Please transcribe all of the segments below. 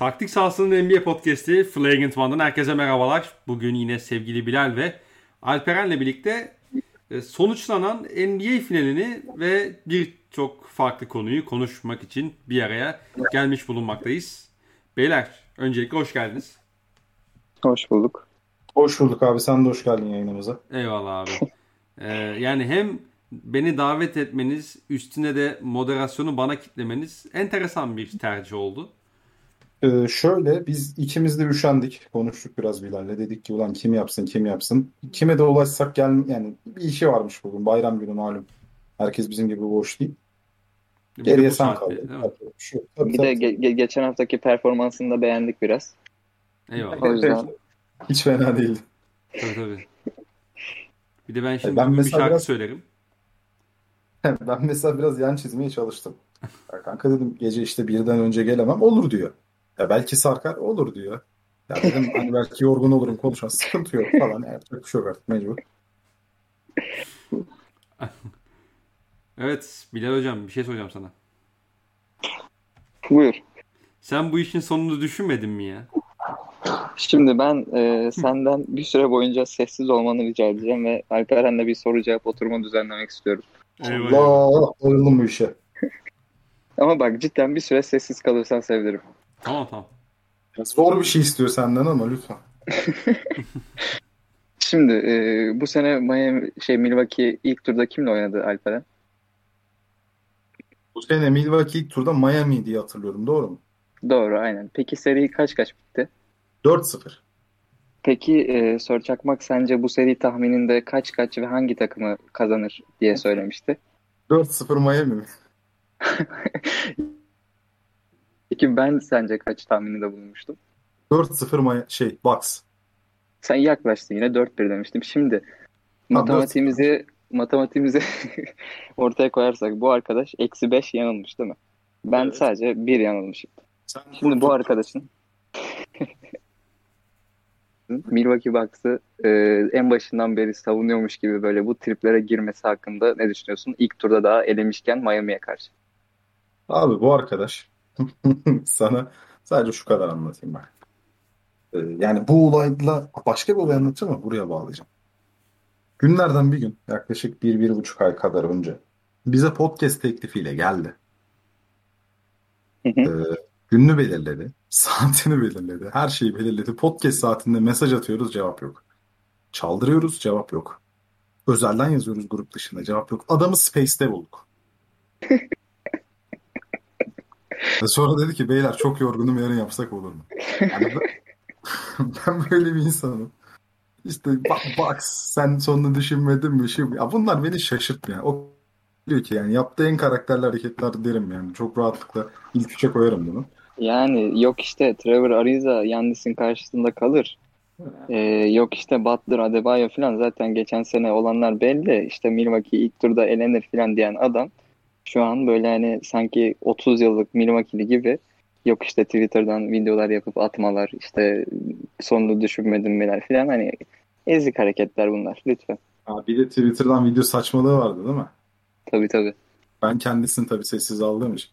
Taktik sahasının NBA podcast'i Flagrant One'dan herkese merhabalar. Bugün yine sevgili Bilal ve Alperen'le birlikte e, sonuçlanan NBA finalini ve birçok farklı konuyu konuşmak için bir araya gelmiş bulunmaktayız. Beyler öncelikle hoş geldiniz. Hoş bulduk. Hoş bulduk abi. Sen de hoş geldin yayınımıza. Eyvallah abi. Ee, yani hem beni davet etmeniz, üstüne de moderasyonu bana kitlemeniz enteresan bir tercih oldu. Ee, şöyle biz ikimiz de üşendik. Konuştuk biraz Bilal'le. Dedik ki ulan kim yapsın kim yapsın. Kime de ulaşsak gel yani bir işi varmış bugün. Bayram günü malum. Herkes bizim gibi boş değil. Bir Geriye de sen kaldın. yok. Tabii, Bir de tabii. ge- ge- geçen haftaki performansını da beğendik biraz. Eyvallah. O yüzden Hiç fena değildi. Tabii tabii. Bir de ben şimdi Ben bir mesela şarkı biraz- söylerim. Ben mesela biraz yan çizmeye çalıştım. Kanka dedim gece işte birden önce gelemem. Olur diyor. Ya belki sarkar olur diyor. Ya dedim hani belki yorgun olurum konuşan sıkıntı yok falan. Ya yapacak bir şey yok artık mecbur. Evet Bilal hocam bir şey soracağım sana. buyur. Sen bu işin sonunu düşünmedin mi ya? Şimdi ben e, senden bir süre boyunca sessiz olmanı rica edeceğim ve Alperen'le bir soru cevap oturumu düzenlemek istiyorum. Allah bayıldım bu işe. Ama bak cidden bir süre sessiz kalırsan sevinirim. Tamam tamam. Ya Zor bir şey istiyor senden ama lütfen. Şimdi e, bu sene Miami şey Milwaukee ilk turda kimle oynadı Alperen? Bu sene Milwaukee ilk turda Miami diye hatırlıyorum. Doğru mu? Doğru aynen. Peki seri kaç kaç bitti? 4-0. Peki e, Sör Çakmak sence bu seri tahmininde kaç kaç ve hangi takımı kazanır diye söylemişti. 4-0 Miami mi? Peki ben sence kaç tahmininde bulunmuştum? 4-0 Miami, şey Bucks. Sen yaklaştın yine 4-1 demiştim. Şimdi matematiğimizi matematiğimizi ortaya koyarsak bu arkadaş eksi 5 yanılmış değil mi? Ben Evet. sadece 1 yanılmışım. Sen Şimdi bu arkadaşın Milwaukee Bucks'ı e, en başından beri savunuyormuş gibi böyle bu triplere girmesi hakkında ne düşünüyorsun? İlk turda daha elemişken Miami'ye karşı. Abi bu arkadaş sana sadece şu kadar anlatayım bak. Ee, yani bu olayla başka bir olay anlatacağım ama buraya bağlayacağım. Günlerden bir gün yaklaşık bir, bir buçuk ay kadar önce bize podcast teklifiyle geldi. Hı hı. Ee, gününü belirledi. Saatini belirledi. Her şeyi belirledi. Podcast saatinde mesaj atıyoruz cevap yok. Çaldırıyoruz cevap yok. Özelden yazıyoruz grup dışında cevap yok. Adamı Space'te bulduk. Sonra dedi ki beyler çok yorgunum yarın yapsak olur mu? Yani ben, ben böyle bir insanım. İşte bak, bak sen sonunu düşünmedin mi? Şey, ya bunlar beni şaşırtmıyor. O diyor ki yani yaptığı en karakterli hareketler derim yani. Çok rahatlıkla ilk üçe koyarım bunu. Yani yok işte Trevor Ariza Yannis'in karşısında kalır. Ee, yok işte Butler, Adebayo falan zaten geçen sene olanlar belli. İşte Milwaukee ilk turda elenir falan diyen adam şu an böyle hani sanki 30 yıllık Milwaukee'li gibi yok işte Twitter'dan videolar yapıp atmalar işte sonunu düşünmedim miler falan hani ezik hareketler bunlar lütfen. Ha, bir de Twitter'dan video saçmalığı vardı değil mi? Tabii tabii. Ben kendisini tabii sessiz aldığım için.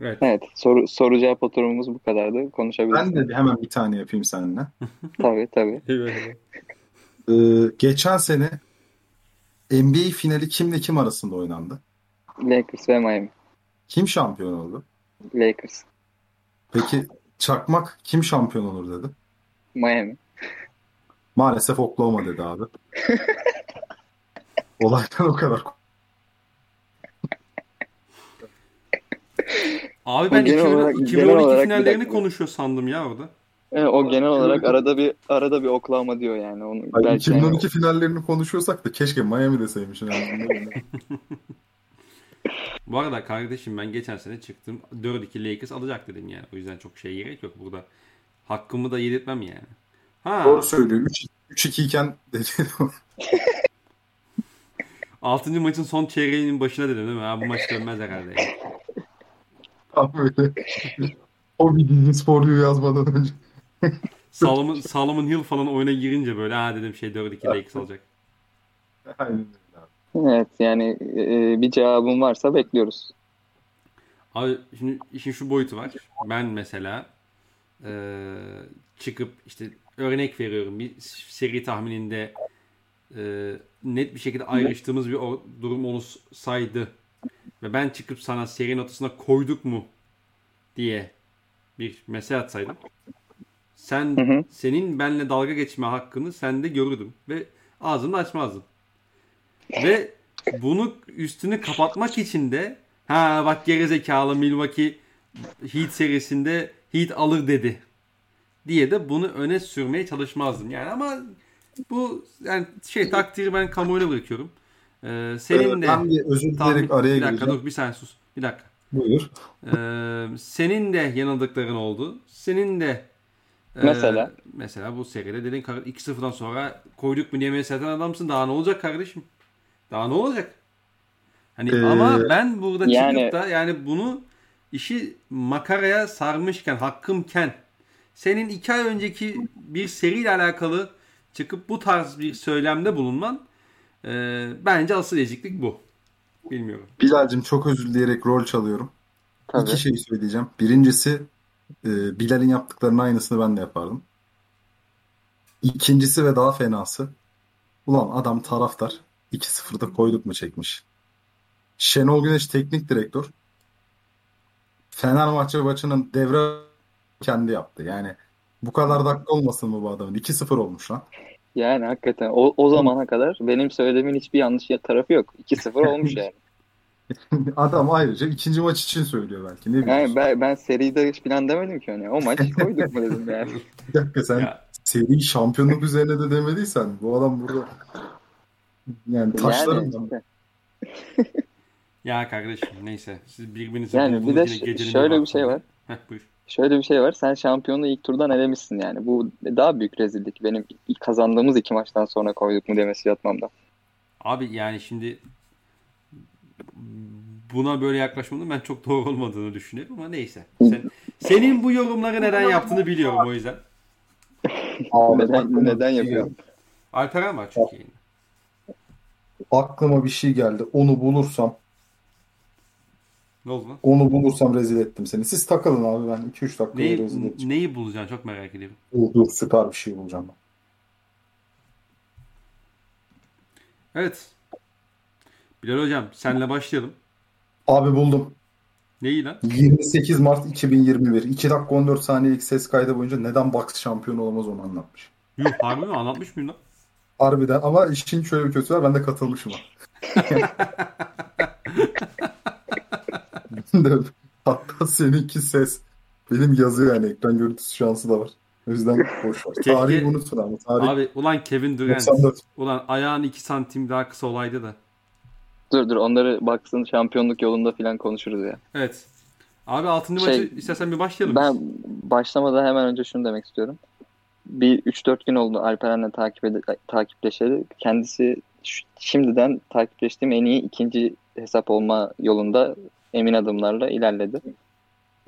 Evet. Evet soru, soru cevap oturumumuz bu kadardı. Konuşabiliriz. Ben de hemen bir tane yapayım seninle. Tabii tabii. Ee, geçen sene NBA finali kimle kim arasında oynandı? Lakers ve Miami. Kim şampiyon oldu? Lakers. Peki Çakmak kim şampiyon olur dedi. Miami. Maalesef Oklahoma dedi abi. Olaydan o kadar. Abi ben genel 2000 olarak- genel 2012 olarak bir finallerini konuşuyor sandım ya orada. Evet, o genel olarak arada bir arada bir Oklahoma diyor yani onu Ay, belki 2012 finallerini konuşuyorsak da keşke Miami deseymiş. Yani. Bu arada kardeşim ben geçen sene çıktım 4-2 Lakers alacak dedim yani. O yüzden çok şey gerek yok burada. Hakkımı da yedirtmem yani. Ha, Doğru söylüyor. 3 3-2 iken. 6. maçın son çeyreğinin başına dedim değil mi? Ha, bu maç dönmez herhalde. Yani. Tam böyle. o bir dizi sporluyu yazmadan önce. Solomon, Solomon Hill falan oyuna girince böyle ha dedim şey 4-2 Lakers alacak. Aynen öyle abi. Evet yani e, bir cevabın varsa bekliyoruz. Abi şimdi işin şu boyutu var. Ben mesela e, çıkıp işte örnek veriyorum bir seri tahmininde e, net bir şekilde ayrıştığımız bir o- durum olsaydı ve ben çıkıp sana serinin ortasına koyduk mu diye bir mesaj atsaydım sen Hı hı. senin benle dalga geçme hakkını sen de görürdüm ve ağzını açmazdın. Ve bunu üstünü kapatmak için de ha bak gerizekalı Milwaukee Heat serisinde Heat alır dedi diye de bunu öne sürmeye çalışmazdım. Yani ama bu yani şey takdiri ben kamuoyuna bırakıyorum. Ee, senin de Ben bir özür dileyerek araya bir dakika gireceğim. dur bir saniye sus. Bir dakika. Buyur. Ee, senin de yanıldıkların oldu. Senin de e, Mesela? mesela bu seride dedin kar- 2-0'dan sonra koyduk mu diye mesaj atan adamsın. Daha ne olacak kardeşim? Daha ne olacak? Hani Ee, ama ben burada yani- çıkıp da yani bunu işi makaraya sarmışken hakkımken senin iki ay önceki bir seriyle alakalı çıkıp bu tarz bir söylemde bulunman e, bence asıl eziklik bu. Bilmiyorum. Bilal'cim çok özür dileyerek rol çalıyorum. Tabii. İki şey söyleyeceğim. Birincisi e, Bilal'in yaptıklarının aynısını ben de yapardım. İkincisi ve daha fenası. Ulan adam taraftar 2-0'da koyduk mu çekmiş. Şenol Güneş teknik direktör. Fenerbahçe maçının devre kendi yaptı. Yani bu kadar dakika olmasın mı bu adamın? 2-0 olmuş lan. Yani hakikaten o, o zamana kadar benim söylediğimin hiçbir yanlış tarafı yok. 2-0 olmuş yani. Adam ayrıca ikinci maç için söylüyor belki. Ne biliyorsun? Yani ben, ben seride falan demedim ki hani. O maç koyduk mu dedim yani. Bir dakika sen Ya, seri şampiyonluk üzerine de demediysen bu adam burada yani taşlarım Yani işte. ya kardeşim neyse. Siz birbirinizi Yani bir de şöyle bir şey var. Heh, buyur. Şöyle bir şey var. Sen şampiyonu ilk turdan elemişsin yani. Bu daha büyük rezillik. Benim kazandığımız iki maçtan sonra koyduk mu demesi yatmamda. Abi yani şimdi buna böyle yaklaşmanın ben çok doğru olmadığını düşünüyorum ama neyse. Sen, senin bu yorumları neden yaptığını biliyorum o yüzden. Abi, Neden, neden yapıyorum? Alperen var çünkü yayında. Aklıma bir şey geldi. Onu bulursam, Ne oldu lan? onu bulursam rezil ettim seni. Siz takılın abi ben 2-3 dakika Neyi, rezil edeceğim. neyi bulacaksın çok merak ediyorum. Dur, dur süper bir şey bulacağım ben. Evet. Bilal hocam senle başlayalım. Abi buldum. Neyi lan? 28 Mart 2021. 2 dakika 14 saniyelik ses kaydı boyunca neden Bucks şampiyon olamaz onu anlatmış. Yuh harbi mi? Anlatmış mıyım lan? Harbiden ama işin şöyle bir kötüsü var. Ben de katılmışım. Hatta seninki ses. Benim yazıyor yani ekran görüntüsü şansı da var. O yüzden boş ver. Tarihi unutun ama. Tarih Abi ulan Kevin Durant. 94. Ulan ayağın 2 santim daha kısa olaydı da. Dur dur onları baksın şampiyonluk yolunda falan konuşuruz ya. Evet. Abi 6. Şey, maçı istersen bir başlayalım. Ben başlamadan hemen önce şunu demek istiyorum. Bir 3-4 gün oldu Alperen'le takip ede- takipleşeli. Kendisi ş- şimdiden takipleştiğim en iyi ikinci hesap olma yolunda emin adımlarla ilerledi.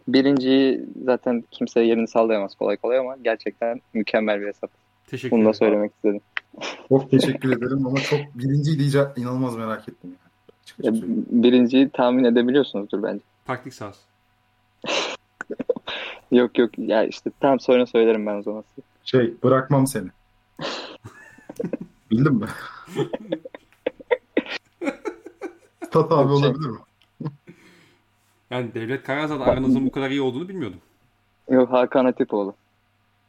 Birinciyi zaten kimse yerini sallayamaz kolay kolay ama gerçekten mükemmel bir hesap. Teşekkür Bunu da söylemek istedim. Çok teşekkür ederim ama çok birinci diyeceğim. inanılmaz merak ettim. Birinciyi tahmin edebiliyorsunuzdur bence. Taktik sahası. Yok yok ya işte tam sonra söylerim ben o zaman. Şey bırakmam seni. Bildin mi? Tat abi şey- olabilir mi? Yani Devlet Karaza'da aranızın bu kadar iyi olduğunu bilmiyordum. Yok Hakan Atipoğlu.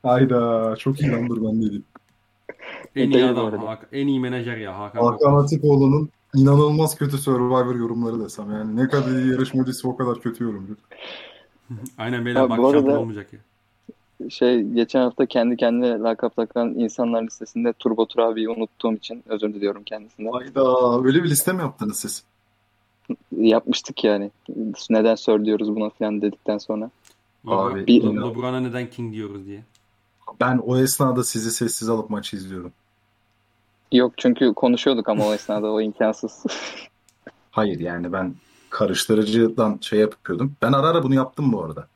Hayda çok iyi lan dur ben de diyeyim. En iyi Değil bu adam. en iyi menajer ya Hakan. Hakan. Atipoğlu'nun inanılmaz kötü Survivor yorumları desem yani ne kadar iyi yarışmacısı o kadar kötü yorumcu. Aynen beyler Ya bak şampiyon olmayacak ya. Şey geçen hafta kendi kendine lakap takan insanlar listesinde Turbo Tur abiyi unuttuğum için özür diliyorum kendisinden. Hayda öyle bir liste mi yaptınız siz? Yapmıştık yani. Neden Sir diyoruz buna falan dedikten sonra. Abi, bir- Le- LeBron'a neden King diyoruz diye. Ben o esnada sizi sessiz alıp maçı izliyorum. Yok çünkü konuşuyorduk ama o esnada o imkansız. Hayır yani ben karıştırıcıdan şey yapıyordum. Ben ara ara bunu yaptım bu arada.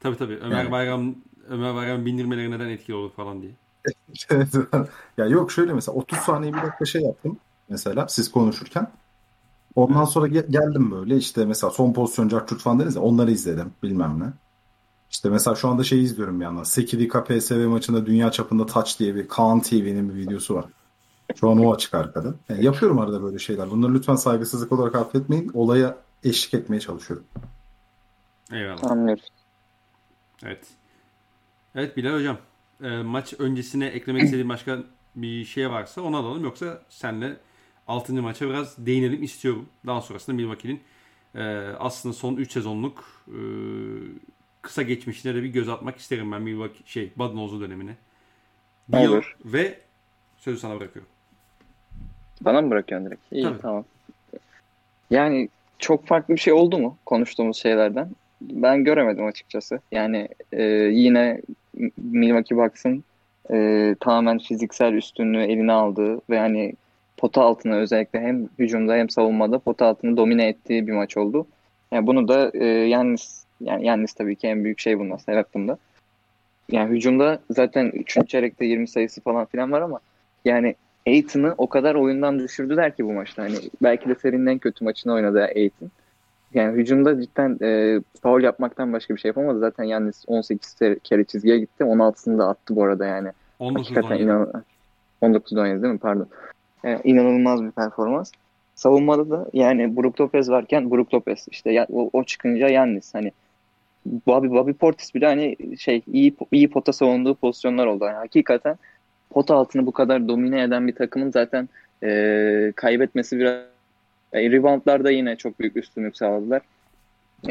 Tabii tabii. Ömer Yani. Bayram Ömer Bayram bindirmeleri neden etkili olur falan diye. ya yok şöyle mesela 30 saniye bir dakika şey yaptım mesela siz konuşurken. Ondan sonra geldim böyle işte mesela son pozisyon Cartürk falan deriz ya onları izledim bilmem ne. İşte mesela şu anda şey izliyorum bir yandan. Sekidika PSV maçında dünya çapında Touch diye bir Kaan TV'nin bir videosu var. Şu an o açık arkada. Yani yapıyorum arada böyle şeyler. Bunları lütfen saygısızlık olarak affetmeyin. Olaya eşlik etmeye çalışıyorum. Eyvallah. Anlıyoruz. Evet. Evet Bilal Hocam. E, maç öncesine eklemek istediğin başka bir şey varsa onu alalım. Yoksa senle 6. maça biraz değinelim istiyorum. Daha sonrasında Milwaukee'nin e, aslında son 3 sezonluk e, kısa geçmişine de bir göz atmak isterim ben Milwaukee şey Budenholzer dönemine. Olur. Ve sözü sana bırakıyorum. Bana mı bırakıyorsun direkt? İyi Tabii. tamam. Yani çok farklı bir şey oldu mu konuştuğumuz şeylerden? Ben göremedim açıkçası. Yani e, yine Milwaukee Bucks'ın e, tamamen fiziksel üstünlüğü eline aldığı ve hani pota altına özellikle hem hücumda hem savunmada pota altını domine ettiği bir maç oldu. Yani bunu da e, Yannis yani Yannis tabii ki en büyük şey bundan sebep bunda. Yani hücumda zaten 3. çeyrekte 20 sayısı falan filan var ama yani Aiton'ı o kadar oyundan düşürdüler ki bu maçta. Hani belki de serinin en kötü maçını oynadı Aiton. Yani hücumda cidden e, foul yapmaktan başka bir şey yapamadı. Zaten Yannis 18 kere çizgiye gitti. 16'sını da attı bu arada yani. 19 Hakikaten inan 19 17 değil mi? Pardon. Yani inanılmaz bir performans. Savunmada da yani Brook Lopez varken Brook Lopez işte ya, o, o çıkınca Yannis hani Bobby, Bobby Portis bile hani şey iyi iyi pota savunduğu pozisyonlar oldu. Yani hakikaten pot altını bu kadar domine eden bir takımın zaten e, kaybetmesi biraz e, reboundlarda yine çok büyük üstünlük sağladılar.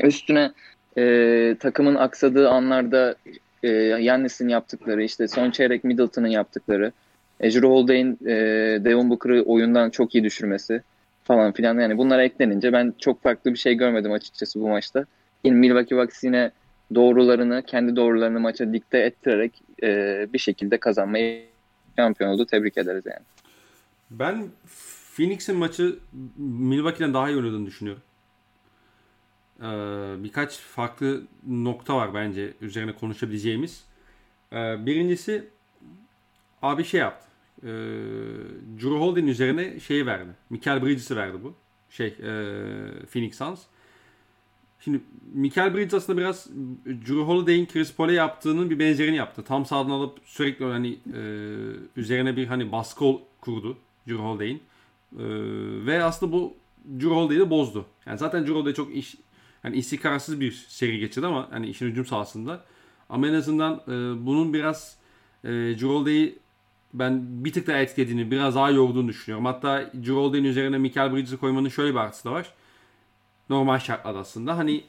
Üstüne e, takımın aksadığı anlarda e, Yannis'in yaptıkları, işte son çeyrek Middleton'ın yaptıkları, e, Drew Holiday'in e, Devon Booker'ı oyundan çok iyi düşürmesi falan filan. Yani bunlara eklenince ben çok farklı bir şey görmedim açıkçası bu maçta. Yine Milwaukee Bucks yine doğrularını, kendi doğrularını maça dikte ettirerek e, bir şekilde kazanmayı şampiyon oldu. Tebrik ederiz yani. Ben Phoenix'in maçı Milwaukee'den daha iyi oynadığını düşünüyorum. Ee, birkaç farklı nokta var bence üzerine konuşabileceğimiz. Ee, birincisi abi şey yaptı. Ee, Drew Holden üzerine şey verdi. Michael Bridges'i verdi bu. Şey e, Phoenix Suns. Şimdi Michael Bridges aslında biraz Drew Holiday'in Chris Paul'e yaptığının bir benzerini yaptı. Tam sağdan alıp sürekli hani e, üzerine bir hani baskı kurdu Drew Holiday'in. E, ve aslında bu Drew Holiday'i de bozdu. Yani zaten Drew Holiday çok iş yani istikrarsız bir seri geçirdi ama hani işin hücum sahasında. Ama en azından e, bunun biraz e, Drew Holiday'i ben bir tık daha etkilediğini, biraz daha yorduğunu düşünüyorum. Hatta Drew Holiday'in üzerine Michael Bridges'i koymanın şöyle bir artısı da var normal şartlarda aslında. Hani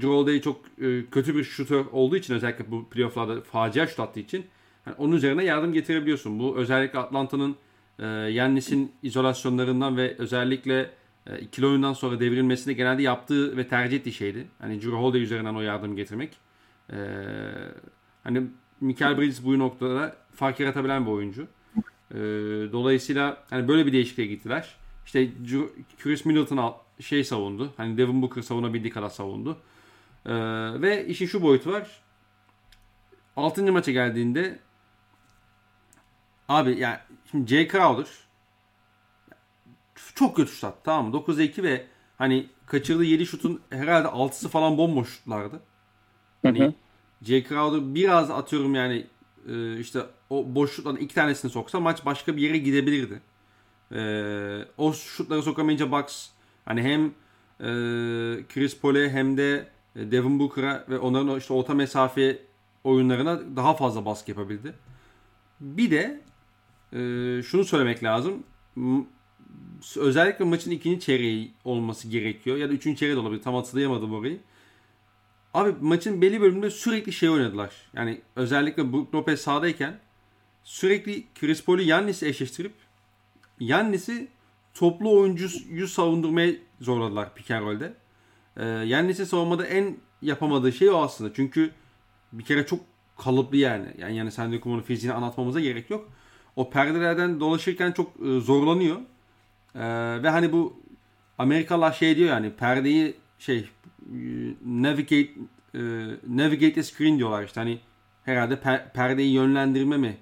Joel çok e, kötü bir şutör olduğu için özellikle bu playofflarda facia şut attığı için yani onun üzerine yardım getirebiliyorsun. Bu özellikle Atlanta'nın e, Yannis'in izolasyonlarından ve özellikle e, ikili oyundan sonra devrilmesinde genelde yaptığı ve tercih ettiği şeydi. Hani Drew Holiday üzerinden o yardım getirmek. E, hani Michael Bridges bu noktada fark yaratabilen bir oyuncu. E, dolayısıyla hani böyle bir değişikliğe gittiler. İşte Chris Middleton şey savundu. Hani Devin Booker savunabildiği kadar savundu. Ee, ve işin şu boyutu var. 6. maça geldiğinde abi yani şimdi Jay Crowder çok kötü şut attı tamam mı? 9'a 2 ve hani kaçırdığı 7 şutun herhalde 6'sı falan bomboş şutlardı. Hani hı hı. Jay Crowder biraz atıyorum yani e, işte o boş şutların iki tanesini soksa maç başka bir yere gidebilirdi. Ee, o şutları sokamayınca Bucks hani hem e, Chris Paul'e hem de e, Devin Booker'a ve onların işte orta mesafe oyunlarına daha fazla baskı yapabildi. Bir de e, şunu söylemek lazım. Özellikle maçın ikinci çeyreği olması gerekiyor. Ya da üçüncü çeyreği de olabilir. Tam hatırlayamadım orayı. Abi maçın belli bölümünde sürekli şey oynadılar. Yani özellikle Brook Lopez sahadayken sürekli Chris Paul'u Yannis'e eşleştirip Yannis'i toplu oyuncuyu savundurmaya zorladılar pick and roll'de. Yannis'in savunmada en yapamadığı şey o aslında. Çünkü bir kere çok kalıplı yani. Yani yani sen onu fiziğini anlatmamıza gerek yok. O perdelerden dolaşırken çok e, zorlanıyor. Ee, ve hani bu Amerikalılar şey diyor yani perdeyi şey navigate e, navigate a screen diyorlar işte hani herhalde per, perdeyi yönlendirme mi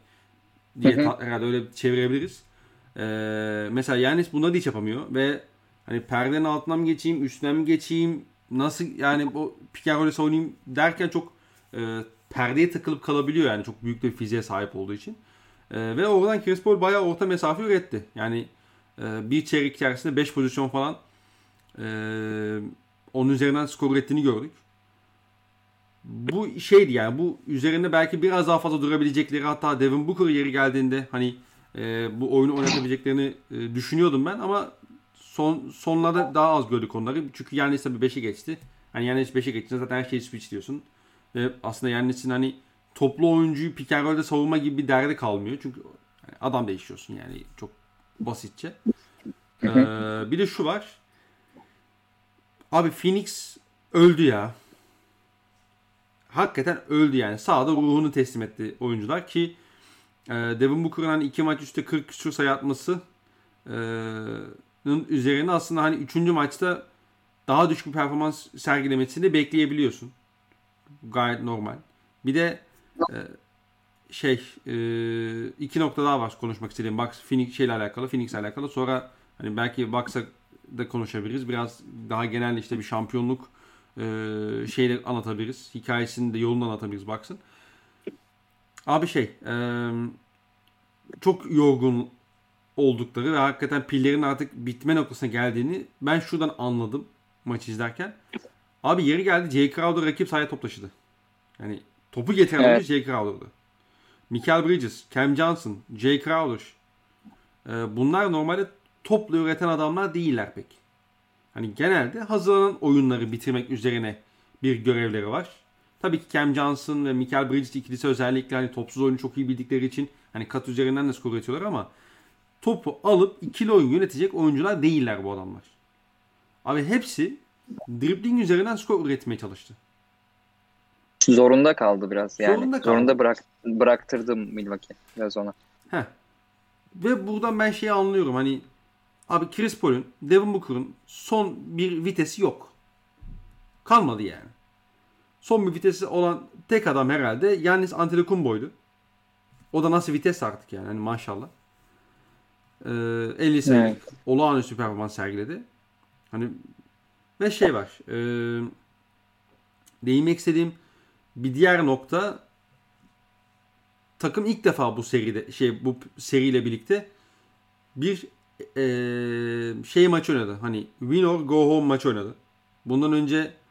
diye ta, herhalde öyle çevirebiliriz. Ee, mesela Yanis bunları hiç yapamıyor ve Hani perdenin altından mı geçeyim, üstüne mi geçeyim, nasıl yani o pick oynayayım derken çok e, perdeye takılıp kalabiliyor yani çok büyük bir fiziğe sahip olduğu için. E, ve oradan Paul bayağı orta mesafe üretti. Yani e, bir çeyrek içerisinde 5 pozisyon falan e, onun üzerinden skor ürettiğini gördük. Bu şeydi yani bu üzerinde belki biraz daha fazla durabilecekleri hatta Devin Booker yeri geldiğinde hani e, bu oyunu oynatabileceklerini e, düşünüyordum ben ama son sonlarda daha az gördük onları. Çünkü yani ise bir 5'e geçti. Hani yani 5'e geçti zaten her şeyi switch diyorsun. Ve aslında Yannis'in hani toplu oyuncuyu pick and savunma gibi bir derdi kalmıyor. Çünkü adam değişiyorsun yani çok basitçe. Ee, bir de şu var. Abi Phoenix öldü ya. Hakikaten öldü yani. Sağda ruhunu teslim etti oyuncular ki e, Devin Booker'ın hani iki maç üstte 40 küsur sayı atması e, üzerine aslında hani 3. maçta daha düşük bir performans sergilemesini bekleyebiliyorsun. Gayet normal. Bir de e, şey e, iki nokta daha var konuşmak istediğim. Bucks Phoenix şeyle alakalı, Phoenix'le alakalı. Sonra hani belki Bucks'a da konuşabiliriz. Biraz daha genel işte bir şampiyonluk e, şeyleri anlatabiliriz. Hikayesini de yolunu anlatabiliriz Bucks'ın. Abi şey e, çok yorgun oldukları ve hakikaten pillerin artık bitme noktasına geldiğini ben şuradan anladım maçı izlerken. Abi yeri geldi Jay Crowder rakip sahaya top taşıdı. Yani topu getiren evet. Jay Crowder'dı. Michael Bridges, Cam Johnson, Jay Crowder. Ee, bunlar normalde topla üreten adamlar değiller pek. Hani genelde hazırlanan oyunları bitirmek üzerine bir görevleri var. Tabii ki Cam Johnson ve Michael Bridges ikilisi özellikle hani topsuz oyunu çok iyi bildikleri için hani kat üzerinden de skor üretiyorlar ama topu alıp ikili oyun yönetecek oyuncular değiller bu adamlar. Abi hepsi dribbling üzerinden skor üretmeye çalıştı. Zorunda kaldı biraz yani. Zorunda, kaldı. Zorunda bırak, bıraktırdım Milwaukee biraz ona. Heh. Ve buradan ben şeyi anlıyorum hani abi Chris Paul'un, Devin Booker'ın son bir vitesi yok. Kalmadı yani. Son bir vitesi olan tek adam herhalde Yannis Antetokounmpo'ydu. O da nasıl vites artık yani hani maşallah. Ee, 50 senelik evet. olağanüstü performans sergiledi. Hani ve şey var. E, değinmek istediğim bir diğer nokta takım ilk defa bu seride şey bu seriyle birlikte bir e, şey maç oynadı. Hani win or go home maç oynadı. Bundan önce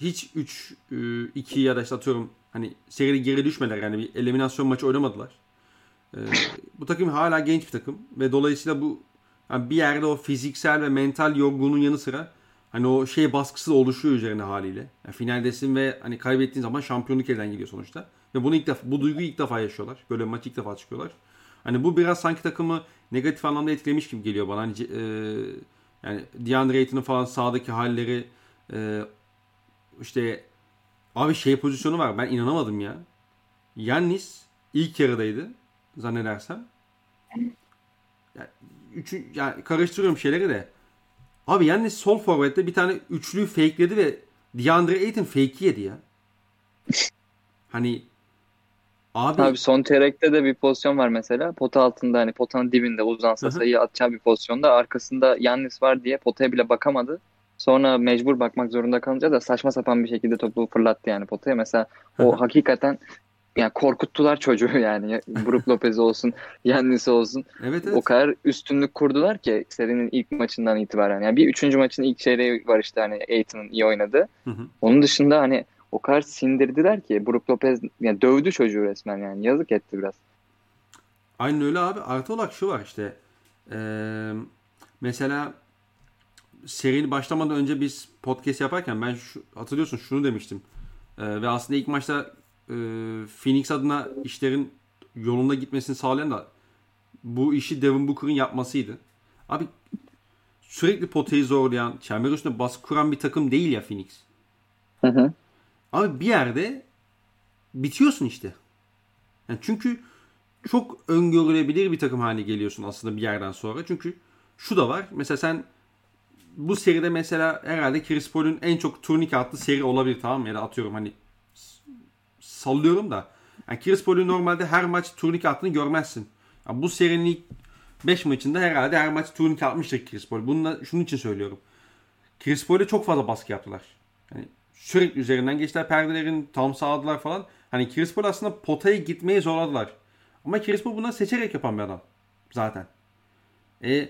hiç 3 2 ya da işte atıyorum hani seride geri düşmediler yani bir eliminasyon maçı oynamadılar. E, bu takım hala genç bir takım ve dolayısıyla bu yani bir yerde o fiziksel ve mental yorgunluğun yanı sıra hani o şey baskısı da oluşuyor üzerine haliyle. Yani finaldesin ve hani kaybettiğin zaman şampiyonluk elden geliyor sonuçta. Ve bunu ilk defa bu duyguyu ilk defa yaşıyorlar. Böyle maç ilk defa çıkıyorlar. Hani bu biraz sanki takımı negatif anlamda etkilemiş gibi geliyor bana. Hani e, yani DeAndre Ayton'un falan sağdaki halleri e, işte abi şey pozisyonu var. Ben inanamadım ya. Yannis ilk yarıdaydı zannedersem. Yani, üçü, yani karıştırıyorum şeyleri de. Abi yani sol forvette bir tane üçlüyü fakeledi ve DeAndre Ayton fake yedi ya. Hani abi Abi son terekte de bir pozisyon var mesela. Pota altında hani potanın dibinde uzansa sayı atacağı bir pozisyonda arkasında Yannis var diye potaya bile bakamadı. Sonra mecbur bakmak zorunda kalınca da saçma sapan bir şekilde topu fırlattı yani potaya. Mesela o hakikaten yani korkuttular çocuğu yani. Brook Lopez olsun, Yannis olsun. Evet, evet. O kadar üstünlük kurdular ki serinin ilk maçından itibaren. Yani bir üçüncü maçın ilk çeyreği var işte hani Aiton'un iyi oynadı. Hı hı. Onun dışında hani o kadar sindirdiler ki Brook Lopez yani dövdü çocuğu resmen yani. Yazık etti biraz. Aynen öyle abi. Artı olarak şu var işte. Ee, mesela serinin başlamadan önce biz podcast yaparken ben şu, hatırlıyorsun şunu demiştim. Ee, ve aslında ilk maçta e, Phoenix adına işlerin yolunda gitmesini sağlayan da bu işi Devin Booker'ın yapmasıydı. Abi sürekli potayı zorlayan, çember üstünde baskı kuran bir takım değil ya Phoenix. Hı hı. Abi bir yerde bitiyorsun işte. Yani çünkü çok öngörülebilir bir takım haline geliyorsun aslında bir yerden sonra. Çünkü şu da var. Mesela sen bu seride mesela herhalde Chris Paul'un en çok turnike attığı seri olabilir tamam mı? Ya da atıyorum hani sallıyorum da. Yani Chris Paul'un normalde her maç turnike attığını görmezsin. Yani bu serinin ilk 5 maçında herhalde her maç turnike atmıştır Chris Paul. Bunu da şunun için söylüyorum. Chris Paul'e çok fazla baskı yaptılar. Yani sürekli üzerinden geçtiler perdelerin tam sağladılar falan. Hani Chris Paul aslında potaya gitmeyi zorladılar. Ama Chris Paul bunları seçerek yapan bir adam zaten. E,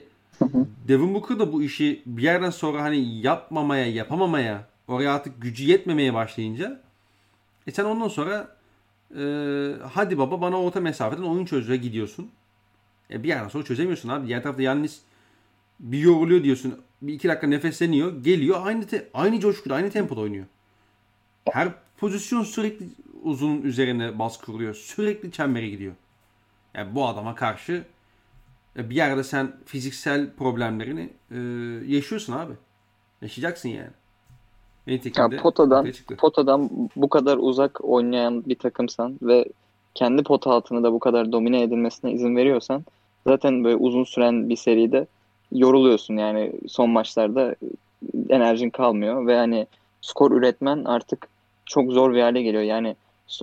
Devin Booker da bu işi bir yerden sonra hani yapmamaya, yapamamaya, oraya artık gücü yetmemeye başlayınca e sen ondan sonra e, hadi baba bana orta mesafeden oyun çözüye gidiyorsun. E bir yerden sonra çözemiyorsun abi. Diğer tarafta yalnız bir yoruluyor diyorsun. Bir iki dakika nefesleniyor. Geliyor aynı te- aynı coşkuda aynı tempoda oynuyor. Her pozisyon sürekli uzun üzerine baskı kuruyor. Sürekli çembere gidiyor. Yani bu adama karşı bir yerde sen fiziksel problemlerini e, yaşıyorsun abi. Yaşayacaksın yani. Ya potadan, potadan bu kadar uzak oynayan bir takımsan ve kendi pota altını da bu kadar domine edilmesine izin veriyorsan zaten böyle uzun süren bir seride yoruluyorsun yani son maçlarda enerjin kalmıyor ve hani skor üretmen artık çok zor bir hale geliyor. Yani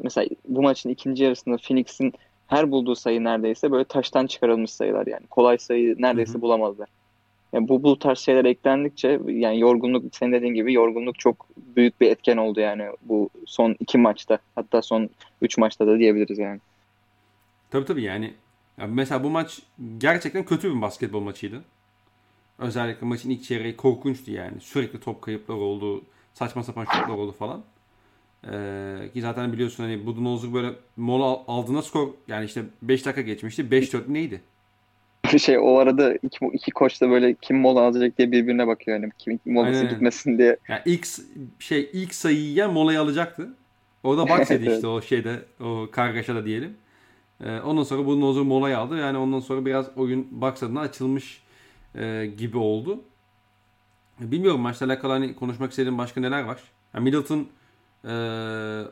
mesela bu maçın ikinci yarısında Phoenix'in her bulduğu sayı neredeyse böyle taştan çıkarılmış sayılar yani. Kolay sayı neredeyse bulamazlar. Yani bu bu tarz şeyler eklendikçe yani yorgunluk senin dediğin gibi yorgunluk çok büyük bir etken oldu yani bu son iki maçta hatta son üç maçta da diyebiliriz yani. Tabii tabii yani, yani mesela bu maç gerçekten kötü bir basketbol maçıydı. Özellikle maçın ilk çeyreği korkunçtu yani. Sürekli top kayıpları oldu. Saçma sapan şutlar oldu falan. Ee, ki zaten biliyorsun hani Budenholzer böyle mola aldığında skor yani işte 5 dakika geçmişti. 5-4 neydi? şey o arada iki, iki koç da böyle kim mola alacak diye birbirine bakıyor yani kim molası Aynen. gitmesin diye. Yani ilk şey ilk yiyen molayı alacaktı. O da box evet. işte o şeyde o kargaşada diyelim. Ee, ondan sonra Budenholzer molayı aldı. Yani ondan sonra biraz oyun adına açılmış e, gibi oldu. Bilmiyorum maçla alakalı hani konuşmak istediğim başka neler var. Yani Middleton e,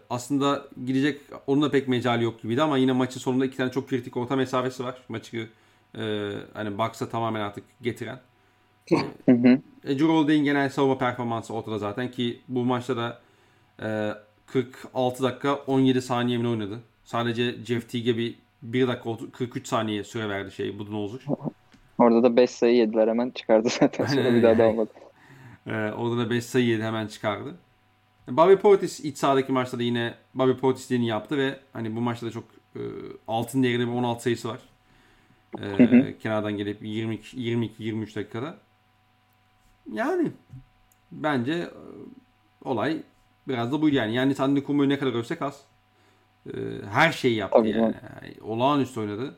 aslında gidecek onun da pek mecali yok gibiydi ama yine maçın sonunda iki tane çok kritik orta mesafesi var. Maçı e, hani Bucks'a tamamen artık getiren. E, Drew genel savunma performansı ortada zaten ki bu maçta da e, 46 dakika 17 saniye mi oynadı. Sadece Jeff Teague'e bir 1 dakika 43 saniye süre verdi şey Budenholzer. Orada da 5 sayı yediler hemen çıkardı zaten. Sonra bir daha da olmadı. Ee, orada da 5 sayı yedi hemen çıkardı. Bobby Portis iç sahadaki maçta da yine Bobby Portis'liğini yaptı ve hani bu maçta da çok e, altın değerinde bir 16 sayısı var. E, kenardan gelip 22 22 23 dakikada. Yani bence e, olay biraz da bu yani. Yani Antetokounmpo'yu ne kadar övsek az. E, her şeyi yaptı Tabii yani. yani. Olağanüstü oynadı.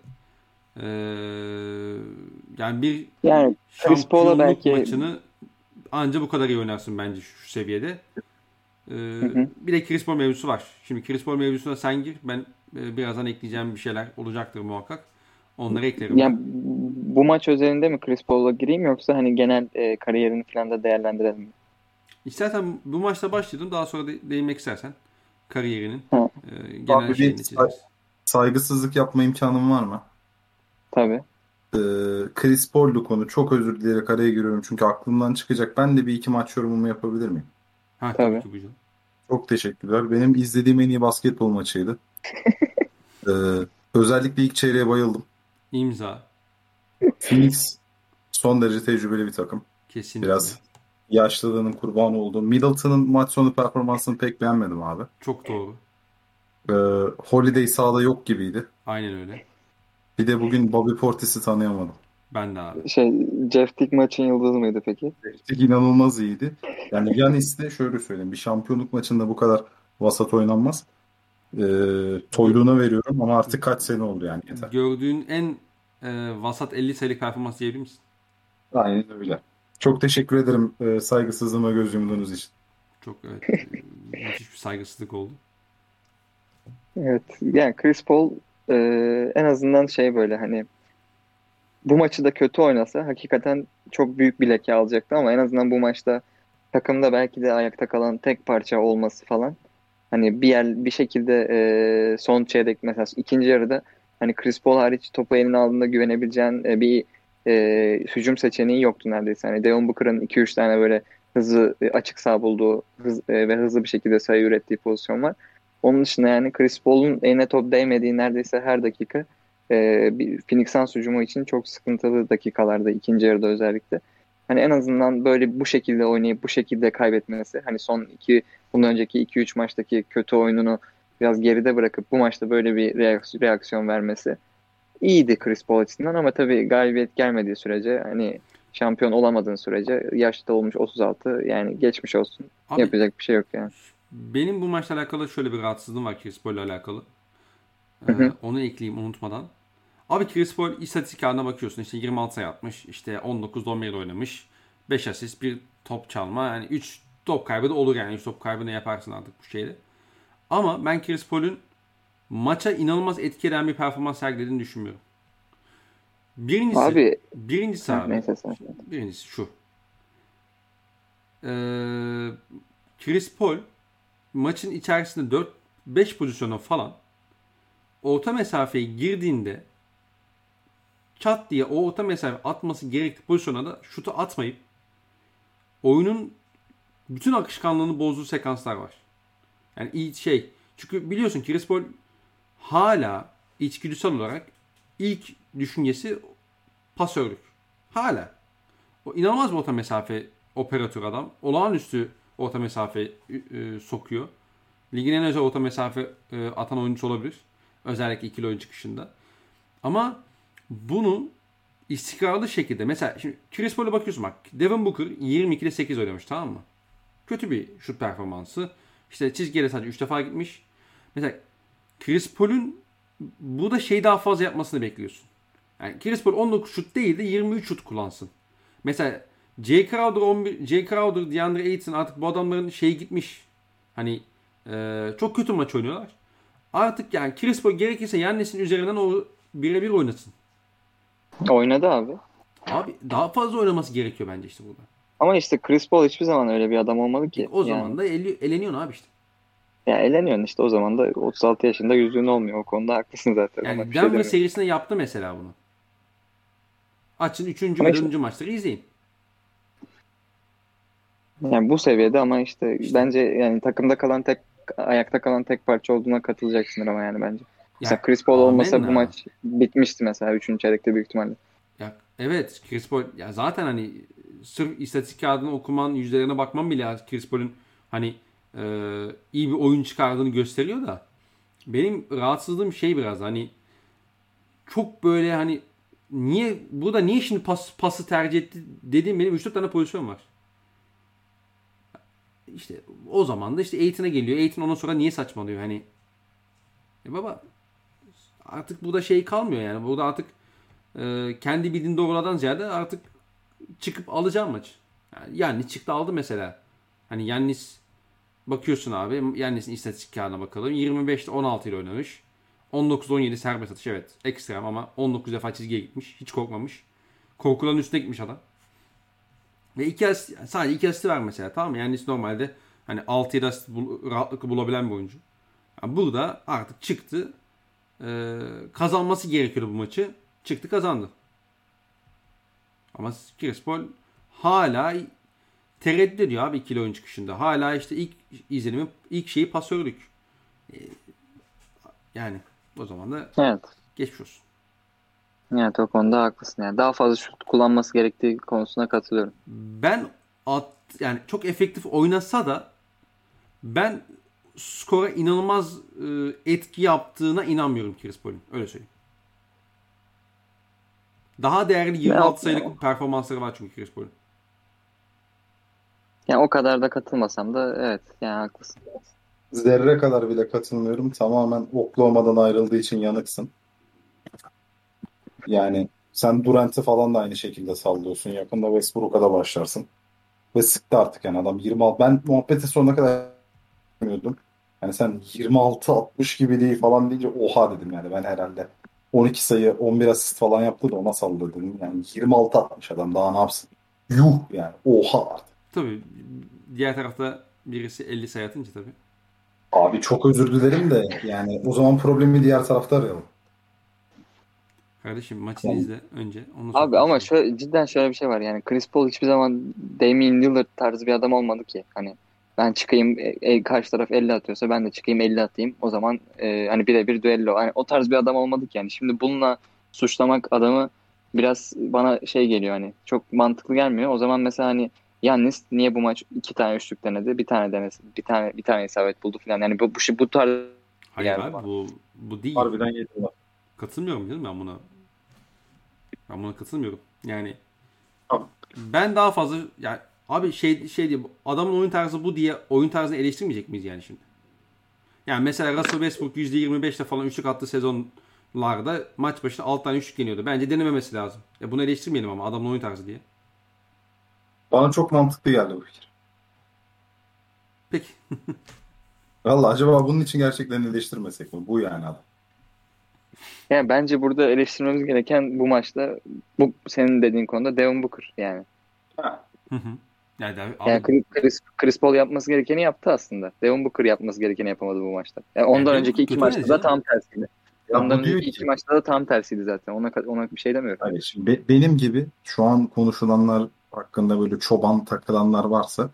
Ee, yani bir yani şampiyonluk belki... maçını anca bu kadar iyi oynarsın bence şu seviyede. Ee, hı hı. Bir de Chris Paul mevzusu var. Şimdi Chris Paul mevzusuna sen gir. Ben e, birazdan ekleyeceğim bir şeyler olacaktır muhakkak. Onları eklerim. Yani bu maç özelinde mi Chris Paul'a gireyim yoksa hani genel e, kariyerini falan da değerlendirelim mi? İstersen bu maçta başladım. Daha sonra de, değinmek istersen kariyerinin e, genel Abi şeyini Saygısızlık yapma imkanım var mı? Tabii. Ee, Chris Paul'lu konu. Çok özür dileyerek araya giriyorum çünkü aklımdan çıkacak. Ben de bir iki maç yorumumu yapabilir miyim? Ha, tabii. tabii. Çok teşekkürler. Benim izlediğim en iyi basketbol maçıydı. ee, özellikle ilk çeyreğe bayıldım. İmza. Phoenix son derece tecrübeli bir takım. Kesinlikle. Biraz yaşlılığının kurbanı oldum. Middleton'ın maç sonu performansını pek beğenmedim abi. Çok doğru. Ee, Holiday sahada yok gibiydi. Aynen öyle. Bir de bugün Bobby Portis'i tanıyamadım. Ben de abi. Şey, Jeff Tick maçın yıldızı mıydı peki? Jeff Tick inanılmaz iyiydi. Yani Yanis de şöyle söyleyeyim. Bir şampiyonluk maçında bu kadar vasat oynanmaz. E, toyluğuna veriyorum ama artık kaç sene oldu yani yeter. Gördüğün en e, vasat 50 sayılık performans diyebilir misin? Aynen öyle. Çok teşekkür ederim e, saygısızlığıma göz yumduğunuz için. Çok evet, müthiş bir saygısızlık oldu. Evet. Yani Chris Paul e, en azından şey böyle hani bu maçı da kötü oynasa hakikaten çok büyük bir leke alacaktı ama en azından bu maçta takımda belki de ayakta kalan tek parça olması falan hani bir yer bir şekilde e, son çeyrek mesela ikinci yarıda hani Chris Paul hariç topu eline aldığında güvenebileceğin e, bir e, hücum seçeneği yoktu neredeyse. Hani Devon Booker'ın 2-3 tane böyle hızlı e, açık sağ bulduğu hız, e, ve hızlı bir şekilde sayı ürettiği pozisyon var. Onun dışında yani Chris Paul'un eline top değmediği neredeyse her dakika e, bir Phoenix Suns hücumu için çok sıkıntılı dakikalarda ikinci yarıda özellikle. Hani en azından böyle bu şekilde oynayıp bu şekilde kaybetmesi hani son iki bundan önceki 2-3 maçtaki kötü oyununu biraz geride bırakıp bu maçta böyle bir reaksiyon vermesi iyiydi Chris Paul açısından ama tabii galibiyet gelmediği sürece hani şampiyon olamadığın sürece yaşta olmuş 36 yani geçmiş olsun. Abi, Yapacak bir şey yok yani. Benim bu maçla alakalı şöyle bir rahatsızlığım var Chris Paul ile alakalı. Ee, onu ekleyeyim unutmadan. Abi Chris Paul istatistik haline bakıyorsun. İşte 26 sayı atmış. İşte 19 11 oynamış. 5 asist, 1 top çalma. Yani 3 top kaybı da olur yani. 3 top kaybı ne yaparsın artık bu şeyde. Ama ben Chris Paul'ün maça inanılmaz etki eden bir performans sergilediğini düşünmüyorum. Birincisi, abi, birincisi abi. Neyse sen. Birincisi şu. Ee, Chris Paul maçın içerisinde 4 5 pozisyona falan orta mesafeye girdiğinde çat diye o orta mesafe atması gerektiği pozisyona da şutu atmayıp oyunun bütün akışkanlığını bozduğu sekanslar var. Yani iyi şey. Çünkü biliyorsun Chris Paul hala içgüdüsel olarak ilk düşüncesi pasörlük. Hala. O inanılmaz bir orta mesafe operatör adam. Olağanüstü orta mesafe e, sokuyor. Ligin en özel orta mesafe e, atan oyuncusu olabilir. Özellikle ikili oyun çıkışında. Ama bunu istikrarlı şekilde mesela şimdi Chris Paul'a bakıyorsun bak Devin Booker 22'de 8 oynamış tamam mı? Kötü bir şut performansı. İşte çizgiye sadece 3 defa gitmiş. Mesela Chris Paul'un bu da şey daha fazla yapmasını bekliyorsun. Yani Chris Paul 19 şut değil de 23 şut kullansın. Mesela J. Crowder 11, J. Crowder, DeAndre Ayton artık bu adamların şeyi gitmiş. Hani e, çok kötü maç oynuyorlar. Artık yani Chris Paul gerekirse Yannis'in üzerinden o birebir oynasın. Oynadı abi. Abi daha fazla oynaması gerekiyor bence işte burada. Ama işte Chris Paul hiçbir zaman öyle bir adam olmadı ki. O zaman yani. da el, eleniyorsun abi işte. Ya eleniyorsun işte o zaman da 36 yaşında yüzüğün olmuyor. O konuda haklısın zaten. Yani Denver şey serisinde yaptı mesela bunu. Açın 3. ve 4. Işte, maçları izleyin. Yani bu seviyede ama işte, işte bence yani takımda kalan tek ayakta kalan tek parça olduğuna katılacaksın ama yani bence. Ya, mesela Chris Paul olmasa bu maç bitmişti mesela 3. çeyrekte büyük ihtimalle. Ya, evet Chris Paul ya zaten hani sırf istatistik kağıdını okuman yüzdelerine bakman bile Chris Paul'un hani e, iyi bir oyun çıkardığını gösteriyor da benim rahatsızlığım şey biraz hani çok böyle hani niye burada niye şimdi pas, pası tercih etti dediğim benim 3-4 tane pozisyon var. İşte o zaman da işte Aiton'a geliyor. Aiton ondan sonra niye saçmalıyor hani? E baba artık burada şey kalmıyor yani. Burada artık e, kendi bildiğin doğrulardan ziyade artık çıkıp alacağım maç. Yani Yannis çıktı aldı mesela. Hani Yannis bakıyorsun abi. Yannis'in istatistik kağıdına bakalım. 25'te 16 ile oynamış. 19-17 serbest atış evet. Ekstrem ama 19 defa çizgiye gitmiş. Hiç korkmamış. Korkuların üstüne gitmiş adam. Ve iki asist, sadece iki asisti var mesela tamam mı? Yani normalde hani 6-7 asist bul, rahatlıkla bulabilen bir oyuncu. Yani burada artık çıktı. E, kazanması gerekiyordu bu maçı. Çıktı kazandı. Ama Paul hala tereddüt ediyor abi ikili oyun çıkışında. Hala işte ilk izlenimi, ilk şeyi pasörlük. E, yani o zaman da evet. geçmiş olsun. Evet o konuda haklısın. Yani daha fazla şut kullanması gerektiği konusuna katılıyorum. Ben at, yani çok efektif oynasa da ben skora inanılmaz e, etki yaptığına inanmıyorum Chris Paul'un. Öyle söyleyeyim. Daha değerli 26 sayılık performansları var çünkü Chris Paul'un. Yani o kadar da katılmasam da evet yani haklısın. Zerre kadar bile katılmıyorum. Tamamen Oklahoma'dan ayrıldığı için yanıksın. Yani sen Durant'i falan da aynı şekilde sallıyorsun. Yakında Westbrook'a da başlarsın. Ve sıktı artık yani adam 26. Ben muhabbeti sonuna kadar bilmiyordum. Yani sen 26-60 gibi değil falan deyince oha dedim yani ben herhalde. 12 sayı 11 asist falan yaptı da ona salladı dedim. Yani 26-60 adam daha ne yapsın? Yuh yani oha artık. Tabii diğer tarafta birisi 50 sayı atınca tabii. Abi çok özür dilerim de yani o zaman problemi diğer tarafta arayalım. Kardeşim maçını izle önce. Onu Abi ama şöyle, cidden şöyle bir şey var yani Chris Paul hiçbir zaman Damian Lillard tarzı bir adam olmadı ki. Hani ben çıkayım e, e, karşı taraf 50 atıyorsa ben de çıkayım 50 atayım. O zaman e, hani birebir düello. Hani o tarz bir adam olmadık yani. Şimdi bununla suçlamak adamı biraz bana şey geliyor hani çok mantıklı gelmiyor. O zaman mesela hani Yannis niye bu maç iki tane üçlük denedi, bir tane denesi, bir tane bir tane isabet buldu falan. Yani bu bu, bu tarz Hayır Yani abi bana. bu bu değil. Harbiden yediler. Katılmıyorum canım ben buna. Ben buna katılmıyorum. Yani ben daha fazla yani abi şey şey diye adamın oyun tarzı bu diye oyun tarzını eleştirmeyecek miyiz yani şimdi? Yani mesela Russell Westbrook %25'le falan üçlük attığı sezonlarda maç başına 6 tane üçlük yeniyordu. Bence denememesi lazım. Ya bunu eleştirmeyelim ama adamın oyun tarzı diye. Bana çok mantıklı geldi bu fikir. Peki. Valla acaba bunun için gerçekten eleştirmesek mi? Bu yani adam. Yani bence burada eleştirmemiz gereken bu maçta bu senin dediğin konuda Devin Booker yani. Hı hı. Yani de- abi, Yani Chris, Chris, Chris Paul yapması gerekeni yaptı aslında. Devin Booker yapması gerekeni yapamadı bu maçta. Yani ondan Devin önceki iki maçta da tam tersiydi. Ya ondan önceki ki- iki maçta da tam tersiydi zaten. Ona ona bir şey demiyorum. Hani şimdi be- benim gibi şu an konuşulanlar hakkında böyle çoban takılanlar varsa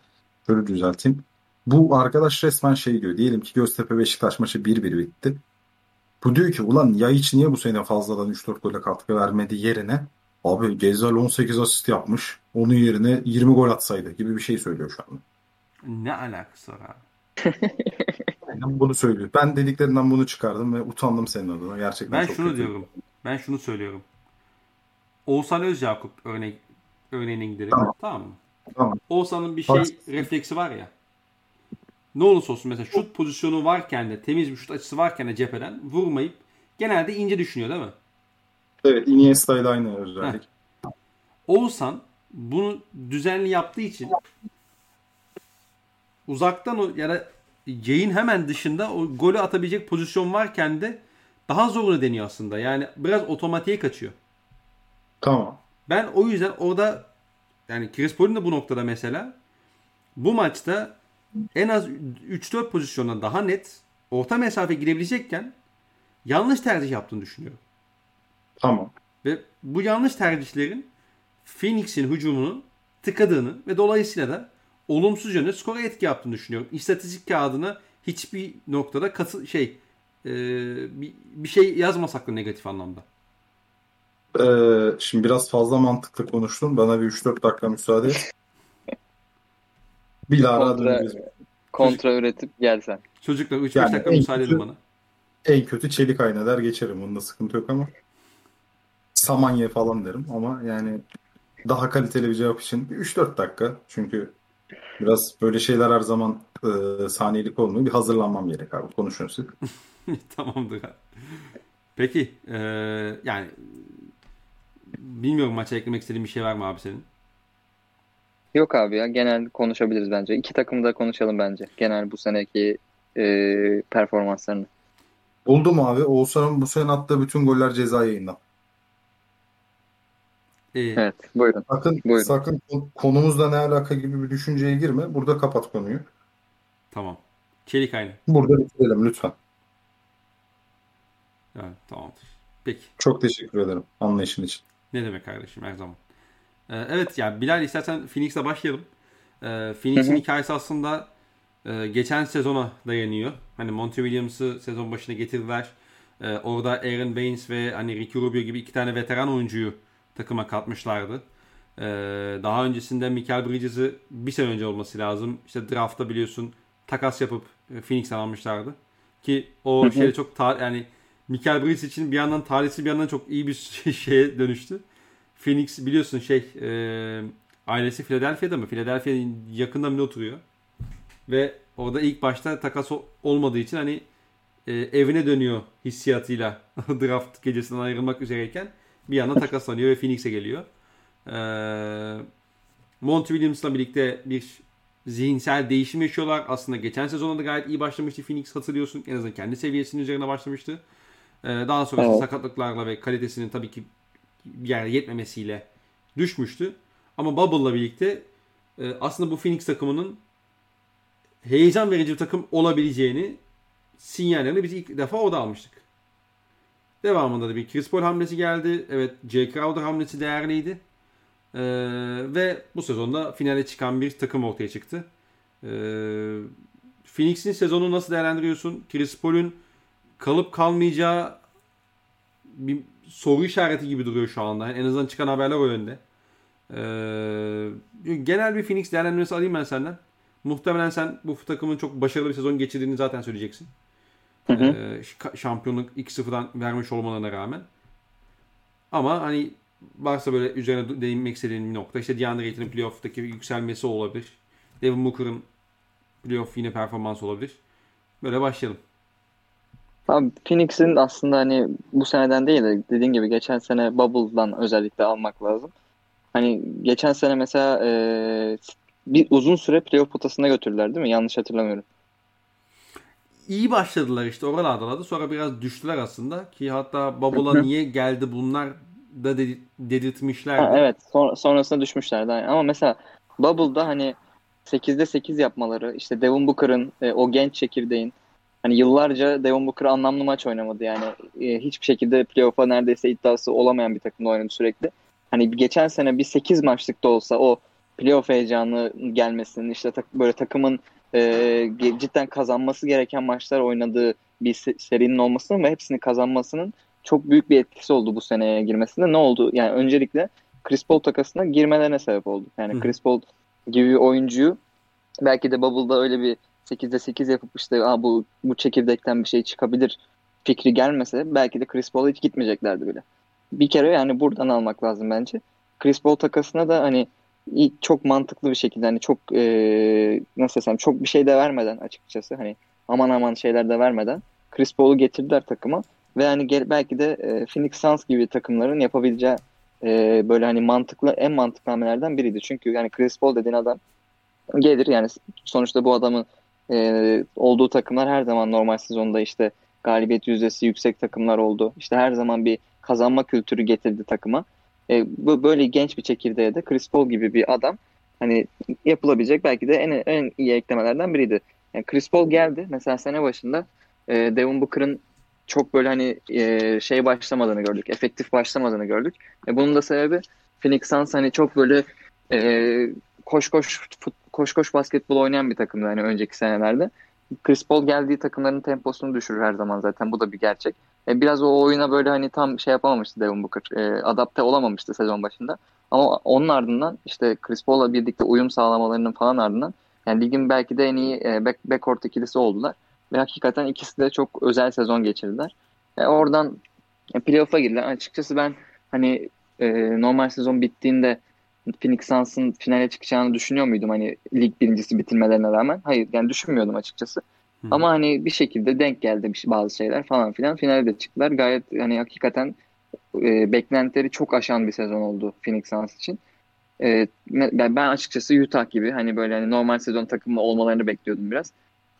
şöyle düzelteyim. Bu arkadaş resmen şey diyor. Diyelim ki Göztepe Beşiktaş maçı 1-1 bitti. Bu diyor ki ulan Yayiç niye bu sene fazladan 3-4 gole katkı vermedi yerine abi Gezzal 18 asist yapmış. Onun yerine 20 gol atsaydı gibi bir şey söylüyor şu an. ne alakası var abi? Aynen bunu söylüyor. Ben dediklerinden bunu çıkardım ve utandım senin adına. Gerçekten Ben çok şunu kötü. diyorum. Ben şunu söylüyorum. Oğuzhan Özyakup örnek örneğine gidelim. Tamam. Tamam mı? Tamam. Oğuzhan'ın bir şey Haklısın. refleksi var ya. Ne olursa olsun mesela şut pozisyonu varken de temiz bir şut açısı varken de cepheden vurmayıp genelde ince düşünüyor değil mi? Evet Iniesta ile aynı özellik. Oğuzhan bunu düzenli yaptığı için uzaktan o ya da yayın hemen dışında o golü atabilecek pozisyon varken de daha zorunu deniyor aslında. Yani biraz otomatiğe kaçıyor. Tamam. Ben o yüzden orada yani Chris Paul'un da bu noktada mesela bu maçta en az 3-4 pozisyondan daha net orta mesafe girebilecekken yanlış tercih yaptığını düşünüyorum. Tamam. Ve bu yanlış tercihlerin Phoenix'in hücumunu tıkadığını ve dolayısıyla da olumsuz yönde skora etki yaptığını düşünüyorum. İstatistik kağıdına hiçbir noktada katı şey e, bir, bir şey yazmasak da negatif anlamda. Ee, şimdi biraz fazla mantıklı konuştun. Bana bir 3-4 dakika müsaade et. Bilahare Kontra, kontra üretip gelsen. Çocuklar 3-5 Yani dakika müsaade edin bana. En kötü çelik ayna der geçerim. Bunda sıkıntı yok ama. Samanye falan derim ama yani daha kaliteli bir cevap için bir 3-4 dakika. Çünkü biraz böyle şeyler her zaman e, saniyelik olmuyor. Bir hazırlanmam gerek abi. Konuşuyoruz. Tamamdır. abi. Peki e, yani bilmiyorum maça eklemek istediğin bir şey var mı abi senin? Yok abi ya genel konuşabiliriz bence. İki takım da konuşalım bence. Genel bu seneki e, performanslarını. Buldum abi. Oğuzhan'ın bu sene attığı bütün goller ceza yayından. Evet buyurun. Sakın, Buyurun. sakın konumuzla ne alaka gibi bir düşünceye girme. Burada kapat konuyu. Tamam. Çelik aynı. Burada bitirelim lütfen. Evet, tamamdır. Peki. Çok teşekkür ederim anlayışın için. Ne demek kardeşim her zaman. Ee, evet yani Bilal istersen Phoenix'le başlayalım. Ee, Phoenix'in hikayesi aslında e, geçen sezona dayanıyor. Hani Monty Williams'ı sezon başına getirdiler. Ee, orada Aaron Baines ve hani Ricky Rubio gibi iki tane veteran oyuncuyu takıma katmışlardı. Ee, daha öncesinde Michael Bridges'ı bir sene önce olması lazım. İşte draft'ta biliyorsun takas yapıp e, Phoenix'ten almışlardı. Ki o Hı hı. şey çok ta- yani Michael Bridges için bir yandan talihsiz bir yandan çok iyi bir şeye dönüştü. Phoenix biliyorsun şey e, ailesi Philadelphia'da mı? Philadelphia'nın yakında mı oturuyor? Ve orada ilk başta takas olmadığı için hani e, evine dönüyor hissiyatıyla draft gecesinden ayrılmak üzereyken bir yandan takaslanıyor ve Phoenix'e geliyor. E, Monty Williams'la birlikte bir zihinsel değişim yaşıyorlar. Aslında geçen sezonda da gayet iyi başlamıştı Phoenix hatırlıyorsun. En azından kendi seviyesinin üzerine başlamıştı. E, daha sonra Evet. sakatlıklarla ve kalitesinin tabii ki bir yerde yetmemesiyle düşmüştü. Ama Bubble'la birlikte e, aslında bu Phoenix takımının heyecan verici bir takım olabileceğini sinyallerini biz ilk defa orada almıştık. Devamında da bir Chris Paul hamlesi geldi. Evet Jay Crowder hamlesi değerliydi. Ee, ve bu sezonda finale çıkan bir takım ortaya çıktı. Ee, Phoenix'in sezonu nasıl değerlendiriyorsun? Chris Paul'un kalıp kalmayacağı bir soru işareti gibi duruyor şu anda. En azından çıkan haberler o yönde. Ee, genel bir Phoenix değerlendirmesi alayım ben senden. Muhtemelen sen bu takımın çok başarılı bir sezon geçirdiğini zaten söyleyeceksin. Hı hı. Ee, şampiyonluk 2-0'dan vermiş olmalarına rağmen. Ama hani varsa böyle üzerine değinmek istediğin bir nokta. İşte DeAndre Ayton'un playoff'taki yükselmesi olabilir. Devin Booker'ın playoff yine performans olabilir. Böyle başlayalım. Abi Phoenix'in aslında hani bu seneden değil de dediğin gibi geçen sene Bubble'dan özellikle almak lazım. Hani geçen sene mesela e, bir uzun süre playoff potasına götürdüler değil mi? Yanlış hatırlamıyorum. İyi başladılar işte oralardalardı. Sonra biraz düştüler aslında ki hatta Bubble'a niye geldi bunlar da dedirtmişlerdi. evet son, sonrasında düşmüşlerdi. Ama mesela Bubble'da hani 8'de 8 yapmaları işte Devin Booker'ın e, o genç çekirdeğin hani yıllarca Devin Booker anlamlı maç oynamadı yani e, hiçbir şekilde playoff'a neredeyse iddiası olamayan bir takımda oynadı sürekli. Hani geçen sene bir 8 maçlık da olsa o playoff heyecanı gelmesinin işte tak, böyle takımın e, cidden kazanması gereken maçlar oynadığı bir serinin olmasının ve hepsini kazanmasının çok büyük bir etkisi oldu bu seneye girmesinde. Ne oldu? Yani öncelikle Chris Paul takasına girmelerine sebep oldu. Yani Hı. Chris Paul gibi oyuncuyu belki de Bubble'da öyle bir 8'de 8 yapıp işte Aa, bu, bu çekirdekten bir şey çıkabilir fikri gelmese belki de Chris Paul'a hiç gitmeyeceklerdi bile. Bir kere yani buradan almak lazım bence. Chris Paul takasına da hani çok mantıklı bir şekilde hani çok e, nasıl desem çok bir şey de vermeden açıkçası hani aman aman şeyler de vermeden Chris Paul'u getirdiler takıma ve hani gel, belki de e, Phoenix Suns gibi takımların yapabileceği e, böyle hani mantıklı en mantıklı hamlelerden biriydi. Çünkü yani Chris Paul dediğin adam gelir yani sonuçta bu adamın e, olduğu takımlar her zaman normal sezonda işte galibiyet yüzdesi yüksek takımlar oldu. İşte her zaman bir kazanma kültürü getirdi takıma. E, bu böyle genç bir çekirdeğe de Chris Paul gibi bir adam hani yapılabilecek belki de en en iyi eklemelerden biriydi. Yani Chris Paul geldi mesela sene başında e, Devin Booker'ın çok böyle hani e, şey başlamadığını gördük. Efektif başlamadığını gördük. E, bunun da sebebi Phoenix Suns hani çok böyle e, koş koş fut, koş koş basketbol oynayan bir takımdı hani önceki senelerde. Chris Paul geldiği takımların temposunu düşürür her zaman zaten. Bu da bir gerçek. E, biraz o oyuna böyle hani tam şey yapamamıştı Devin Booker. E, adapte olamamıştı sezon başında. Ama onun ardından işte Chris Paul'la birlikte uyum sağlamalarının falan ardından yani ligin belki de en iyi e, back, backcourt ikilisi oldular. Ve hakikaten ikisi de çok özel sezon geçirdiler. E, oradan e, playoff'a girdiler. Açıkçası ben hani e, normal sezon bittiğinde Phoenix Suns'ın finale çıkacağını düşünüyor muydum hani lig birincisi bitirmelerine rağmen? Hayır yani düşünmüyordum açıkçası. Hı. Ama hani bir şekilde denk geldi bazı şeyler falan filan. Finale de çıktılar. Gayet hani hakikaten e, beklentileri çok aşan bir sezon oldu Phoenix Suns için. E, ben açıkçası Utah gibi hani böyle hani normal sezon takımı olmalarını bekliyordum biraz.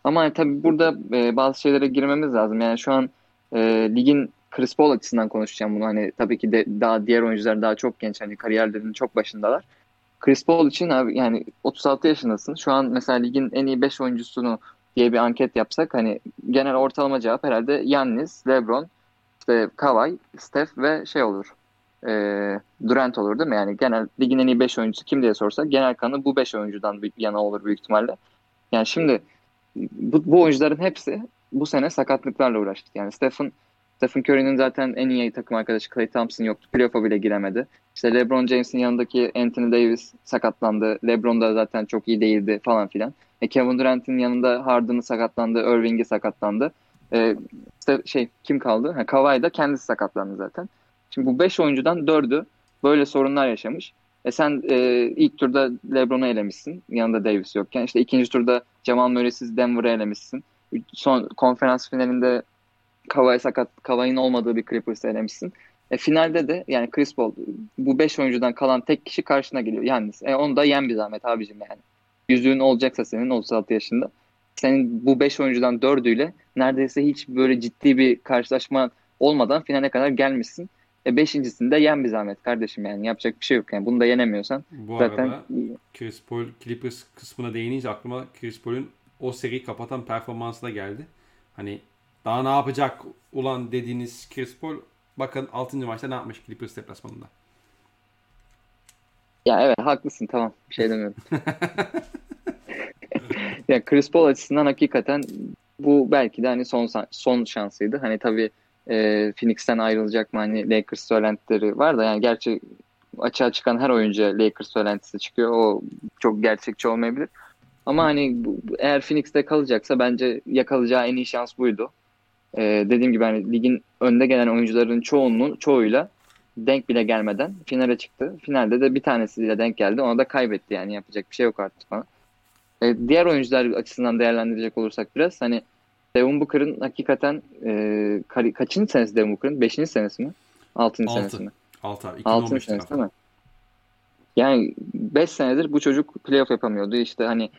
Ama hani tabii burada e, bazı şeylere girmemiz lazım. Yani şu an e, ligin Chris Paul açısından konuşacağım bunu. Hani tabii ki de daha diğer oyuncular daha çok genç. Hani kariyerlerinin çok başındalar. Chris Paul için abi yani 36 yaşındasın. Şu an mesela ligin en iyi 5 oyuncusunu diye bir anket yapsak hani genel ortalama cevap herhalde Yannis, LeBron, işte Kawhi, Steph ve şey olur. E, Durant olur değil mi? Yani genel ligin en iyi 5 oyuncusu kim diye sorsak genel kanı bu 5 oyuncudan yana olur büyük ihtimalle. Yani şimdi bu, bu oyuncuların hepsi bu sene sakatlıklarla uğraştı. Yani Stephen Stephen Curry'nin zaten en iyi takım arkadaşı Klay Thompson yoktu. Playoff'a bile giremedi. İşte LeBron James'in yanındaki Anthony Davis sakatlandı. LeBron da zaten çok iyi değildi falan filan. E, Kevin Durant'in yanında Harden'ı sakatlandı. Irving'i sakatlandı. E, işte şey kim kaldı? Ha, Kawhi da kendisi sakatlandı zaten. Şimdi bu 5 oyuncudan 4'ü böyle sorunlar yaşamış. E sen e, ilk turda LeBron'u elemişsin. Yanında Davis yokken. İşte ikinci turda Jamal Murray'siz Denver'ı elemişsin. Son konferans finalinde Kawhi sakat, Kawhi'nin olmadığı bir Clippers'ı elemişsin. E, finalde de yani Chris Paul bu 5 oyuncudan kalan tek kişi karşına geliyor. Yani e, onu da yen bir zahmet abicim yani. Yüzüğün olacaksa senin 36 yaşında. Senin bu 5 oyuncudan 4'üyle neredeyse hiç böyle ciddi bir karşılaşma olmadan finale kadar gelmişsin. E beşincisinde yen bir zahmet kardeşim yani yapacak bir şey yok yani bunu da yenemiyorsan Bu zaten arada Chris Paul Clippers kısmına değinince aklıma Chris Paul'un o seriyi kapatan performansı da geldi. Hani daha ne yapacak ulan dediğiniz Chris Paul bakın 6. maçta ne yapmış Clippers deplasmanında. Ya evet haklısın tamam bir şey demiyorum. Yani Chris Paul açısından hakikaten bu belki de hani son son şansıydı. Hani tabii e, Phoenix'ten ayrılacak mı hani Lakers söylentileri var da yani gerçi açığa çıkan her oyuncu Lakers söylentisi çıkıyor. O çok gerçekçi olmayabilir. Ama hani eğer Phoenix'te kalacaksa bence yakalayacağı en iyi şans buydu. Ee, dediğim gibi hani ligin önde gelen oyuncuların çoğunluğu çoğuyla denk bile gelmeden finale çıktı. Finalde de bir tanesiyle denk geldi. Ona da kaybetti yani yapacak bir şey yok artık falan. Ee, diğer oyuncular açısından değerlendirecek olursak biraz hani Devin Booker'ın hakikaten e, ka- kaçıncı senesi Devin Booker'ın? Beşinci senesi mi? Altıncı Altı. senesi mi? Altı abi. Altıncı senesi değil mi? Yani 5 senedir bu çocuk playoff yapamıyordu. İşte hani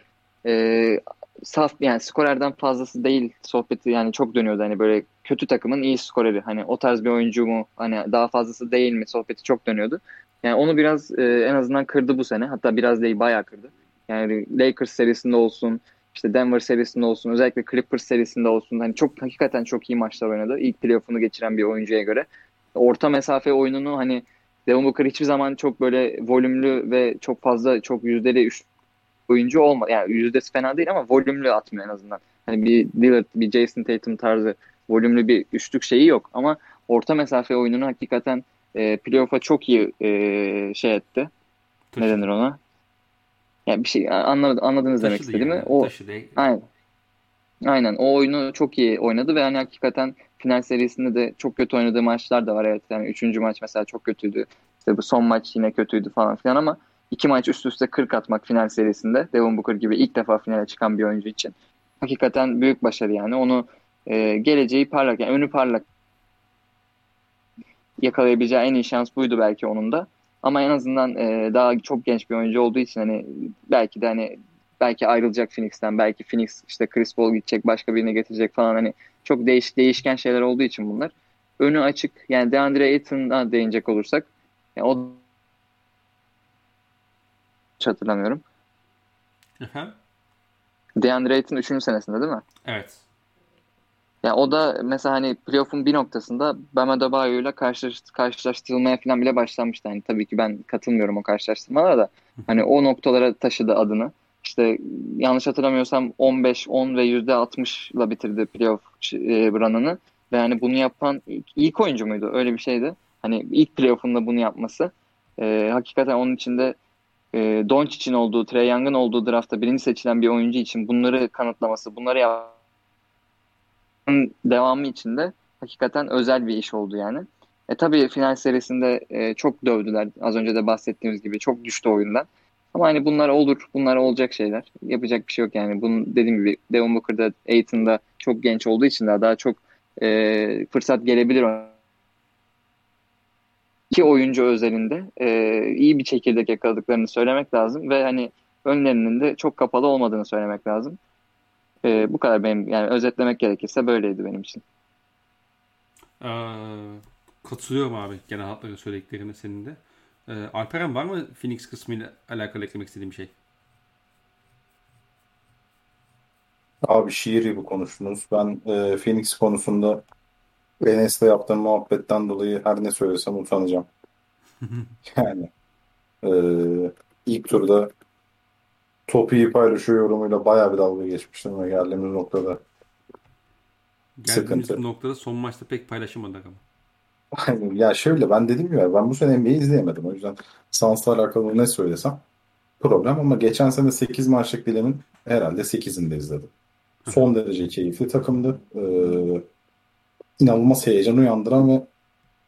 e, saf yani skorerden fazlası değil sohbeti yani çok dönüyordu hani böyle kötü takımın iyi skoreri hani o tarz bir oyuncu mu hani daha fazlası değil mi sohbeti çok dönüyordu. Yani onu biraz e, en azından kırdı bu sene hatta biraz değil bayağı kırdı. Yani Lakers serisinde olsun işte Denver serisinde olsun özellikle Clippers serisinde olsun hani çok hakikaten çok iyi maçlar oynadı. İlk playoff'unu geçiren bir oyuncuya göre. Orta mesafe oyununu hani Devin Booker hiçbir zaman çok böyle volümlü ve çok fazla çok yüzdeli oyuncu olma yani yüzdesi fena değil ama volümlü atmıyor en azından. Hani bir Lillard, bir Jason Tatum tarzı volümlü bir üçlük şeyi yok ama orta mesafe oyununu hakikaten e, playoff'a çok iyi e, şey etti. Taşı. Ne denir ona? Yani bir şey anladınız, anladınız demek istediğimi. Yani. O aynen. Aynen. O oyunu çok iyi oynadı ve hani hakikaten final serisinde de çok kötü oynadığı maçlar da var. Evet yani üçüncü maç mesela çok kötüydü. İşte bu son maç yine kötüydü falan filan ama iki maç üst üste 40 atmak final serisinde Devin Booker gibi ilk defa finale çıkan bir oyuncu için hakikaten büyük başarı yani. Onu e, geleceği parlak yani önü parlak yakalayabileceği en iyi şans buydu belki onun da. Ama en azından e, daha çok genç bir oyuncu olduğu için hani belki de hani belki ayrılacak Phoenix'ten belki Phoenix işte Chris Paul gidecek başka birini getirecek falan hani çok değiş değişken şeyler olduğu için bunlar. Önü açık yani DeAndre Ayton'a değinecek olursak yani o hatırlamıyorum. Efendim? DeAndre Ayton 3. senesinde değil mi? Evet. Ya o da mesela hani playoff'un bir noktasında Bam Adebayo ile karşılaş, karşılaştırılmaya falan bile başlanmıştı. Hani tabii ki ben katılmıyorum o karşılaştırmalara da. Hani o noktalara taşıdı adını. İşte yanlış hatırlamıyorsam 15, 10 ve %60 ile bitirdi playoff e, run'ını. Ve hani bunu yapan ilk, ilk oyuncu muydu? Öyle bir şeydi. Hani ilk playoff'unda bunu yapması. E, hakikaten onun içinde e, Doncic'in olduğu, Trey Young'ın olduğu draftta birinci seçilen bir oyuncu için bunları kanıtlaması, bunları yapması devamı için de hakikaten özel bir iş oldu yani. E tabii final serisinde e, çok dövdüler. Az önce de bahsettiğimiz gibi çok düştü oyundan. Ama hani bunlar olur, bunlar olacak şeyler. Yapacak bir şey yok yani. Bunun dediğim gibi Devon Booker'da, Aiton'da çok genç olduğu için daha, daha çok e, fırsat gelebilir iki oyuncu özelinde e, iyi bir çekirdek yakaladıklarını söylemek lazım ve hani önlerinin de çok kapalı olmadığını söylemek lazım. E, bu kadar benim yani özetlemek gerekirse böyleydi benim için. Ee, katılıyorum abi genel hatları söylediklerine senin de. Ee, Alperen var mı Phoenix kısmıyla alakalı eklemek istediğim şey? Abi şiir gibi konuştunuz. Ben e, Phoenix konusunda Enes'le yaptığım muhabbetten dolayı her ne söylesem utanacağım. yani e, ilk turda topu iyi paylaşıyor yorumuyla bayağı bir dalga geçmiştim ve geldiğimiz noktada Geldiğimiz sıkıntı. noktada son maçta pek paylaşamadık ama. Aynen. Ya şöyle ben dedim ya ben bu sene NBA izleyemedim. O yüzden Suns'la alakalı ne söylesem problem ama geçen sene 8 maçlık dilemin herhalde 8'ini de izledim. Son derece keyifli takımdı. Ee, inanılmaz heyecan uyandıran ve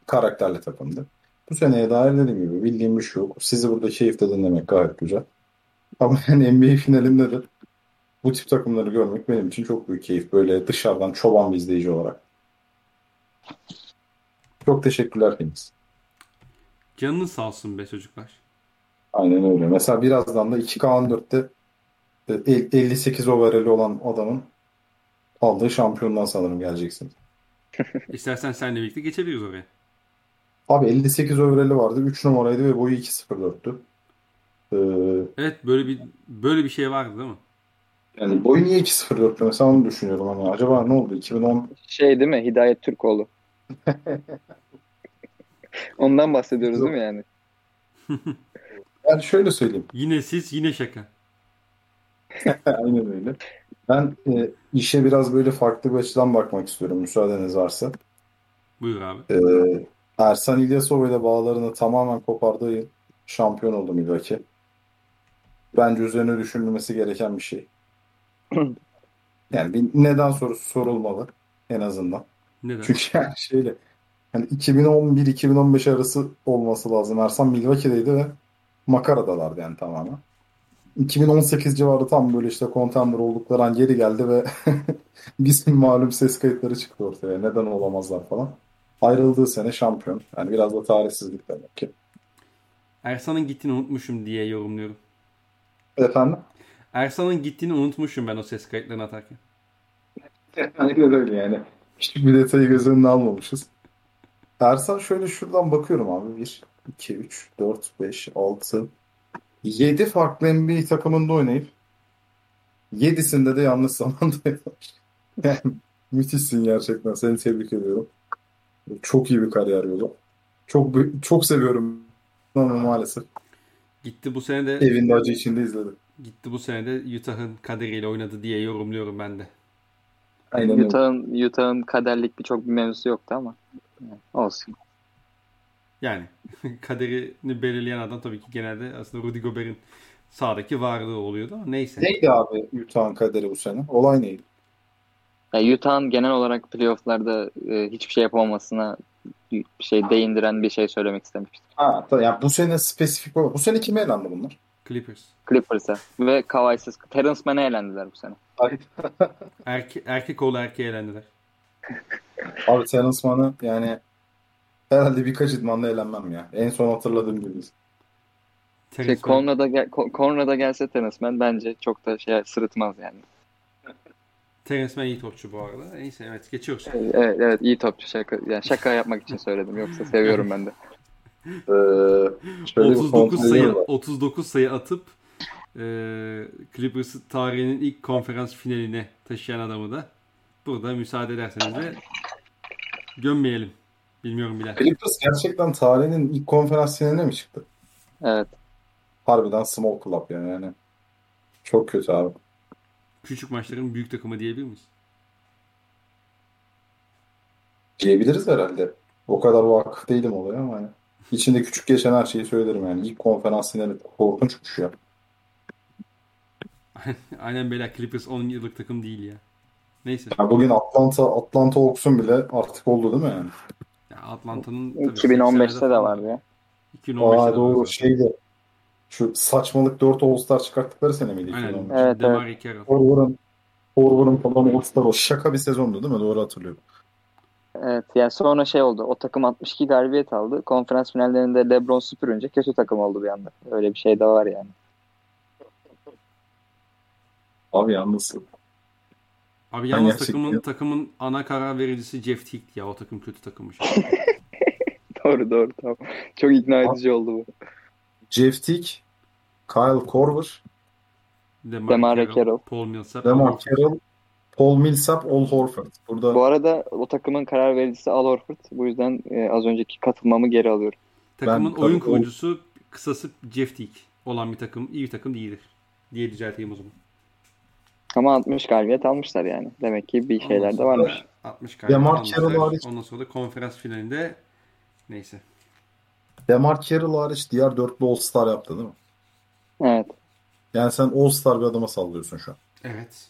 karakterli takımdı. Bu seneye dair dediğim gibi bildiğim bir şey yok. Sizi burada keyifle dinlemek gayet güzel. Ama yani NBA finalinde de bu tip takımları görmek benim için çok büyük keyif. Böyle dışarıdan çoban bir izleyici olarak. Çok teşekkürler Deniz. Canınız sağ olsun be çocuklar. Aynen öyle. Mesela birazdan da 2K14'te 58 overall'i olan adamın aldığı şampiyondan sanırım geleceksin. İstersen seninle birlikte geçebiliriz oraya. Abi 58 overall'i vardı. 3 numaraydı ve boyu 2.04'tü. Ee, evet böyle bir böyle bir şey vardı değil mi? Yani boyu niye 2.04'tü mesela onu düşünüyorum. Hani acaba ne oldu? 2010 Şey değil mi? Hidayet Türkoğlu. Ondan bahsediyoruz değil mi yani? yani şöyle söyleyeyim. Yine siz yine şaka. Aynen öyle. Ben e, işe biraz böyle farklı bir açıdan bakmak istiyorum müsaadeniz varsa. Buyur abi. E, Ersan İlyasova ile bağlarını tamamen kopardığı yıl şampiyon oldu Milwaukee. Bence üzerine düşünülmesi gereken bir şey. Yani bir neden sorusu sorulmalı en azından. Neden? Çünkü yani şeyle yani 2011-2015 arası olması lazım. Ersan Milwaukee'deydi ve makaradalardı yani tamamen. 2018 civarı tam böyle işte contender oldukları an geri geldi ve bizim malum ses kayıtları çıktı ortaya. Neden olamazlar falan. Ayrıldığı sene şampiyon. Yani biraz da tarihsizlik demek ki. Ersan'ın gittiğini unutmuşum diye yorumluyorum. Efendim? Ersan'ın gittiğini unutmuşum ben o ses kayıtlarını atarken. Aynen öyle yani. Hiçbir bir detayı göz önüne almamışız. Ersan şöyle şuradan bakıyorum abi. 1, 2, 3, 4, 5, 6, 7 farklı NBA takımında oynayıp 7'sinde de yanlış zamanda. Yani müthişsin gerçekten. Seni tebrik ediyorum. Çok iyi bir kariyer yolu. Çok çok seviyorum ama maalesef. Gitti bu sene de Evinde acı içinde izledim. gitti bu sene de Utah'ın kaderiyle oynadı diye yorumluyorum ben de. Aynen. Utah'ın Utah'ın kaderlik birçok bir mevzusu yoktu ama olsun. Yani kaderini belirleyen adam tabii ki genelde aslında Rudy Gobert'in sahadaki varlığı oluyordu ama neyse. Neydi abi Utah'ın kaderi bu sene? Olay neydi? Ya Utah'ın genel olarak playofflarda e, hiçbir şey yapamamasına bir şey değindiren bir şey söylemek istemiştim. Ha, ta- yani bu sene spesifik olarak. Bu sene kime elendi bunlar? Clippers. Clippers'a ve Kawhi'siz Terence Mann'e elendiler bu sene. Erke, erkek oğlu erkeğe elendiler. Abi Terence Mann'ı yani herhalde birkaç idmanla eğlenmem ya. En son hatırladığım gibi. Şey, Conrad'a gel, Conrad'a gelse Mann bence çok da şey sırıtmaz yani. Mann iyi topçu bu arada. Neyse evet geçiyoruz. Evet evet iyi topçu şaka yani şaka yapmak için söyledim yoksa seviyorum ben de. Ee, şöyle bir 39 kontrolü sayı var. 39 sayı atıp e, Clippers tarihinin ilk konferans finaline taşıyan adamı da burada müsaade ederseniz de gömmeyelim. Bilmiyorum bile. Clippers gerçekten tarihinin ilk konferans finaline mi çıktı? Evet. Harbiden small club yani. yani. Çok kötü abi. Küçük maçların büyük takımı diyebilir miyiz? Diyebiliriz herhalde. O kadar vakıf değilim olaya ama yani. İçinde küçük geçen her şeyi söylerim yani. İlk konferans finali korkunçmuş ya. Aynen beyler Clippers 10 yıllık takım değil ya. Neyse. Ya bugün Atlanta Atlanta Hawks'un bile artık oldu değil mi yani? Atlanta'nın tabii 2015'te 80'lerde de vardı ya. 2015'te Aa de doğru var. şeyde şu saçmalık 4 All-Star çıkarttıkları sene miydi? Aynen. 2015? Evet, Demar Forward'ın falan All-Star o şaka bir sezondu değil mi? Doğru hatırlıyorum. Evet yani sonra şey oldu. O takım 62 galibiyet aldı. Konferans finallerinde LeBron süpürünce kötü takım oldu bir anda. Öyle bir şey de var yani. Abi yalnız Abi yalnız gerçekten- takımın takımın ana karar vericisi Jeff Teague ya. O takım kötü takımmış. doğru doğru tamam. Çok ikna edici oldu bu. Jeff Teague, Kyle Korver, Demar, Demar Carroll, Carroll. Paul Millsap, Demar. Carroll, Paul Millsap, Al Horford. Burada Bu arada o takımın karar vericisi Al Horford. Bu yüzden e, az önceki katılmamı geri alıyorum. Takımın Ben- oyun kurucusu kısası Jeff Teague olan bir takım. iyi bir takım değildir. Diye düzelteyim o zaman. Ama 60 galibiyet almışlar yani. Demek ki bir şeyler de varmış. 60 Demar galibiyet Carroll almışlar. hariç- Ondan sonra da konferans finalinde neyse. Demar Carroll hariç diğer dörtlü All-Star yaptı değil mi? Evet. Yani sen All-Star bir adama sallıyorsun şu an. Evet.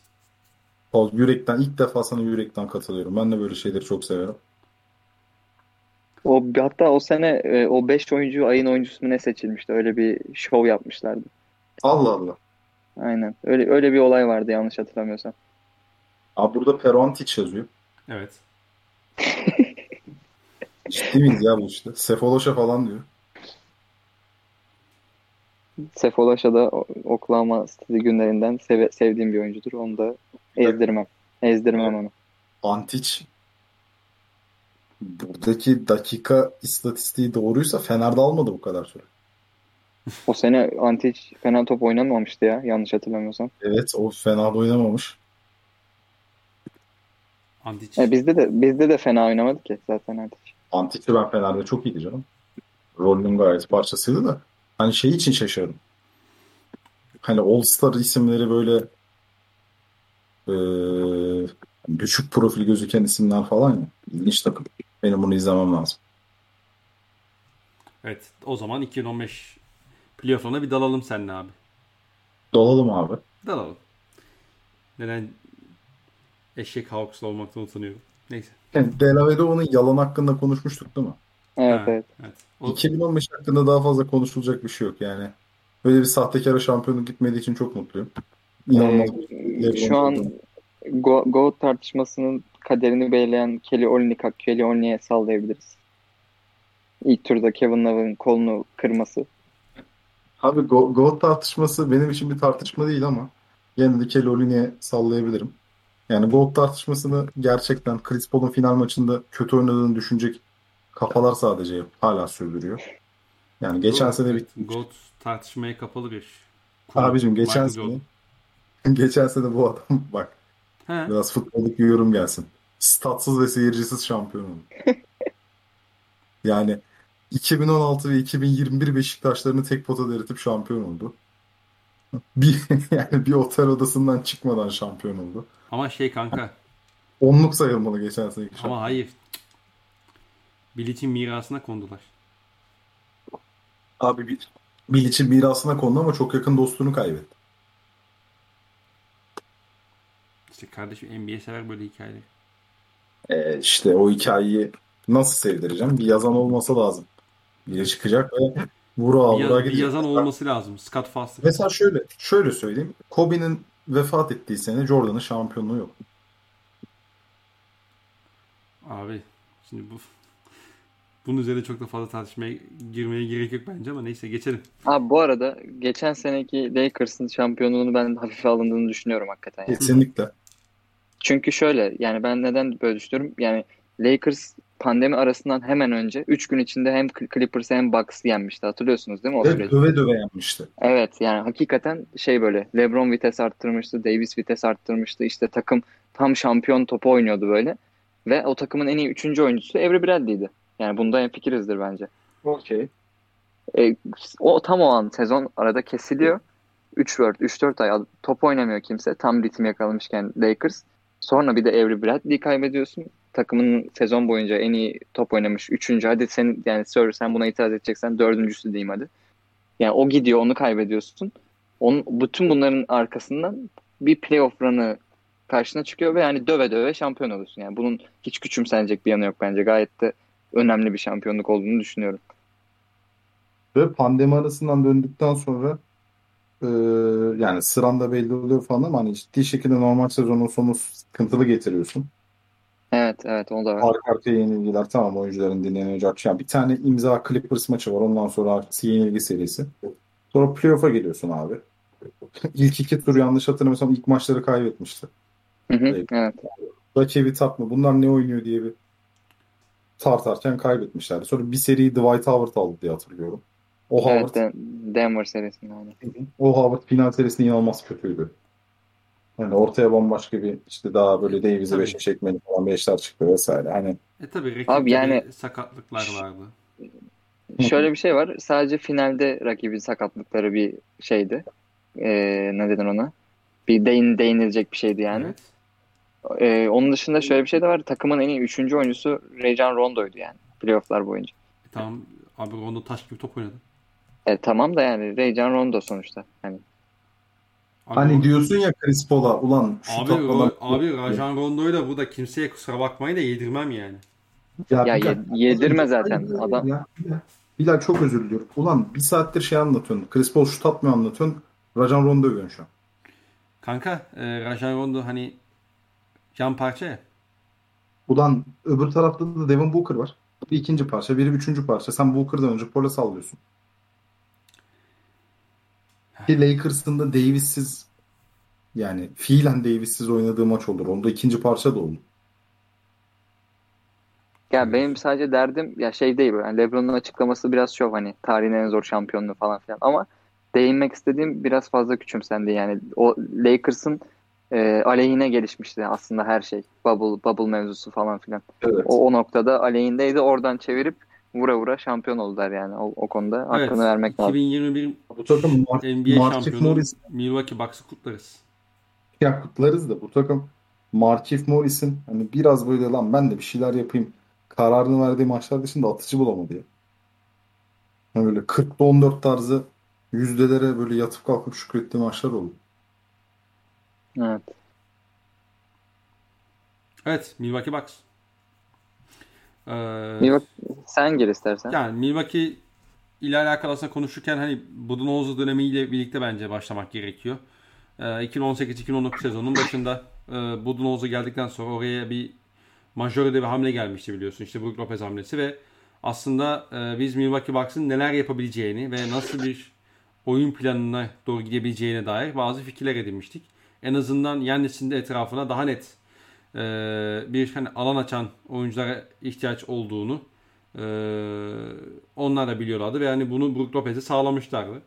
O yürekten ilk defa sana yürekten katılıyorum. Ben de böyle şeyleri çok severim. O hatta o sene e, o 5 oyuncu ayın oyuncusu ne seçilmişti? Öyle bir şov yapmışlardı. Allah Allah. Aynen. Öyle öyle bir olay vardı yanlış hatırlamıyorsam. Abi burada Perontic yazıyor. Evet. Ciddi miyiz ya bu işte? Sefoloşa falan diyor. Sefolaş'a da Oklahoma City günlerinden seve- sevdiğim bir oyuncudur. Onu da ezdirmem. Ezdirmem onu. Antic buradaki dakika istatistiği doğruysa Fener'de almadı bu kadar süre. O sene Antic fena top oynamamıştı ya yanlış hatırlamıyorsam. Evet o fena da oynamamış. Andic. E, bizde de bizde de fena oynamadı ki zaten Antic. Antic'i ben Fener'de çok iyiydi canım. Rolünün gayet parçasıydı da. Hani şey için şaşırdım. hani All Star isimleri böyle e, düşük profil gözüken isimler falan ya. İlginç takım. Benim bunu izlemem lazım. Evet o zaman 2015 playoff'larına bir dalalım seninle abi. Dalalım abi. Dalalım. Neden eşek Hawks'la olmaktan utanıyorum. Neyse. Yani Delavedo'nun yalan hakkında konuşmuştuk değil mi? Evet Ha, evet. evet. O, 2015 hakkında daha fazla konuşulacak bir şey yok yani. Böyle bir sahtekara şampiyonluk gitmediği için çok mutluyum. İnanılmaz. Ee, şu an Go GOAT tartışmasının kaderini belirleyen Kelly Olynyk, Kelly Olynyk'e sallayabiliriz. İlk turda Kevin Love'ın kolunu kırması. Abi Go- GOAT tartışması benim için bir tartışma değil ama yine de Kelly Olynyk'e sallayabilirim. Yani GOAT tartışmasını gerçekten Chris Paul'un final maçında kötü oynadığını düşünecek kafalar sadece hala sürdürüyor. Yani geçen sene bir Goat tartışmaya kapalı bir. abicim geçen Michael sene Jordan. geçen sene bu adam bak He. biraz futbolluk bir yorum gelsin. Statsız ve seyircisiz şampiyon oldu. Yani 2016 ve 2021 Beşiktaşlarını tek potada eritip şampiyon oldu. Bir yani bir otel odasından çıkmadan şampiyon oldu. Ama şey kanka. Onluk sayılmalı geçen seneki Ama şampiyon. hayır. Bilic'in mirasına kondular. Abi bir Bilic'in mirasına kondu ama çok yakın dostluğunu kaybetti. İşte kardeşim NBA sever böyle hikayeleri. Ee, işte o hikayeyi nasıl sevdireceğim? Bir yazan olması lazım. Biri çıkacak ve vura Bir, vura gidecek. yazan olması lazım. Scott Foster. Mesela şöyle şöyle söyleyeyim. Kobe'nin vefat ettiği sene Jordan'ın şampiyonluğu yok. Abi şimdi bu bunun üzerine çok da fazla tartışmaya girmeye gerek yok bence ama neyse geçelim. Abi bu arada geçen seneki Lakers'ın şampiyonluğunu ben hafife alındığını düşünüyorum hakikaten. Yani. Kesinlikle. Çünkü şöyle yani ben neden böyle düşünüyorum? Yani Lakers pandemi arasından hemen önce 3 gün içinde hem Clippers'ı hem Bucks'ı yenmişti. Hatırlıyorsunuz değil mi o Ve süreci? döve döve yenmişti. Evet yani hakikaten şey böyle LeBron vites arttırmıştı, Davis vites arttırmıştı. İşte takım tam şampiyon topu oynuyordu böyle. Ve o takımın en iyi 3. oyuncusu Avery Bradley'di. Yani bunda hemfikirizdir bence. Okey. E, o tam o an sezon arada kesiliyor. 3-4 3-4 ay top oynamıyor kimse. Tam ritim yakalamışken Lakers. Sonra bir de Avery Bradley'i kaybediyorsun. Takımın sezon boyunca en iyi top oynamış 3. Hadi sen yani Sir sen buna itiraz edeceksen dördüncüsü diyeyim hadi. Yani o gidiyor onu kaybediyorsun. Onun, bütün bunların arkasından bir playoff run'ı karşına çıkıyor ve yani döve döve şampiyon oluyorsun. Yani bunun hiç küçümsenecek bir yanı yok bence. Gayet de önemli bir şampiyonluk olduğunu düşünüyorum. Ve pandemi arasından döndükten sonra e, yani sıranda belli oluyor falan ama hani ciddi şekilde normal sezonun sonu sıkıntılı getiriyorsun. Evet evet o da var. Arka arkaya yenilgiler tamam oyuncuların dinlenecek. Yani bir tane imza Clippers maçı var ondan sonra arkası yenilgi serisi. Sonra playoff'a geliyorsun abi. İlk iki tur yanlış hatırlamıyorsam ilk maçları kaybetmişti. Hı hı, evet. Rakibi takma bunlar ne oynuyor diye bir tartarken kaybetmişlerdi. Sonra bir seriyi Dwight Howard aldı diye hatırlıyorum. O Howard, Evet Den- Denver serisinde o Howard final serisinde inanılmaz kötüydü. Yani ortaya bambaşka bir işte daha böyle Davis'i Tabii. 5'e çekmeli falan beşler çıktı vesaire. Hani E tabi rakipte Abi yani- sakatlıklar vardı. Şöyle bir şey var. Sadece finalde rakibin sakatlıkları bir şeydi. Ee, ne denir ona? Bir değin, değinilecek bir şeydi yani. Evet. Ee, onun dışında şöyle bir şey de var. Takımın en iyi üçüncü oyuncusu Rajon Rondo'ydu yani. Playoff'lar boyunca. E tamam abi Rondo taş gibi top oynadı. E, tamam da yani Rajon Rondo sonuçta. Hani Abi, hani o- diyorsun ya Chris Paul'a ulan şu Abi, Ro- abi Rajan Rondo'yu da burada kimseye kusura bakmayın da yedirmem yani. ya Bilal, ye- yedirme zaten Hayır, adam. Ya, Bilal, çok özür diliyorum. Ulan bir saattir şey anlatıyorsun. Chris Paul şut atmıyor anlatıyorsun. Rajon Rondo övüyorsun şu an. Kanka e, Rajan Rondo hani can parça ya. Ulan öbür tarafta da Devin Booker var. Bir ikinci parça, biri üçüncü parça. Sen Booker'dan önce Paul'a sallıyorsun. Lakers'ın da Davis'siz yani fiilen Davis'siz oynadığı maç olur. Onda ikinci parça da oldu. Ya benim sadece derdim ya şey değil. Yani LeBron'un açıklaması biraz şov hani tarihin en zor şampiyonluğu falan filan ama değinmek istediğim biraz fazla küçümsendi yani o Lakers'ın e, aleyhine gelişmişti aslında her şey. Bubble bubble mevzusu falan filan. Evet. O, o noktada aleyhindeydi. Oradan çevirip vura vura şampiyon oldular yani o, o konuda. Hakkını Evet, vermek lazım. 2021 Bu takım Mar- NBA Markif şampiyonu Morris. Milwaukee Bucks'ı kutlarız. Ya kutlarız da bu takım Markif Morris'in hani biraz böyle lan ben de bir şeyler yapayım kararını verdiği maçlar dışında atıcı bulamadı ya. Yani böyle 40'da 14 tarzı yüzdelere böyle yatıp kalkıp şükrettiği maçlar oldu. Evet. Evet Milwaukee Bucks. Ee, Milwaukee, sen gir istersen. Yani Milwaukee ile alakalı aslında konuşurken hani Budenholzer dönemiyle birlikte bence başlamak gerekiyor. Ee, 2018-2019 sezonun başında e, Budenholzer geldikten sonra oraya bir majörde bir hamle gelmişti biliyorsun. İşte Brook Lopez hamlesi ve aslında e, biz Milwaukee Bucks'ın neler yapabileceğini ve nasıl bir oyun planına doğru gidebileceğine dair bazı fikirler edinmiştik. En azından Yannis'in de etrafına daha net bir hani alan açan oyunculara ihtiyaç olduğunu e, onlar da biliyorlardı ve yani bunu Brook Lopez'e sağlamışlardı.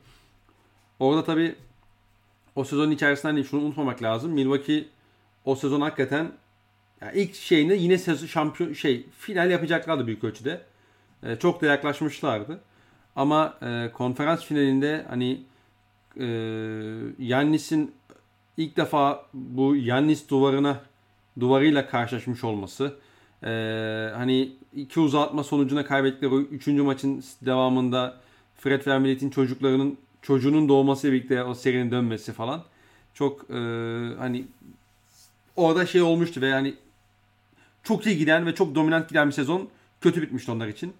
Orada tabi o sezonun içerisinde hani şunu unutmamak lazım. Milwaukee o sezon hakikaten yani ilk şeyinde yine sezon şampiyon şey final yapacaklardı büyük ölçüde. E, çok da yaklaşmışlardı. Ama e, konferans finalinde hani e, Yannis'in ilk defa bu Yannis duvarına duvarıyla karşılaşmış olması e, hani iki uzatma sonucuna kaybettikleri üçüncü maçın devamında Fred Vermillet'in çocuklarının çocuğunun doğması birlikte o serinin dönmesi falan çok e, hani orada şey olmuştu ve yani çok iyi giden ve çok dominant giden bir sezon kötü bitmişti onlar için.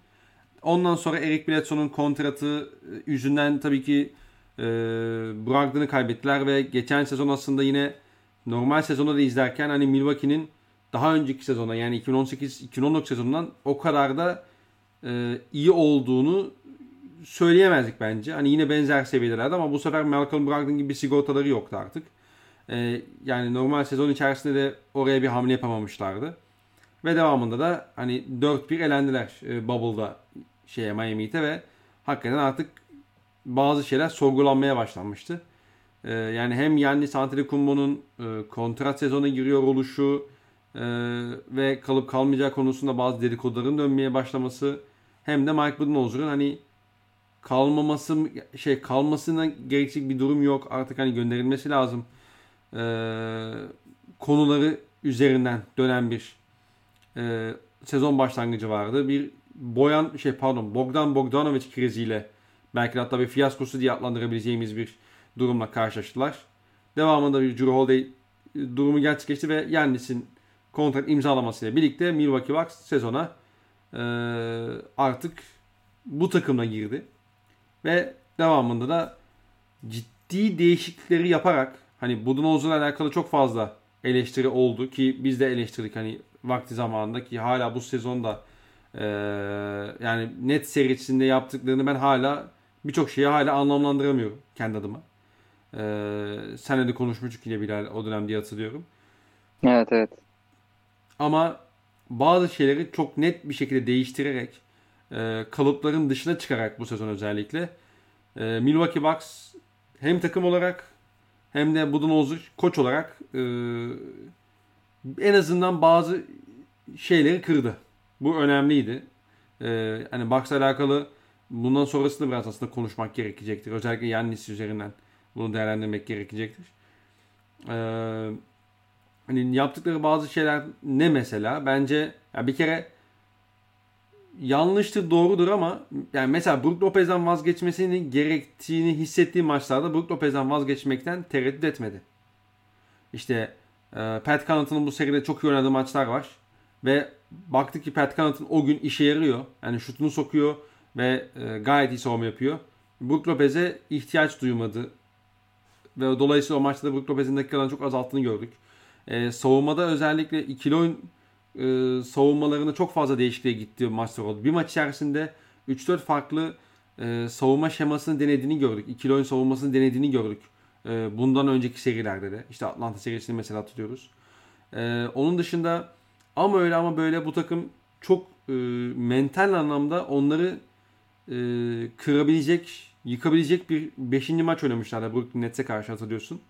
Ondan sonra Eric Bledsoe'nun kontratı e, yüzünden tabii ki e, Brogdon'u kaybettiler ve geçen sezon aslında yine normal sezonu da izlerken hani Milwaukee'nin daha önceki sezona yani 2018-2019 sezonundan o kadar da e, iyi olduğunu söyleyemezdik bence. Hani yine benzer seviyelerde ama bu sefer Malcolm Brogdon gibi bir sigortaları yoktu artık. E, yani normal sezon içerisinde de oraya bir hamle yapamamışlardı. Ve devamında da hani 4-1 elendiler e, Bubble'da şeye Miami ve hakikaten artık bazı şeyler sorgulanmaya başlanmıştı. E, yani hem Yannis Antetokounmpo'nun e, kontrat sezonu giriyor oluşu e, ve kalıp kalmayacağı konusunda bazı dedikoduların dönmeye başlaması hem de Mike Budenholzer'ın hani kalmaması şey kalmasına gerekecek bir durum yok. Artık hani gönderilmesi lazım. E, konuları üzerinden dönen bir e, sezon başlangıcı vardı. Bir Boyan şey pardon Bogdan Bogdanovic kriziyle belki hatta bir fiyaskosu diye adlandırabileceğimiz bir durumla karşılaştılar. Devamında bir Drew Holiday e, durumu gerçekleşti ve Yannis'in kontrat imzalamasıyla birlikte Milwaukee Bucks sezona e, artık bu takımla girdi. Ve devamında da ciddi değişiklikleri yaparak hani Budenholzer'la alakalı çok fazla eleştiri oldu ki biz de eleştirdik hani vakti zamanında ki hala bu sezonda e, yani net serisinde yaptıklarını ben hala birçok şeyi hala anlamlandıramıyorum kendi adıma. E, senle de konuşmuştuk yine Bilal o dönem diye hatırlıyorum. Evet evet. Ama bazı şeyleri çok net bir şekilde değiştirerek e, kalıpların dışına çıkarak bu sezon özellikle e, Milwaukee Bucks hem takım olarak hem de Budenholzer koç olarak e, en azından bazı şeyleri kırdı. Bu önemliydi. Ee, hani Bucks'la alakalı bundan sonrasında biraz aslında konuşmak gerekecektir. Özellikle Yannis üzerinden bunu değerlendirmek gerekecektir. Ee, hani yaptıkları bazı şeyler ne mesela? Bence ya bir kere yanlıştır doğrudur ama yani mesela Brook Lopez'den vazgeçmesini gerektiğini hissettiği maçlarda Brook Lopez'den vazgeçmekten tereddüt etmedi. İşte e, Pat Connaughton'un bu seride çok iyi oynadığı maçlar var. Ve baktık ki Pat Connaughton o gün işe yarıyor. Yani şutunu sokuyor ve e, gayet iyi savunma yapıyor. Brook Lopez'e ihtiyaç duymadı. Ve dolayısıyla o maçta da Brook Lopez'in dakikalarını çok azalttığını gördük. E, savunmada özellikle ikili oyun e, savunmalarında çok fazla değişikliğe gitti maçlar oldu. Bir maç içerisinde 3-4 farklı e, savunma şemasını denediğini gördük. İkili oyun savunmasını denediğini gördük. E, bundan önceki serilerde de. İşte Atlanta serisini mesela hatırlıyoruz. E, onun dışında ama öyle ama böyle bu takım çok e, mental anlamda onları e, kırabilecek, yıkabilecek bir 5. maç oynamışlardı Brooklyn Nets'e karşı hatırlıyorsun.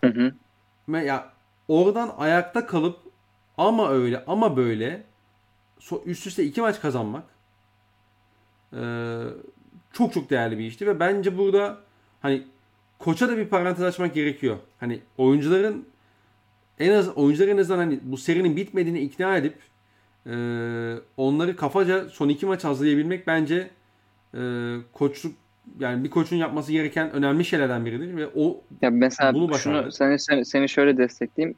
Hı hı. Ve ya oradan ayakta kalıp ama öyle ama böyle üst üste iki maç kazanmak e, çok çok değerli bir işti ve bence burada hani koça da bir parantez açmak gerekiyor. Hani oyuncuların en az oyuncuların en azından hani bu serinin bitmediğini ikna edip e, onları kafaca son iki maç hazırlayabilmek bence e, koçluk yani bir koçun yapması gereken önemli şeylerden biridir ve o Ya mesela bunu şunu başardı. seni, seni, seni şöyle destekleyeyim.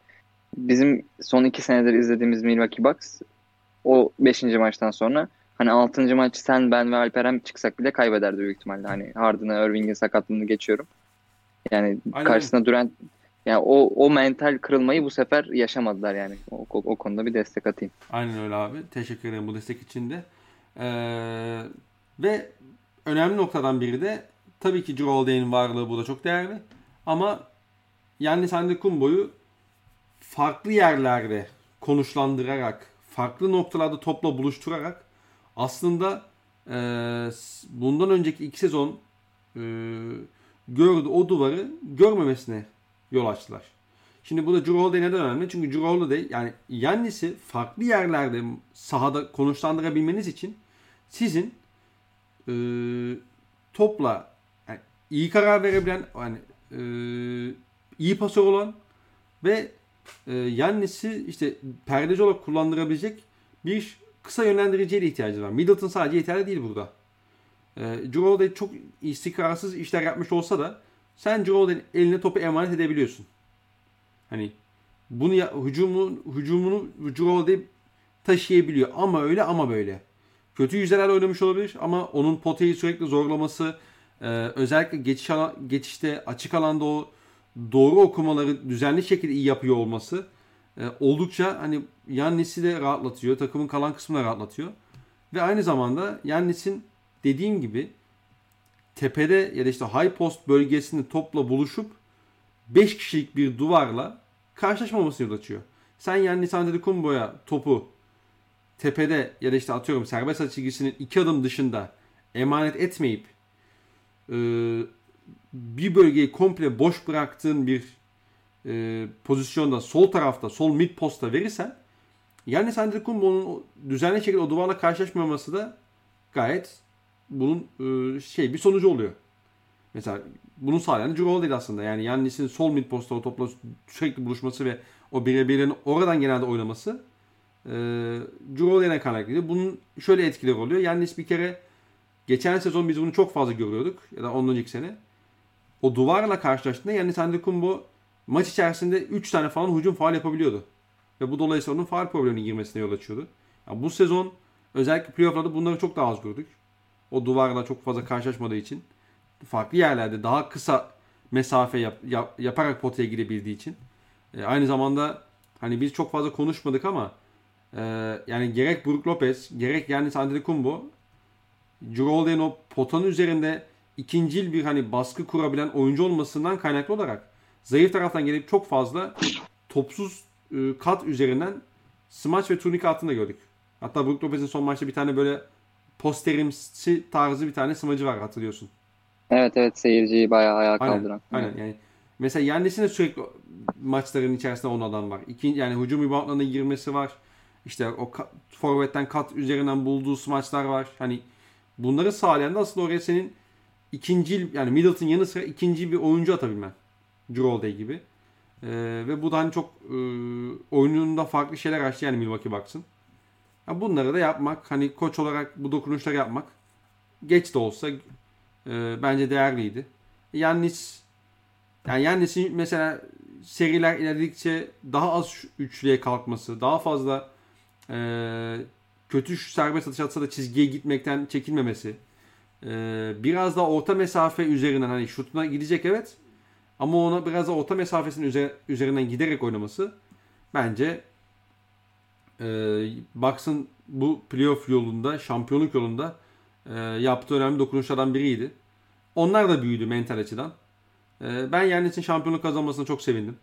Bizim son iki senedir izlediğimiz Milwaukee Bucks o beşinci maçtan sonra hani altıncı maç sen ben ve Alperen çıksak bile kaybederdi büyük ihtimalle. Hani Harden'ı, Irving'in sakatlığını geçiyorum. Yani Aynen. karşısına duran yani o o mental kırılmayı bu sefer yaşamadılar yani. O, o, o konuda bir destek atayım. Aynen öyle abi. Teşekkür ederim bu destek için de. Ee, ve önemli noktadan biri de tabii ki Holiday'in varlığı burada çok değerli. Ama Yannis Antetokounmpo'yu farklı yerlerde konuşlandırarak, farklı noktalarda topla buluşturarak aslında e, bundan önceki iki sezon e, gördü o duvarı görmemesine yol açtılar. Şimdi bu da Drew Holiday neden önemli? Çünkü Drew Holiday yani Yannis'i farklı yerlerde sahada konuşlandırabilmeniz için sizin e, topla yani iyi karar verebilen yani e, iyi pasör olan ve e, Yannis'i işte perdeci olarak kullandırabilecek bir kısa yönlendiriciye de ihtiyacı var. Middleton sadece yeterli değil burada. E, Drew Holiday çok istikrarsız işler yapmış olsa da sen Holiday'in eline topu emanet edebiliyorsun. Hani bunu ya, hücumu, hücumunu Drew Holiday taşıyabiliyor. Ama öyle ama böyle. Kötü yüzdeler oynamış olabilir ama onun potayı sürekli zorlaması e, özellikle geçiş geçişte açık alanda o doğru okumaları düzenli şekilde iyi yapıyor olması e, oldukça hani Yannis'i de rahatlatıyor. Takımın kalan kısmını rahatlatıyor. Ve aynı zamanda Yannis'in dediğim gibi tepede ya da işte high post bölgesinde topla buluşup 5 kişilik bir duvarla karşılaşmamasını yol açıyor. Sen Yannis Antetokounmpo'ya topu tepede ya da işte atıyorum serbest atış çizgisinin iki adım dışında emanet etmeyip e, bir bölgeyi komple boş bıraktığın bir e, pozisyonda sol tarafta sol mid posta verirsen yani Antetokounmpo'nun düzenli şekilde o duvarla karşılaşmaması da gayet bunun e, şey bir sonucu oluyor. Mesela bunu sağlayan Drew Holiday aslında. Yani Yannis'in sol mid posta o topla sürekli buluşması ve o birebirlerin oradan genelde oynaması e, Drew Holiday'den kaynaklıydı. Bunun şöyle etkileri oluyor. Yannis bir kere geçen sezon biz bunu çok fazla görüyorduk. Ya da ondan önceki sene. O duvarla karşılaştığında Yannis Antetokounmpo maç içerisinde 3 tane falan hücum faal yapabiliyordu. Ve bu dolayısıyla onun faal problemine girmesine yol açıyordu. Ya bu sezon özellikle playoff'larda bunları çok daha az gördük. O duvarla çok fazla karşılaşmadığı için farklı yerlerde daha kısa mesafe yap, yap- yaparak potaya girebildiği için. E, aynı zamanda hani biz çok fazla konuşmadık ama e, yani gerek Brook Lopez gerek Giannis Antetokounmpo Holiday'in o potanın üzerinde ikincil bir hani baskı kurabilen oyuncu olmasından kaynaklı olarak zayıf taraftan gelip çok fazla topsuz e, kat üzerinden smaç ve turnika altında gördük. Hatta Brook Lopez'in son maçta bir tane böyle posterimsi tarzı bir tane smacı var hatırlıyorsun. Evet evet seyirciyi bayağı ayağa Aynen, kaldıran. aynen yani. Mesela Yannis'in de sürekli maçların içerisinde 10 adam var. İkinci, yani hücum reboundlarına girmesi var. İşte o ka- forvetten kat üzerinden bulduğu smaçlar var. Hani bunları sağlayan da aslında oraya senin ikinci yani Middleton yanı sıra ikinci bir oyuncu atabilmen. Drew gibi. Ee, ve bu da hani çok e, oyununda farklı şeyler açtı yani Milwaukee Bucks'ın. Ya bunları da yapmak hani koç olarak bu dokunuşları yapmak geç de olsa e, bence değerliydi. Yannis yani Yannis'in mesela seriler ilerledikçe daha az üçlüye kalkması, daha fazla e, kötü serbest atış atsa da çizgiye gitmekten çekinmemesi, e, biraz daha orta mesafe üzerinden hani şutuna gidecek evet ama ona biraz da orta mesafesinin üzer- üzerinden giderek oynaması bence e, Bucks'ın bu playoff yolunda, şampiyonluk yolunda e, yaptığı önemli dokunuşlardan biriydi. Onlar da büyüdü mental açıdan. E, ben Yannis'in şampiyonluk kazanmasına çok sevindim.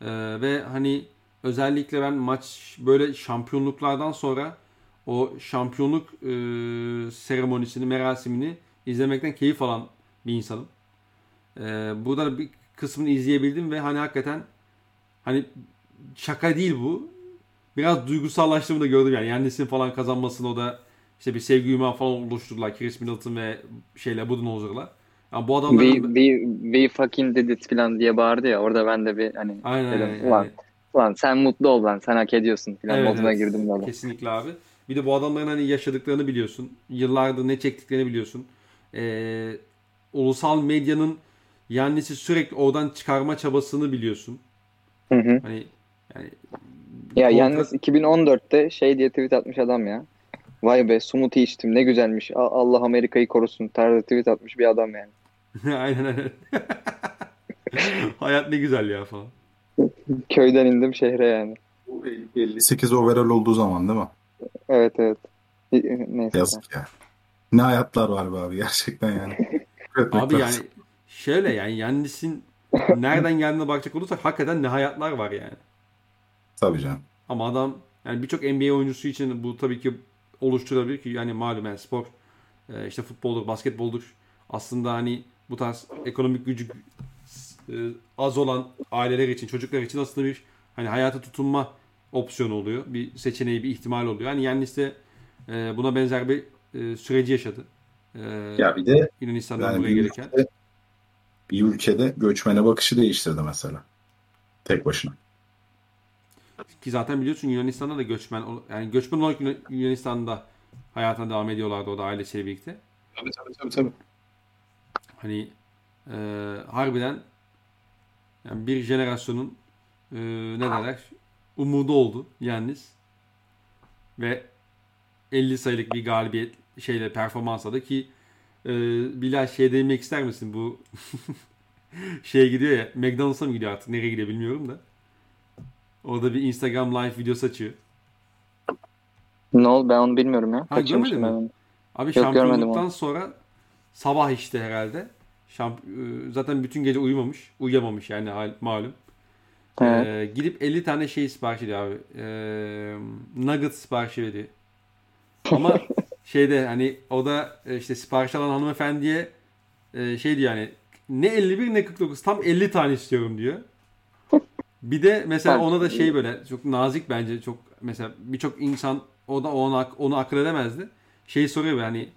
E, ve hani özellikle ben maç böyle şampiyonluklardan sonra o şampiyonluk e, seremonisini, merasimini izlemekten keyif alan bir insanım. E, burada da bir kısmını izleyebildim ve hani hakikaten hani şaka değil bu. Biraz duygusallaştığımı da gördüm yani. Yannis'in falan kazanmasını o da işte bir sevgi yumağı falan oluşturdular. Chris Middleton ve şeyle Budenholzer'la. Yani bu adamların We, we, we fucking did it falan diye bağırdı ya orada ben de bir hani Aynen, dedim aynen, ulan, ulan sen mutlu ol lan sen hak ediyorsun falan Evet, moduna evet. girdim böyle. Kesinlikle abi. Bir de bu adamların hani yaşadıklarını biliyorsun. Yıllardır ne çektiklerini biliyorsun. Ee, ulusal medyanın Yannis'i sürekli oradan çıkarma çabasını biliyorsun. Hı hı. Hani yani Ya yalnız 2014'te şey diye tweet atmış adam ya. Vay be smoothie içtim ne güzelmiş. Allah Amerika'yı korusun tarzı tweet atmış bir adam yani. aynen aynen. Hayat ne güzel ya falan. Köyden indim şehre yani. Bu 58 overall olduğu zaman değil mi? Evet evet. Neyse. Yazık ya. Ne hayatlar var be abi gerçekten yani. Abi yani şöyle yani Yannis'in nereden geldiğine bakacak olursak hakikaten ne hayatlar var yani. Tabii canım. Ama adam yani birçok NBA oyuncusu için bu tabii ki oluşturabilir ki yani malum yani spor e, işte futboldur, basketboldur. Aslında hani bu tarz ekonomik gücü e, az olan aileler için, çocuklar için aslında bir hani hayata tutunma opsiyonu oluyor. Bir seçeneği, bir ihtimal oluyor. Yani Yannis de e, buna benzer bir e, süreci yaşadı. E, Ya bir de Yunanistan'dan yani buraya bir gelirken. ülkede, bir ülkede göçmene bakışı değiştirdi mesela. Tek başına. Ki zaten biliyorsun Yunanistan'da da göçmen yani göçmen olarak Yunan- Yunanistan'da hayatına devam ediyorlardı o da ailesiyle birlikte. Tabii tabii tabii. tabii. Hani e, harbiden yani bir jenerasyonun e, ne derler umudu oldu Yannis ve 50 sayılık bir galibiyet şeyle performans aldı ki e, Bilal şey demek ister misin bu şeye gidiyor ya McDonald's'a mı gidiyor artık nereye gidiyor bilmiyorum da orada bir Instagram live videosu açıyor. Ne oldu ben onu bilmiyorum ya. Ha, görmedin mi? Abi Yok, şampiyonluktan sonra sabah işte herhalde. Şamp e, zaten bütün gece uyumamış. Uyuyamamış yani hal- malum. Evet. Ee, gidip 50 tane şey sipariş ediyor abi. Ee, nugget sipariş ediyor. Ama şeyde hani o da e, işte sipariş alan hanımefendiye e, şey diyor yani ne 51 ne 49 tam 50 tane istiyorum diyor. Bir de mesela ona da şey böyle çok nazik bence çok mesela birçok insan o da onu, ak- onu akıl edemezdi. Şey soruyor böyle hani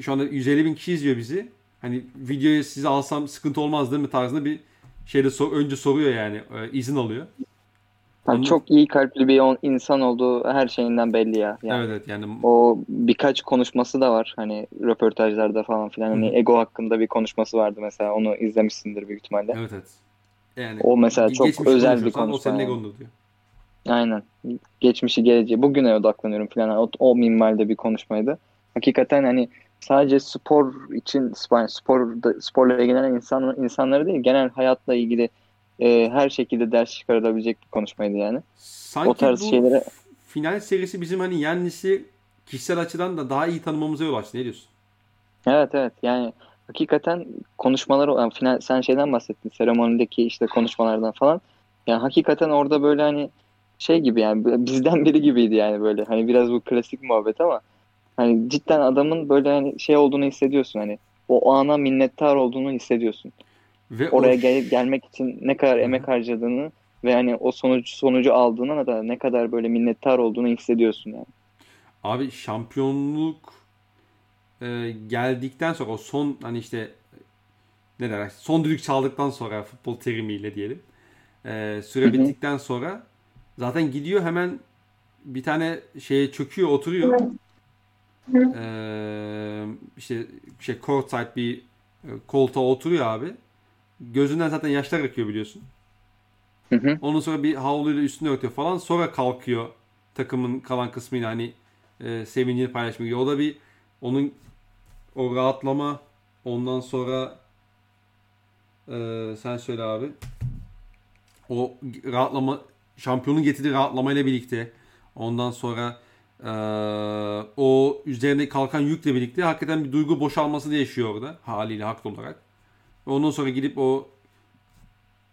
şu anda 150 bin kişi izliyor bizi. Hani videoyu size alsam sıkıntı olmaz değil mi tarzında bir şeyde sor, önce soruyor yani e, izin alıyor. Yani Onu- çok iyi kalpli bir insan olduğu her şeyinden belli ya. Yani Evet evet yani o birkaç konuşması da var hani röportajlarda falan filan hani Hı ego hakkında bir konuşması vardı mesela onu izlemişsindir büyük ihtimalle. evet evet. Yani O mesela çok özel bir konuşuyorsan O konuşma senin yani. egondur diyor. Aynen. Geçmişi geleceği. Bugüne odaklanıyorum falan. O, o minvalde bir konuşmaydı. Hakikaten hani sadece spor için spor, spor sporla ilgilenen insan, insanları değil genel hayatla ilgili e, her şekilde ders çıkarılabilecek bir konuşmaydı yani. Sanki O tarz bu şeylere- final serisi bizim hani Yannis'i kişisel açıdan da daha iyi tanımamıza yol açtı. Ne diyorsun? Evet evet yani hakikaten konuşmaları yani final, sen şeyden bahsettin seremonideki işte konuşmalardan falan. Yani hakikaten orada böyle hani şey gibi yani bizden biri gibiydi yani böyle hani biraz bu klasik muhabbet ama hani cidden adamın böyle hani şey olduğunu hissediyorsun hani o ana minnettar olduğunu hissediyorsun. Ve Oraya o gel- gelmek için ne kadar emek harcadığını ve hani o sonucu sonucu aldığına da ne kadar böyle minnettar olduğunu hissediyorsun yani. Abi şampiyonluk e, geldikten sonra o son hani işte ne derler son düdük çaldıktan sonra futbol terimiyle diyelim e, süre Hı hı. bittikten sonra zaten gidiyor hemen bir tane şeye çöküyor oturuyor e, işte şey courtside bir e, koltuğa oturuyor abi gözünden zaten yaşlar akıyor biliyorsun Hı hı. Ondan sonra bir havluyla üstünü örtüyor falan. Sonra kalkıyor takımın kalan kısmıyla hani e, sevincini paylaşmaya gidiyor. O da bir onun o rahatlama ondan sonra e, sen söyle abi. O rahatlama şampiyonun getirdiği rahatlamayla birlikte ondan sonra e, o üzerine kalkan yükle birlikte hakikaten bir duygu boşalması da yaşıyor orada haliyle haklı olarak. Ondan sonra gidip o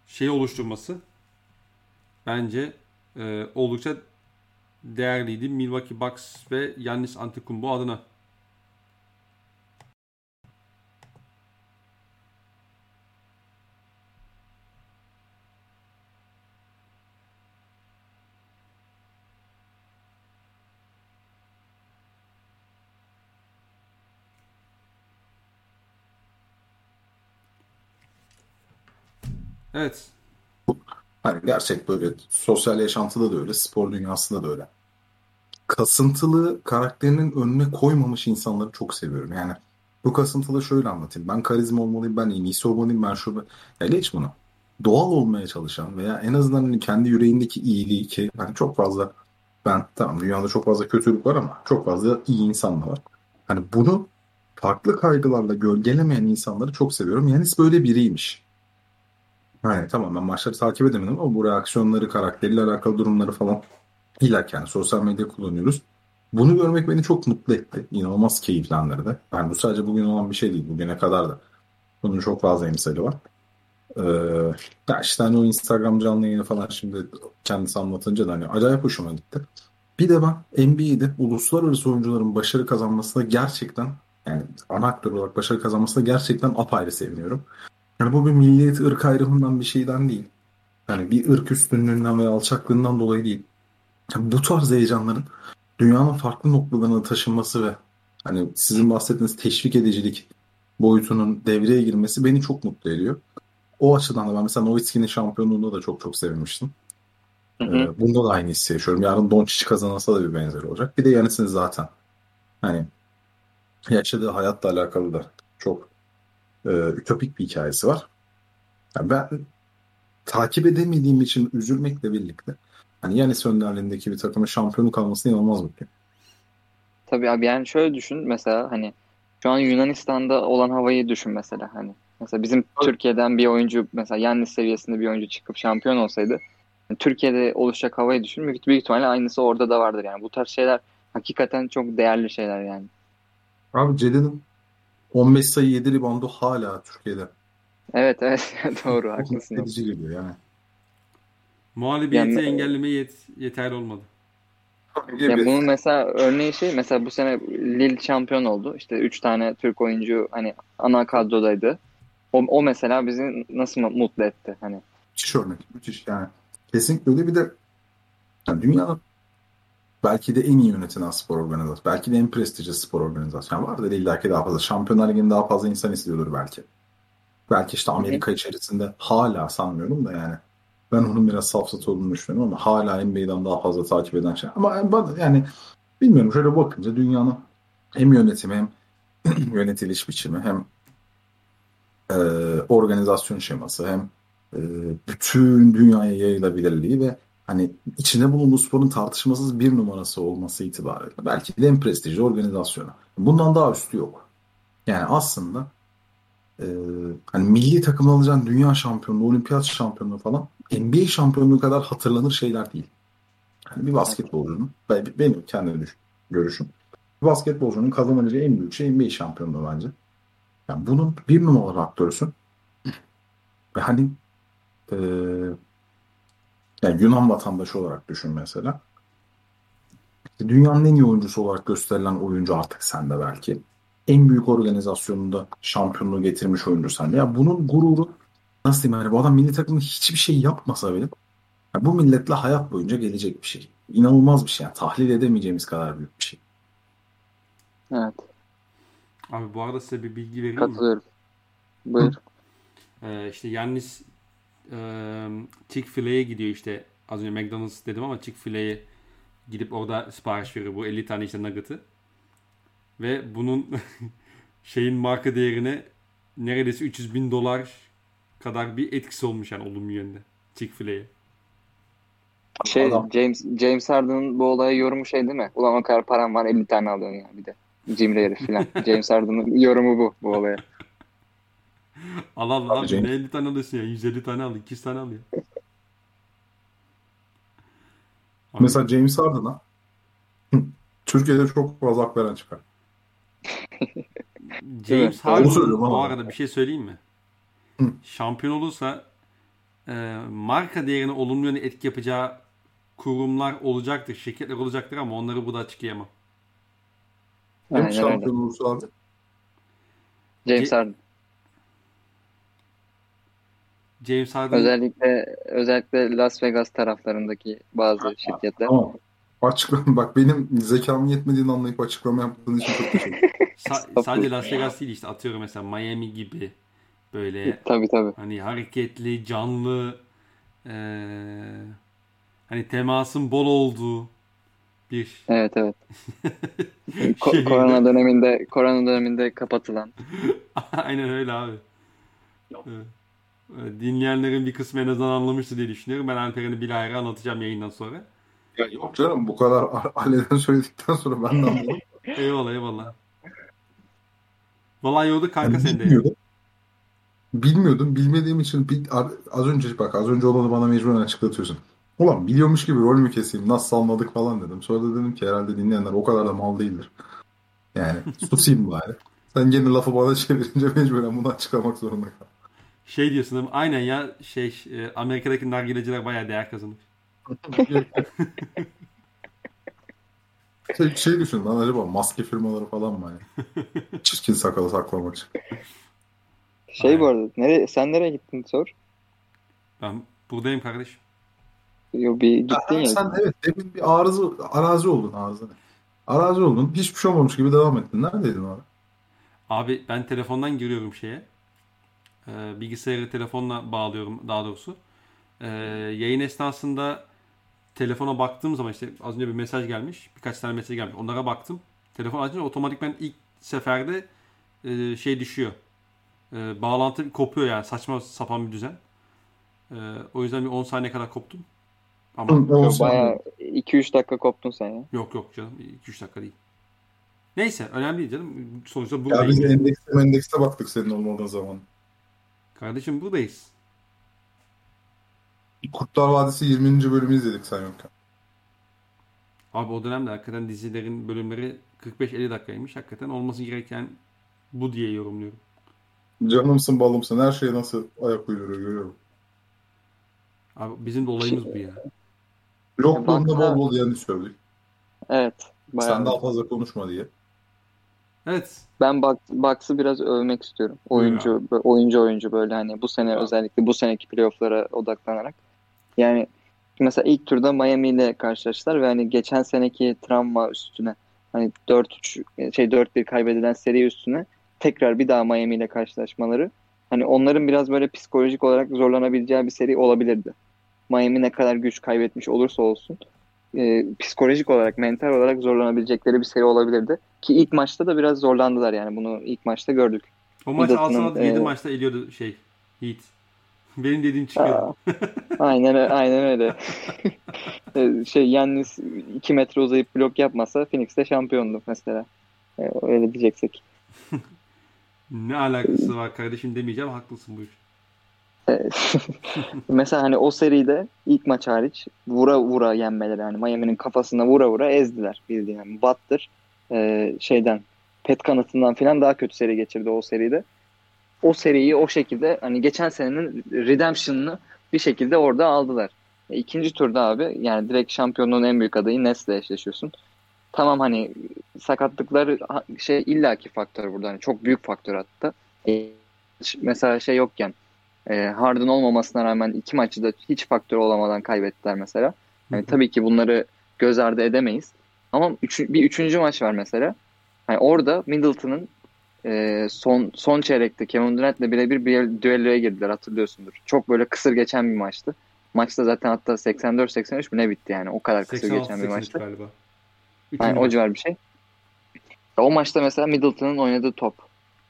şeyi oluşturması bence e, oldukça değerliydi. Milwaukee Bucks ve Giannis Antetokounmpo adına. Evet. Hani gerçek böyle sosyal yaşantıda da öyle, spor dünyasında da öyle. Kasıntılı karakterinin önüne koymamış insanları çok seviyorum. Yani bu kasıntılı şöyle anlatayım. Ben karizma olmalıyım, ben en iyisi olmalıyım, ben şu... Ya geç bunu. Doğal olmaya çalışan veya en azından hani kendi yüreğindeki iyiliği ki hani çok fazla ben tamam dünyada çok fazla kötülük var ama çok fazla iyi insan da var. Hani bunu farklı kaygılarla gölgelemeyen insanları çok seviyorum. Yanis böyle biriymiş. Yani tamam ben maçları takip edemedim ama bu reaksiyonları, karakteriyle alakalı durumları falan illa yani sosyal medya kullanıyoruz. Bunu görmek beni çok mutlu etti. İnanılmaz keyiflendirdi. Yani bu sadece bugün olan bir şey değil. Bugüne kadar da. Bunun çok fazla emsali var. Ee, işte hani o Instagram canlı yayını falan şimdi kendisi anlatınca da hani acayip hoşuma gitti. Bir de ben NBA'de uluslararası oyuncuların başarı kazanmasına gerçekten yani ana aktör olarak başarı kazanmasına gerçekten apayrı seviniyorum. Yani bu bir milliyet ırk ayrımından bir şeyden değil. Yani bir ırk üstünlüğünden veya alçaklığından dolayı değil. Yani bu tarz heyecanların dünyanın farklı noktalarına taşınması ve hani sizin bahsettiğiniz teşvik edicilik boyutunun devreye girmesi beni çok mutlu ediyor. O açıdan da ben mesela Nowitzki'nin şampiyonluğunda da çok çok sevinmiştim. Hı hı. Ee, bunda da aynı hissi yaşıyorum. Yarın Doncic kazanırsa da bir benzer olacak. Bir de Yanis'in zaten hani yaşadığı hayatla alakalı da çok e, ütopik bir hikayesi var. Yani ben takip edemediğim için üzülmekle birlikte hani Yanis önderliğindeki bir takımın şampiyonluk almasına inanılmaz mutluyum. Tabii abi yani şöyle düşün mesela hani şu an Yunanistan'da olan havayı düşün mesela hani. Mesela bizim evet. Türkiye'den bir oyuncu mesela Yannis seviyesinde bir oyuncu çıkıp şampiyon olsaydı yani Türkiye'de oluşacak havayı düşün. Büyük, büyük ihtimalle aynısı orada da vardır yani. Bu tarz şeyler hakikaten çok değerli şeyler yani. Abi Ceden'in 15 sayı 7 ribandı hala Türkiye'de. Evet evet doğru haklısın. Edici geliyor yani. Muhalefeti yani, engellemeye yet, yeterli olmadı. Ya bunun mesela örneği şey mesela bu sene Lille şampiyon oldu. İşte 3 tane Türk oyuncu hani ana kadrodaydı. O, o mesela bizi nasıl mutlu etti hani. Müthiş örnek. Müthiş yani. Kesinlikle öyle bir de yani dünyanın belki de en iyi yönetilen spor organizasyonu. Belki de en prestijli spor organizasyonu. Vardır illa ki daha fazla. Şampiyonlar Ligi'ni daha fazla insan istiyordur belki. Belki işte Amerika içerisinde hala sanmıyorum da yani. Ben onun biraz safsat olduğunu düşünüyorum ama hala NBA'den daha fazla takip eden şey. Ama yani bilmiyorum şöyle bakınca dünyanın hem yönetimi hem yönetiliş biçimi hem e, organizasyon şeması hem e, bütün dünyaya yayılabilirliği ve hani içinde bulunduğu sporun tartışmasız bir numarası olması itibariyle belki de en prestijli organizasyonu. Bundan daha üstü yok. Yani aslında e, hani milli takım alacağın dünya şampiyonluğu, olimpiyat şampiyonluğu falan NBA şampiyonluğu kadar hatırlanır şeyler değil. Yani bir basketbolcunun, benim kendi görüşüm, bir basketbolcunun kazanabileceği en büyük şey NBA şampiyonluğu bence. Yani bunun bir numaralı aktörüsün. Ve hani e, yani Yunan vatandaşı olarak düşün mesela. Dünyanın en iyi oyuncusu olarak gösterilen oyuncu artık sende belki. En büyük organizasyonunda şampiyonluğu getirmiş oyuncu sende. Ya bunun gururu nasıl diyeyim yani bu adam milli takımda hiçbir şey yapmasa bile yani bu milletle hayat boyunca gelecek bir şey. İnanılmaz bir şey. Yani tahlil edemeyeceğimiz kadar büyük bir şey. Evet. Abi bu arada size bir bilgi vereyim Katılıyorum. mi? Buyur. Ee, işte Yannis Chick-fil-A'ye gidiyor işte. Az önce McDonald's dedim ama Chick-fil-A'ye gidip orada sipariş veriyor bu 50 tane işte nugget'ı. Ve bunun şeyin marka değerine neredeyse 300 bin dolar kadar bir etkisi olmuş yani olumlu yönde Chick-fil-A'ye. Şey Adam. James James Harden'ın bu olaya yorumu şey değil mi? Ulan o kadar param var 50 tane alıyorsun ya bir de. Cimri herif falan. James Harden'ın yorumu bu bu olaya. Al al al. Ne 50 tane alıyorsun ya? 150 tane al. 200 tane al ya. Mesela James Harden'a Türkiye'de çok fazla hak veren çıkar. James Harden bu arada bir şey söyleyeyim mi? Hı. Şampiyon olursa e, marka değerine olumlu yönde etki yapacağı kurumlar olacaktır, şirketler olacaktır ama onları burada açıklayamam. Kim şampiyon olursa abi? James Harden. James Harden. Özellikle özellikle Las Vegas taraflarındaki bazı şirketler. Tamam. Açıklama bak benim zekamın yetmediğini anlayıp açıklama yaptığın için çok teşekkür Sa- sadece Las Vegas değil işte atıyorum mesela Miami gibi Böyle Tabii tabii. hani hareketli, canlı, e, hani temasın bol olduğu bir Evet evet. Ko- korona döneminde korona döneminde kapatılan. Aynen öyle abi. Evet. Evet, Dinleyenlerin bir kısmı en azından anlamıştır diye düşünüyorum. Ben Alperen'i bilahare anlatacağım yayından sonra. Ya yok canım bu kadar aileden söyledikten sonra ben de anladım. Eyvallah eyvallah. Vallahi yolda kanka Yani sen de. bilmiyordum. Bilmiyordum. Bilmediğim için bir, az önce bak az önce olanı bana mecburen açıklatıyorsun. Ulan biliyormuş gibi rol mü keseyim nasıl anladık falan dedim. Sonra da dedim ki herhalde dinleyenler o kadar da mal değildir. Yani susayım bari. Sen gene lafı bana çevirince mecburen bunu açıklamak zorunda kaldım. Şey diyorsun değil mi? Aynen ya şey e, Amerika'daki nargileciler bayağı değer kazanır. Şey, şey düşün lan acaba maske firmaları falan mı hani? Çirkin sakalı saklamak için. Şey bu arada nereye, sen nereye gittin sor. Ben buradayım kardeşim. Yo, bir gittin ya. sen evet demin bir arızı, arazi oldun arıza. Arazi oldun. Hiçbir şey olmamış gibi devam ettin. Neredeydin abi? Abi ben telefondan giriyorum şeye. Ee, bilgisayarı telefonla bağlıyorum daha doğrusu. Ee, yayın esnasında telefona baktığım zaman işte az önce bir mesaj gelmiş. Birkaç tane mesaj gelmiş. Onlara baktım. Telefon açınca otomatikman ilk seferde e, şey düşüyor. E, bağlantı kopuyor yani. Saçma sapan bir düzen. E, o yüzden bir 10 saniye kadar koptum. Ama Hı, on Yo, saniye. Bayağı 2-3 dakika koptun sen ya. yok yok canım. 2-3 dakika değil. Neyse önemli değil canım. Sonuçta Ya buradayız. biz endekste endekste baktık senin olmadığın zaman. Kardeşim buradayız. Kurtlar Vadisi 20. bölümü izledik sen yokken. Abi o dönemde hakikaten dizilerin bölümleri 45-50 dakikaymış. Hakikaten olması gereken bu diye yorumluyorum. Canımsın balımsın her şeye nasıl ayak uyduruyor görüyorum. Abi bizim de olayımız bu ya. Bak- bol bol yanlış söyledik. Evet. Sen daha fazla konuşma diye. Evet. Ben Bucks, Bucks'ı biraz övmek istiyorum. Oyuncu bö- oyuncu oyuncu böyle hani bu sene özellikle bu seneki playoff'lara odaklanarak. Yani mesela ilk turda Miami ile karşılaştılar ve hani geçen seneki travma üstüne hani 4-3 şey 4-1 kaybedilen seri üstüne tekrar bir daha Miami ile karşılaşmaları hani onların biraz böyle psikolojik olarak zorlanabileceği bir seri olabilirdi. Miami ne kadar güç kaybetmiş olursa olsun e, psikolojik olarak, mental olarak zorlanabilecekleri bir seri olabilirdi. Ki ilk maçta da biraz zorlandılar yani bunu ilk maçta gördük. O maç Middleton'ın, alsana 7 e, maçta eliyordu şey Heat. Benim dediğim çıkıyordu. Aynen aynen öyle. E, şey Yannis 2 metre uzayıp blok yapmasa Phoenix de şampiyondu mesela. E, öyle diyeceksek. Ne alakası var kardeşim demeyeceğim. Haklısın bu iş. Mesela hani o seride ilk maç hariç vura vura yenmeleri hani Miami'nin kafasına vura vura ezdiler bildiğin. Yani Butler e, şeyden pet kanatından falan daha kötü seri geçirdi o seride. O seriyi o şekilde hani geçen senenin redemption'ını bir şekilde orada aldılar. E, ikinci turda abi yani direkt şampiyonluğun en büyük adayı Nets'le eşleşiyorsun. Tamam hani sakatlıkları şey illaki faktör burada. Hani çok büyük faktör hatta. E, mesela şey yokken e, Harden olmamasına rağmen iki maçı da hiç faktör olamadan kaybettiler mesela. Yani tabii ki bunları göz ardı edemeyiz. Ama üç, bir üçüncü maç var mesela. Hani orada Middleton'ın e, son son çeyrekte Kevin Durant'le birebir bir düelloya girdiler hatırlıyorsundur. Çok böyle kısır geçen bir maçtı. Maçta zaten hatta 84-83 mi ne bitti yani o kadar kısır geçen bir 86-83 maçtı. galiba. Yani Üçüncü o maç. civar bir şey. O maçta mesela Middleton'ın oynadığı top.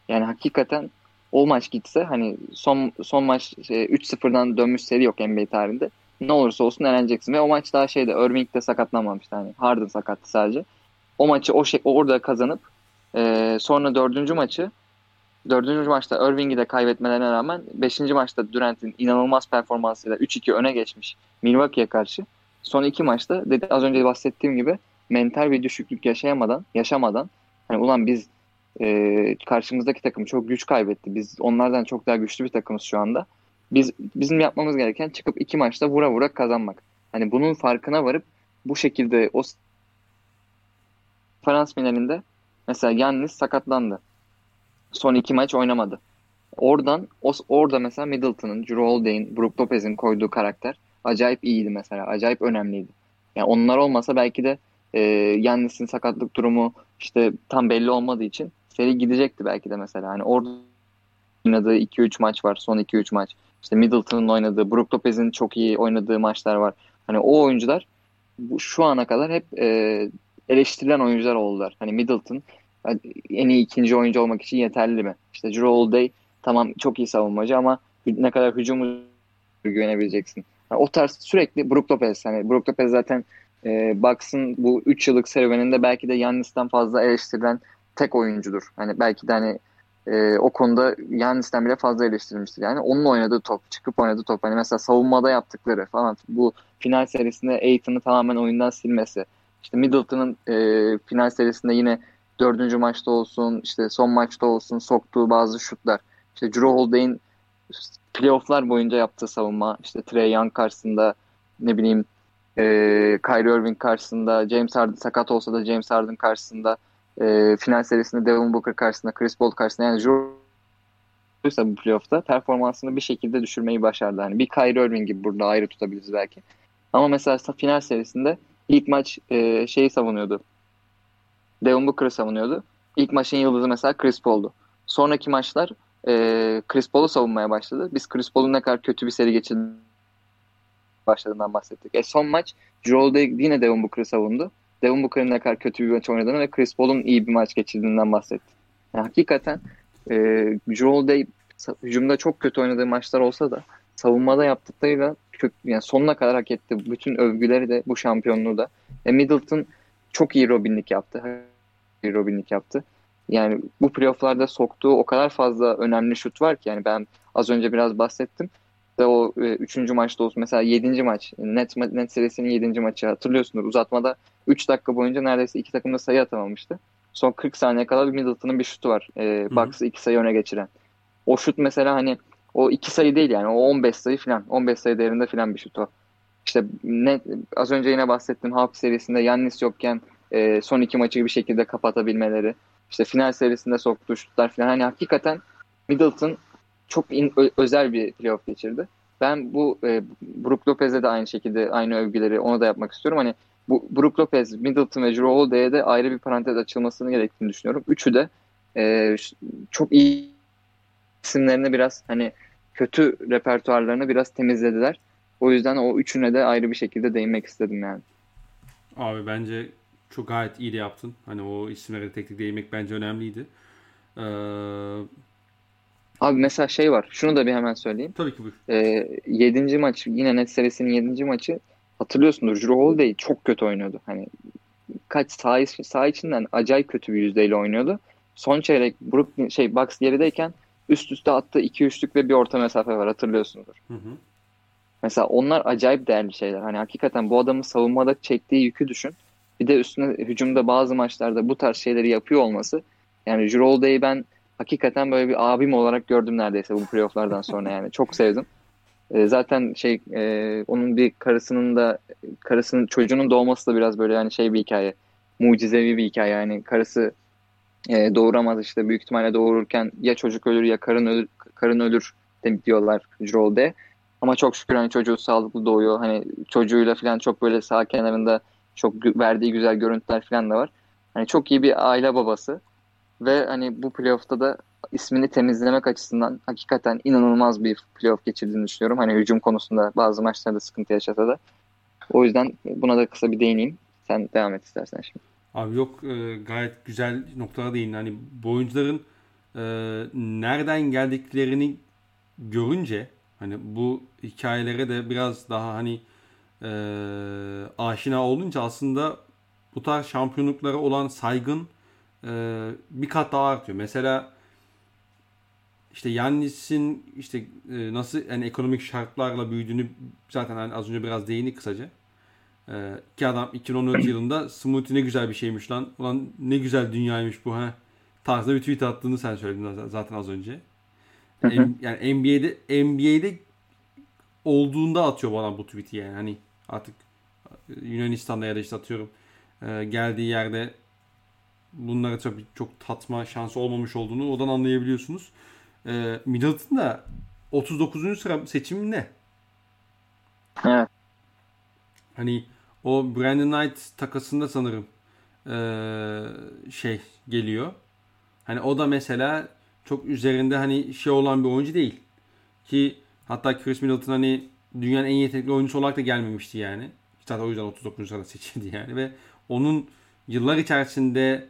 Yani hakikaten o maç gitse hani son son maç şey, 3-0'dan dönmüş seri yok NBA tarihinde. Ne olursa olsun eleneceksin. Ve o maç daha şeyde Irving de sakatlanmamıştı. Hani Harden sakattı sadece. O maçı o şey, orada kazanıp e, sonra dördüncü maçı dördüncü maçta Irving'i de kaybetmelerine rağmen beşinci maçta Durant'in inanılmaz performansıyla 3-2 öne geçmiş Milwaukee'ye karşı. Son iki maçta dedi, az önce bahsettiğim gibi mental bir düşüklük yaşayamadan, yaşamadan hani ulan biz e, karşımızdaki takım çok güç kaybetti. Biz onlardan çok daha güçlü bir takımız şu anda. Biz bizim yapmamız gereken çıkıp iki maçta vura vura kazanmak. Hani bunun farkına varıp bu şekilde o Frans finalinde mesela Yannis sakatlandı. Son iki maç oynamadı. Oradan orada mesela Middleton'ın, Drew Holiday'in, Brook Lopez'in koyduğu karakter acayip iyiydi mesela. Acayip önemliydi. Yani onlar olmasa belki de e, Yannis'in sakatlık durumu işte tam belli olmadığı için seri gidecekti belki de mesela. Hani orada oynadığı 2-3 maç var. Son 2-3 maç. İşte Middleton'ın oynadığı, Brook Lopez'in çok iyi oynadığı maçlar var. Hani o oyuncular bu, şu ana kadar hep e, eleştirilen oyuncular oldular. Hani Middleton en iyi ikinci oyuncu olmak için yeterli mi? İşte Drew Holiday tamam çok iyi savunmacı ama ne kadar hücumu güvenebileceksin. Yani o tarz sürekli Brook Lopez. Hani Brook Lopez zaten e, Bucks'ın bu 3 yıllık serüveninde belki de Yannis'ten fazla eleştirilen tek oyuncudur. Hani belki de hani e, o konuda Yannis'ten bile fazla eleştirilmiştir. Yani onun oynadığı top, çıkıp oynadığı top. Hani mesela savunmada yaptıkları falan. Bu final serisinde Aiton'u tamamen oyundan silmesi. İşte Middleton'ın e, final serisinde yine dördüncü maçta olsun, işte son maçta olsun soktuğu bazı şutlar. İşte Drew Holiday'in playofflar boyunca yaptığı savunma, işte Trey Young karşısında ne bileyim e, Kyrie Irving karşısında, James Harden sakat olsa da James Harden karşısında, e, final serisinde Devin Booker karşısında, Chris Paul karşısında yani Drew bu playoff'ta performansını bir şekilde düşürmeyi başardı. Hani bir Kyrie Irving gibi burada ayrı tutabiliriz belki. Ama mesela final serisinde ilk maç e, şeyi savunuyordu. Devin Booker'ı savunuyordu. İlk maçın yıldızı mesela Chris Paul'du. Sonraki maçlar e, Chris Paul'u savunmaya başladı. Biz Chris Paul'un ne kadar kötü bir seri geçirdiğini başladığından bahsettik. E son maç Joel'de yine Devin Booker'ı savundu. Devin Booker'ın ne kadar kötü bir maç oynadığını ve Chris Paul'un iyi bir maç geçirdiğinden bahsetti. Yani hakikaten e, Joel Day hücumda çok kötü oynadığı maçlar olsa da savunmada yaptıklarıyla kök, yani sonuna kadar hak etti. Bütün övgüleri de bu şampiyonluğu da. E Middleton çok iyi Robinlik yaptı. İyi Robinlik yaptı. Yani bu playofflarda soktuğu o kadar fazla önemli şut var ki yani ben az önce biraz bahsettim. Ve o e, üçüncü maçta olsun mesela yedinci maç net, net serisinin yedinci maçı hatırlıyorsunuz uzatmada 3 dakika boyunca neredeyse iki takım da sayı atamamıştı. Son 40 saniye kadar Middleton'ın bir şutu var. E, Bucks'ı iki sayı öne geçiren. O şut mesela hani o iki sayı değil yani o 15 sayı falan 15 sayı değerinde falan bir şut o. İşte net, az önce yine bahsettim Hawk serisinde Yannis yokken e, son iki maçı bir şekilde kapatabilmeleri. İşte final serisinde soktuğu şutlar falan. Hani hakikaten Middleton çok in, ö, özel bir playoff geçirdi. Ben bu e, Brook Lopez'e de aynı şekilde aynı övgüleri ona da yapmak istiyorum. Hani bu Brook Lopez, Middleton ve Drew Holiday'e de ayrı bir parantez açılmasını gerektiğini düşünüyorum. Üçü de e, çok iyi isimlerini biraz hani kötü repertuarlarını biraz temizlediler. O yüzden o üçüne de ayrı bir şekilde değinmek istedim yani. Abi bence çok gayet iyi de yaptın. Hani o isimlere tek tek değinmek bence önemliydi. Ee... Abi mesela şey var. Şunu da bir hemen söyleyeyim. Tabii ki buyur. Ee, yedinci maç yine net serisinin yedinci maçı hatırlıyorsundur. Drew Holiday çok kötü oynuyordu. Hani kaç sağ, sağ içinden acayip kötü bir yüzdeyle oynuyordu. Son çeyrek Brooklyn şey Bucks gerideyken üst üste attığı iki üçlük ve bir orta mesafe var hatırlıyorsundur. Hı hı. Mesela onlar acayip değerli şeyler. Hani hakikaten bu adamın savunmada çektiği yükü düşün. Bir de üstüne hücumda bazı maçlarda bu tarz şeyleri yapıyor olması. Yani Jrolde'yi ben hakikaten böyle bir abim olarak gördüm neredeyse bu playofflardan sonra yani. Çok sevdim. E, zaten şey e, onun bir karısının da karısının çocuğunun doğması da biraz böyle yani şey bir hikaye. Mucizevi bir hikaye yani. Karısı e, doğuramaz işte büyük ihtimalle doğururken ya çocuk ölür ya karın ölür, karın ölür diyorlar Jrolde. Ama çok şükür hani çocuğu sağlıklı doğuyor. Hani çocuğuyla falan çok böyle sağ kenarında çok verdiği güzel görüntüler falan da var. Hani çok iyi bir aile babası. Ve hani bu playoff'ta da ismini temizlemek açısından hakikaten inanılmaz bir playoff geçirdiğini düşünüyorum. Hani hücum konusunda bazı maçlarda sıkıntı yaşasa da. O yüzden buna da kısa bir değineyim. Sen devam et istersen şimdi. Abi yok e, gayet güzel noktalara değindin. Hani bu oyuncuların e, nereden geldiklerini görünce hani bu hikayelere de biraz daha hani e, aşina olunca aslında bu tarz şampiyonluklara olan saygın e, bir kat daha artıyor. Mesela işte Yannis'in işte e, nasıl yani ekonomik şartlarla büyüdüğünü zaten hani az önce biraz değindik kısaca. E, iki adam 2014 yılında smoothie ne güzel bir şeymiş lan. Ulan ne güzel dünyaymış bu ha. Tarzda bir tweet attığını sen söyledin zaten az önce. yani NBA'de NBA'de olduğunda atıyor bana bu tweet'i yani. Hani artık Yunanistan'da ya da işte atıyorum e, geldiği yerde bunları tabii çok tatma şansı olmamış olduğunu odan anlayabiliyorsunuz. E, Middleton da 39. sıra seçimi ne? Evet. Hani o Brandon Knight takasında sanırım e, şey geliyor. Hani o da mesela çok üzerinde hani şey olan bir oyuncu değil. Ki hatta Chris Middleton hani dünyanın en yetenekli oyuncusu olarak da gelmemişti yani. Zaten o yüzden 39. sırada seçildi yani ve onun yıllar içerisinde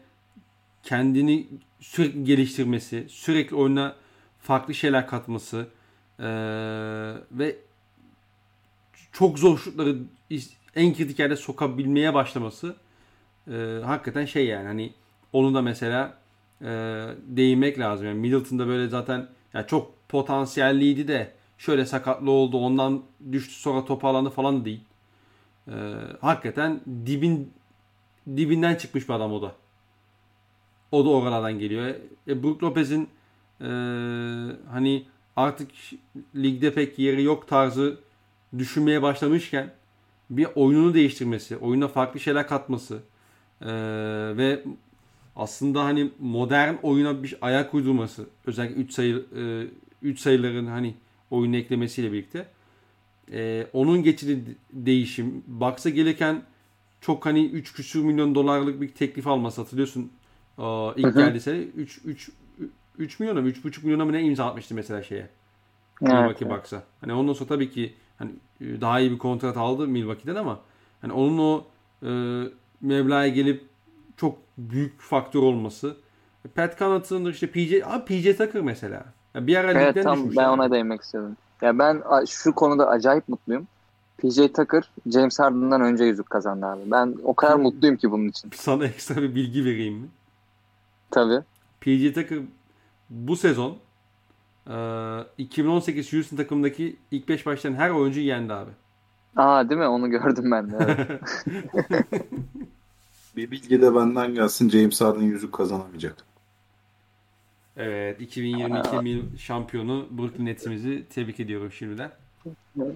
kendini sürekli geliştirmesi, sürekli oyuna farklı şeyler katması ee, ve çok zor şutları en kritik yerde sokabilmeye başlaması e, hakikaten şey yani hani onu da mesela e, değinmek lazım. Yani Middleton'da böyle zaten yani çok potansiyelliydi de şöyle sakatlı oldu ondan düştü sonra toparlandı falan değil. E, hakikaten dibin dibinden çıkmış bir adam o da. O da oralardan geliyor. E, Brook Lopez'in e, hani artık ligde pek yeri yok tarzı düşünmeye başlamışken bir oyununu değiştirmesi, oyuna farklı şeyler katması e, ve aslında hani modern oyuna bir ayak uydurması özellikle 3 sayı 3 e, sayıların hani oyunu eklemesiyle birlikte e, onun geçirdiği değişim Bucks'a gelirken çok hani 3 küsür milyon dolarlık bir teklif alması hatırlıyorsun Aa, ilk geldi sene 3 3 3 milyona mı 3,5 milyona mı ne imza atmıştı mesela şeye evet, Milwaukee evet. Bucks'a. Hani ondan sonra tabii ki hani e, daha iyi bir kontrat aldı Milwaukee'den ama hani onun o e, mevlaya gelip çok büyük faktör olması. Pat Connaughton'dır işte PJ, abi PJ Tucker mesela. Ya bir ara evet, tam düşmüş. Ben yani. ona değinmek istedim. Ya ben şu konuda acayip mutluyum. PJ Tucker James Harden'dan önce yüzük kazandı abi. Ben o kadar mutluyum ki bunun için. Sana ekstra bir bilgi vereyim mi? Tabii. PJ Tucker bu sezon 2018 Houston takımındaki ilk 5 başlayan her oyuncuyu yendi abi. Aa değil mi? Onu gördüm ben de. Evet. bir bilgi de benden gelsin. James Harden yüzük kazanamayacak. Evet. 2022 şampiyonu Brooklyn Nets'imizi tebrik ediyorum şimdiden.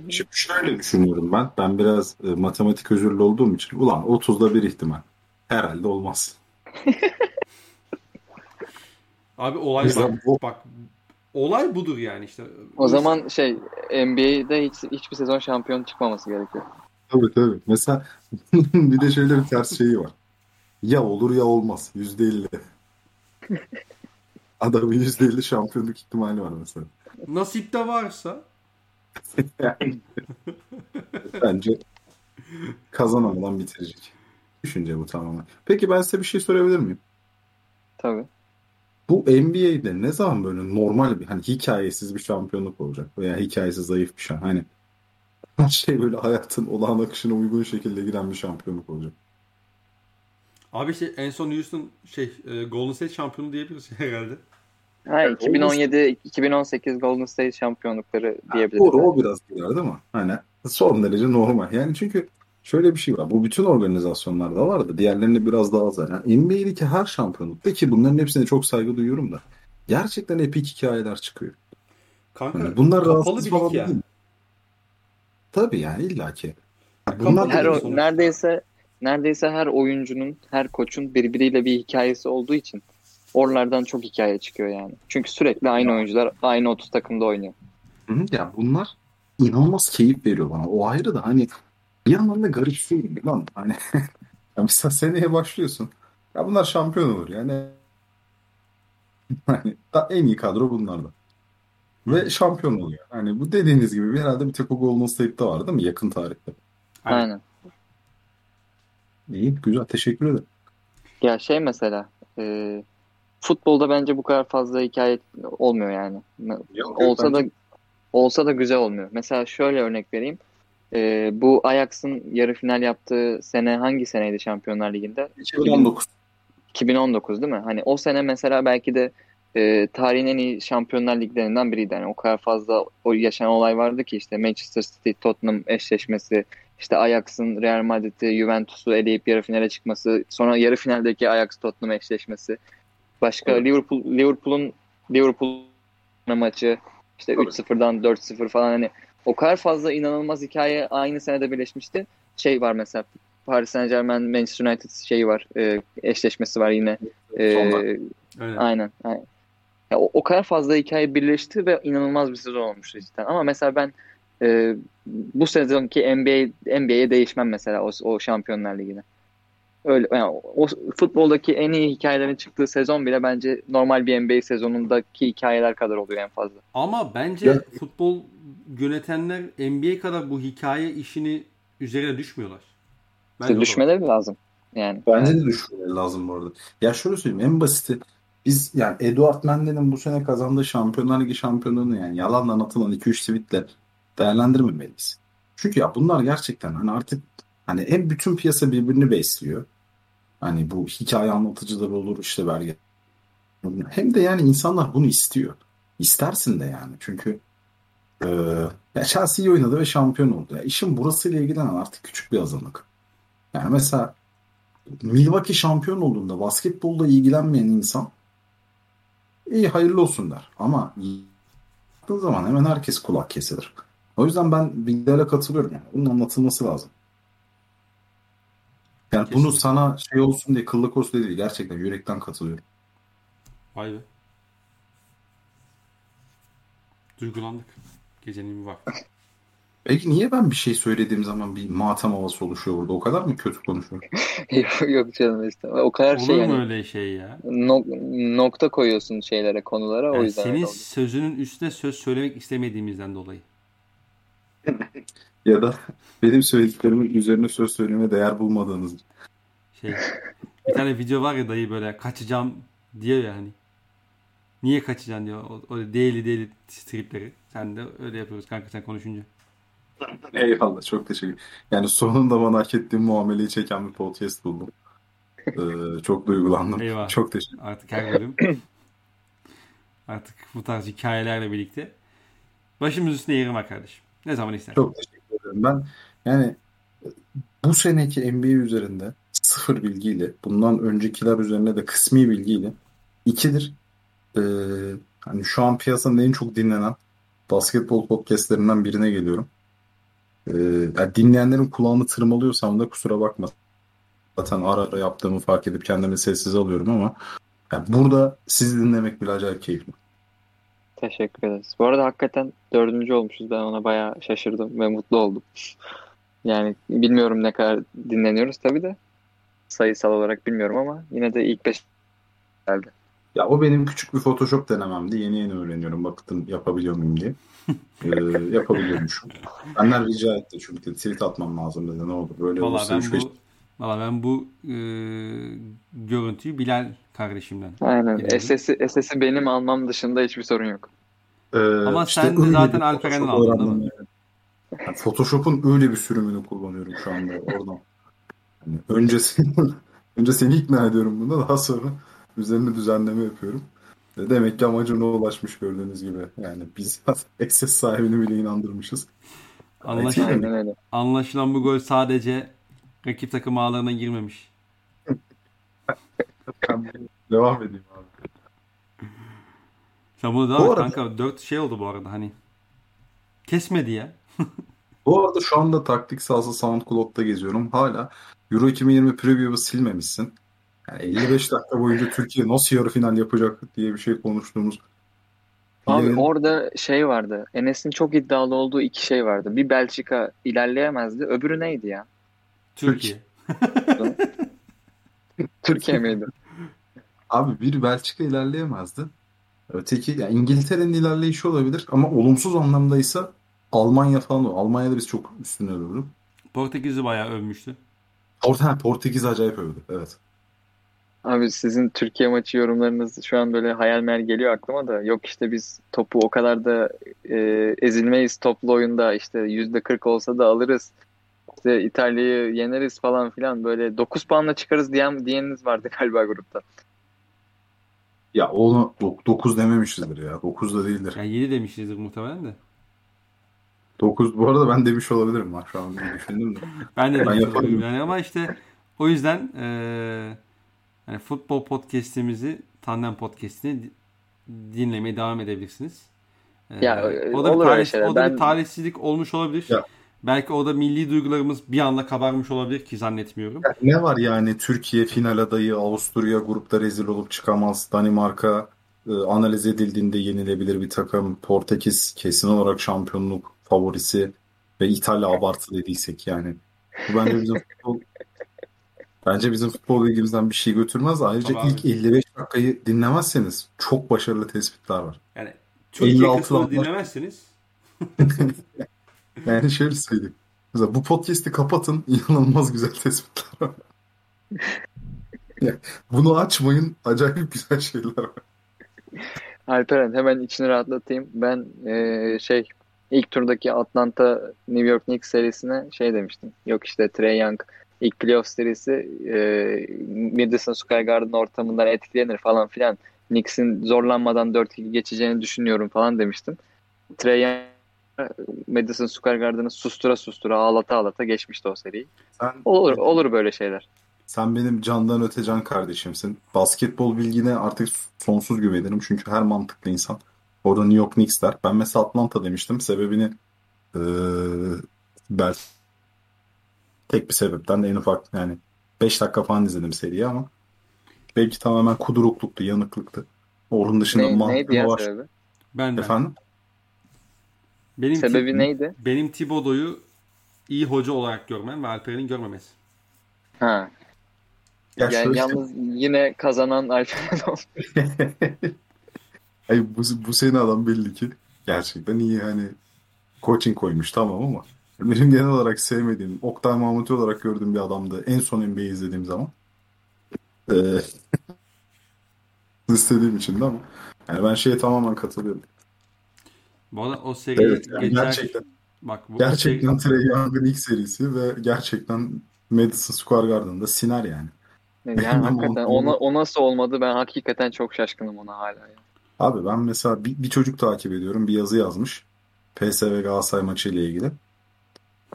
Şimdi şöyle düşünüyorum ben. Ben biraz e, matematik özürlü olduğum için ulan 30'da bir ihtimal. Herhalde olmaz. Abi olay bak, bak olay budur yani işte. O zaman şey NBA'de hiç, hiçbir sezon şampiyon çıkmaması gerekiyor. Tabii tabii. Mesela bir de şöyle bir ters şeyi var. Ya olur ya olmaz. Yüzde elli. Adamın yüzde elli şampiyonluk ihtimali var mesela. Nasipte varsa. Bence kazanamadan bitirecek. Düşünce bu tamamen. Peki ben size bir şey sorabilir miyim? Tabii bu NBA'de ne zaman böyle normal bir hani hikayesiz bir şampiyonluk olacak veya hikayesi zayıf bir şey hani her şey böyle hayatın olağan akışına uygun şekilde giden bir şampiyonluk olacak. Abi işte en son Houston şey e, Golden State şampiyonu diyebiliriz herhalde. Ha 2017 2018 Golden State şampiyonlukları diyebiliriz. Doğru o biraz girer değil mi? Hani son derece normal. Yani çünkü şöyle bir şey var. Bu bütün organizasyonlarda var da diğerlerinde biraz daha az. Yani NBA'deki her şampiyonlukta ki bunların hepsine çok saygı duyuyorum da gerçekten epik hikayeler çıkıyor. Kanka yani bunlar kapalı bir ya. Değil. Tabii yani illaki. Bunlar her o, neredeyse neredeyse her oyuncunun, her koçun birbiriyle bir hikayesi olduğu için oralardan çok hikaye çıkıyor yani. Çünkü sürekli aynı oyuncular aynı 30 takımda oynuyor. Ya bunlar inanılmaz keyif veriyor bana. O ayrı da hani bir yandan da garip şey lan hani ya mesela seneye başlıyorsun. Ya bunlar şampiyon olur yani. Hani en iyi kadro bunlarda. Ve şampiyon oluyor. Hani bu dediğiniz gibi bir herhalde bir tek o Golden State'de var değil mi? Yakın tarihte. Aynen. İyi, güzel. Teşekkür ederim. Ya şey mesela e, futbolda bence bu kadar fazla hikaye olmuyor yani. Yok, olsa da olsa da güzel olmuyor. Mesela şöyle örnek vereyim. E, bu Ajax'ın yarı final yaptığı sene hangi seneydi Şampiyonlar Ligi'nde? 2019. 2019 değil mi? Hani o sene mesela belki de e, tarihin en iyi Şampiyonlar Liglerinden biriydi. Yani o kadar fazla o yaşanan olay vardı ki işte Manchester City Tottenham eşleşmesi, işte Ajax'ın Real Madrid'i Juventus'u eleyip yarı finale çıkması, sonra yarı finaldeki Ajax Tottenham eşleşmesi. Başka evet. Liverpool Liverpool'un Liverpool maçı işte evet. 3-0'dan 4-0 falan hani o kadar fazla inanılmaz hikaye aynı senede birleşmişti. Şey var mesela Paris Saint Germain Manchester United şeyi var. E, eşleşmesi var yine. E, aynen. aynen. Ya, o, o kadar fazla hikaye birleşti ve inanılmaz bir sezon olmuştu cidden. Ama mesela ben e, bu sezonki NBA NBA'ye değişmem mesela o, o Şampiyonlar Ligi'ne. Öyle yani o futboldaki en iyi hikayelerin çıktığı sezon bile bence normal bir NBA sezonundaki hikayeler kadar oluyor en fazla. Ama bence ya. futbol yönetenler NBA kadar bu hikaye işini üzerine düşmüyorlar. Bence düşmeleri lazım. Yani. Bence de düşmeleri lazım bu arada. Ya şöyle söyleyeyim en basiti biz yani Eduard Mende'nin bu sene kazandığı Şampiyonlar Ligi şampiyonluğunu yani yalanla anlatılan 2-3 tweetle değerlendirmemeliyiz. Çünkü ya bunlar gerçekten hani artık hani hem bütün piyasa birbirini besliyor. Hani bu hikaye anlatıcılar olur işte belge. Hem de yani insanlar bunu istiyor. İstersin de yani. Çünkü e, ya Chelsea oynadı ve şampiyon oldu. Ya işin burasıyla ilgilenen artık küçük bir azınlık. Yani mesela Milwaukee şampiyon olduğunda basketbolla ilgilenmeyen insan iyi hayırlı olsun der. Ama yaptığı zaman hemen herkes kulak kesilir. O yüzden ben bilgilere katılıyorum. Yani. Bunun anlatılması lazım. Yani Kesinlikle. bunu sana şey olsun diye kıllık olsun diye değil. Gerçekten yürekten katılıyorum. Vay be. Duygulandık. Gecenin bir vakti. Peki niye ben bir şey söylediğim zaman bir matem havası oluşuyor burada? O kadar mı kötü konuşuyorum? yok, canım işte. O kadar Olur şey yani. öyle şey ya? No, nokta koyuyorsun şeylere, konulara yani o yüzden. Senin sözünün üstüne söz söylemek istemediğimizden dolayı. Ya da benim söylediklerimin üzerine söz söylemeye değer bulmadığınız. Şey, bir tane video var ya dayı böyle kaçacağım diyor ya hani. Niye kaçacaksın diyor. O, o değili değili stripleri. Sen de öyle yapıyoruz kanka sen konuşunca. Eyvallah çok teşekkür Yani sonunda bana hak ettiğim muameleyi çeken bir podcast buldum. Ee, çok duygulandım. Eyvallah. Çok teşekkür Artık her bölüm artık bu tarz hikayelerle birlikte başımız üstüne yerim kardeşim. Ne zaman istersen. Çok teşekkür ederim. Ben yani bu seneki NBA üzerinde sıfır bilgiyle bundan öncekiler üzerine de kısmi bilgiyle ikidir. Ee, hani şu an piyasanın en çok dinlenen basketbol podcastlerinden birine geliyorum. Ee, yani dinleyenlerin kulağını tırmalıyorsam da kusura bakma. Zaten ara ara yaptığımı fark edip kendimi sessiz alıyorum ama yani burada sizi dinlemek bile acayip keyifli. Teşekkür ederiz. Bu arada hakikaten dördüncü olmuşuz. Ben ona bayağı şaşırdım ve mutlu oldum. Yani bilmiyorum ne kadar dinleniyoruz tabii de sayısal olarak bilmiyorum ama yine de ilk beş geldi. Ya o benim küçük bir Photoshop denememdi. Yeni yeni öğreniyorum. Baktım yapabiliyor muyum diye. ee, yapabiliyormuşum. Benden rica etti çünkü tweet atmam lazım dedi. Ne olur böyle Vallahi olursa ben bu, beş... Valla ben bu e, görüntüyü Bilal kardeşimden. Aynen. SS'i, SS'i benim almam dışında hiçbir sorun yok. Ee, Ama işte sen de zaten Alperen'den aldın değil mi? Yani Photoshop'un öyle bir sürümünü kullanıyorum şu anda oradan. Yani önce, seni, önce seni ikna ediyorum bunda daha sonra üzerine düzenleme yapıyorum. Demek ki amacına ulaşmış gördüğünüz gibi. Yani biz access sahibini bile inandırmışız. Anlaşılan, anlaşılan bu gol sadece rakip takım ağlarına girmemiş. Devam edeyim abi. Sen bunu devam et kanka. Dört şey oldu bu arada hani. Kesmedi ya. bu arada şu anda taktik sahası SoundCloud'da geziyorum. Hala Euro 2020 preview'u silmemişsin. Yani 55 dakika boyunca Türkiye nasıl yarı final yapacak diye bir şey konuştuğumuz. Abi Yine... orada şey vardı. Enes'in çok iddialı olduğu iki şey vardı. Bir Belçika ilerleyemezdi. Öbürü neydi ya? Türkiye. Türkiye miydi? Abi bir Belçika ilerleyemezdi. Öteki yani İngiltere'nin ilerleyişi olabilir ama olumsuz anlamdaysa Almanya falan Almanya'da biz çok üstüne övdük. Portekiz'i bayağı övmüştü. Port Portekiz acayip övdü. Evet. Abi sizin Türkiye maçı yorumlarınız şu an böyle hayal meyal geliyor aklıma da yok işte biz topu o kadar da e, ezilmeyiz toplu oyunda işte yüzde 40 olsa da alırız. İşte İtalya'yı yeneriz falan filan böyle 9 puanla çıkarız diyen diyeniniz vardı galiba grupta. Ya onu 9 dememişizdir ya. 9 da değildir. Yani 7 demişizdir muhtemelen de. 9 bu arada ben demiş olabilirim bak şu an düşündüm de. ben de ben yaparım. Yani ama işte o yüzden eee yani futbol podcast'imizi, Tandem podcast'ini dinlemeye devam edebilirsiniz. Ee, ya, o da, bir, talih, o da ben... bir talihsizlik olmuş olabilir. Ya. Belki o da milli duygularımız bir anda kabarmış olabilir ki zannetmiyorum. Ya ne var yani Türkiye final adayı, Avusturya grupta rezil olup çıkamaz, Danimarka e, analiz edildiğinde yenilebilir bir takım, Portekiz kesin olarak şampiyonluk favorisi ve İtalya abartı dediysek yani. Bu bence bizim futbol Bence bizim futbol bilgimizden bir şey götürmez. Ayrıca Tabii ilk abi. 55 dakikayı dinlemezseniz çok başarılı tespitler var. Yani Türkiye 56 kısmını dinlemezseniz Yani şöyle söyleyeyim. Mesela bu podcast'i kapatın inanılmaz güzel tespitler var. Bunu açmayın acayip güzel şeyler var. Alperen hemen içini rahatlatayım. Ben eee, şey ilk turdaki Atlanta New York Knicks serisine şey demiştim. Yok işte Trae Young ilk playoff serisi eee Madison Square Garden ortamından etkilenir falan filan. Knicks'in zorlanmadan 4-2 geçeceğini düşünüyorum falan demiştim. Trae Young Madison Square Garden'ı sustura sustura ağlata ağlata geçmişti o seriyi. Sen, Olur olur böyle şeyler. sen benim candan öte can kardeşimsin. Basketbol bilgine artık sonsuz güvenirim. Çünkü her mantıklı insan orada New York Knicks der. Ben mesela Atlanta demiştim. Sebebini eee belki tek bir sebepten de en ufak yani 5 dakika falan izledim seriyi ama belki tamamen kudurukluktu, yanıklıktı. Onun dışında Ne, mantıklı neydi ya var. sebebi? ben Efendim? Benim Sebebi Ti- neydi? benim Thibodeau'yu iyi hoca olarak görmem ve Alperen'in görmemesi. Ha. Ya Yani şöyle- yalnız yine kazanan Alperen oldu. Ay bu, bu sene adam belli ki gerçekten iyi hani coaching koymuş tamam ama benim genel olarak sevmediğim Oktay Mahmuti olarak gördüğüm bir adamdı en son NBA izlediğim zaman. Ee, istediğim için de ama yani ben şeye tamamen katılıyorum. Bu arada o seriyi Evet yani geçer... gerçekten Bak bu gerçekten seri- Trae Young'ın ilk serisi ve gerçekten Madison Square Garden'da siner yani. Yani hakikaten ona, o nasıl olmadı ben hakikaten çok şaşkınım ona hala. ya. Abi ben mesela bir, bir çocuk takip ediyorum. Bir yazı yazmış. PSV Galatasaray maçı ile ilgili.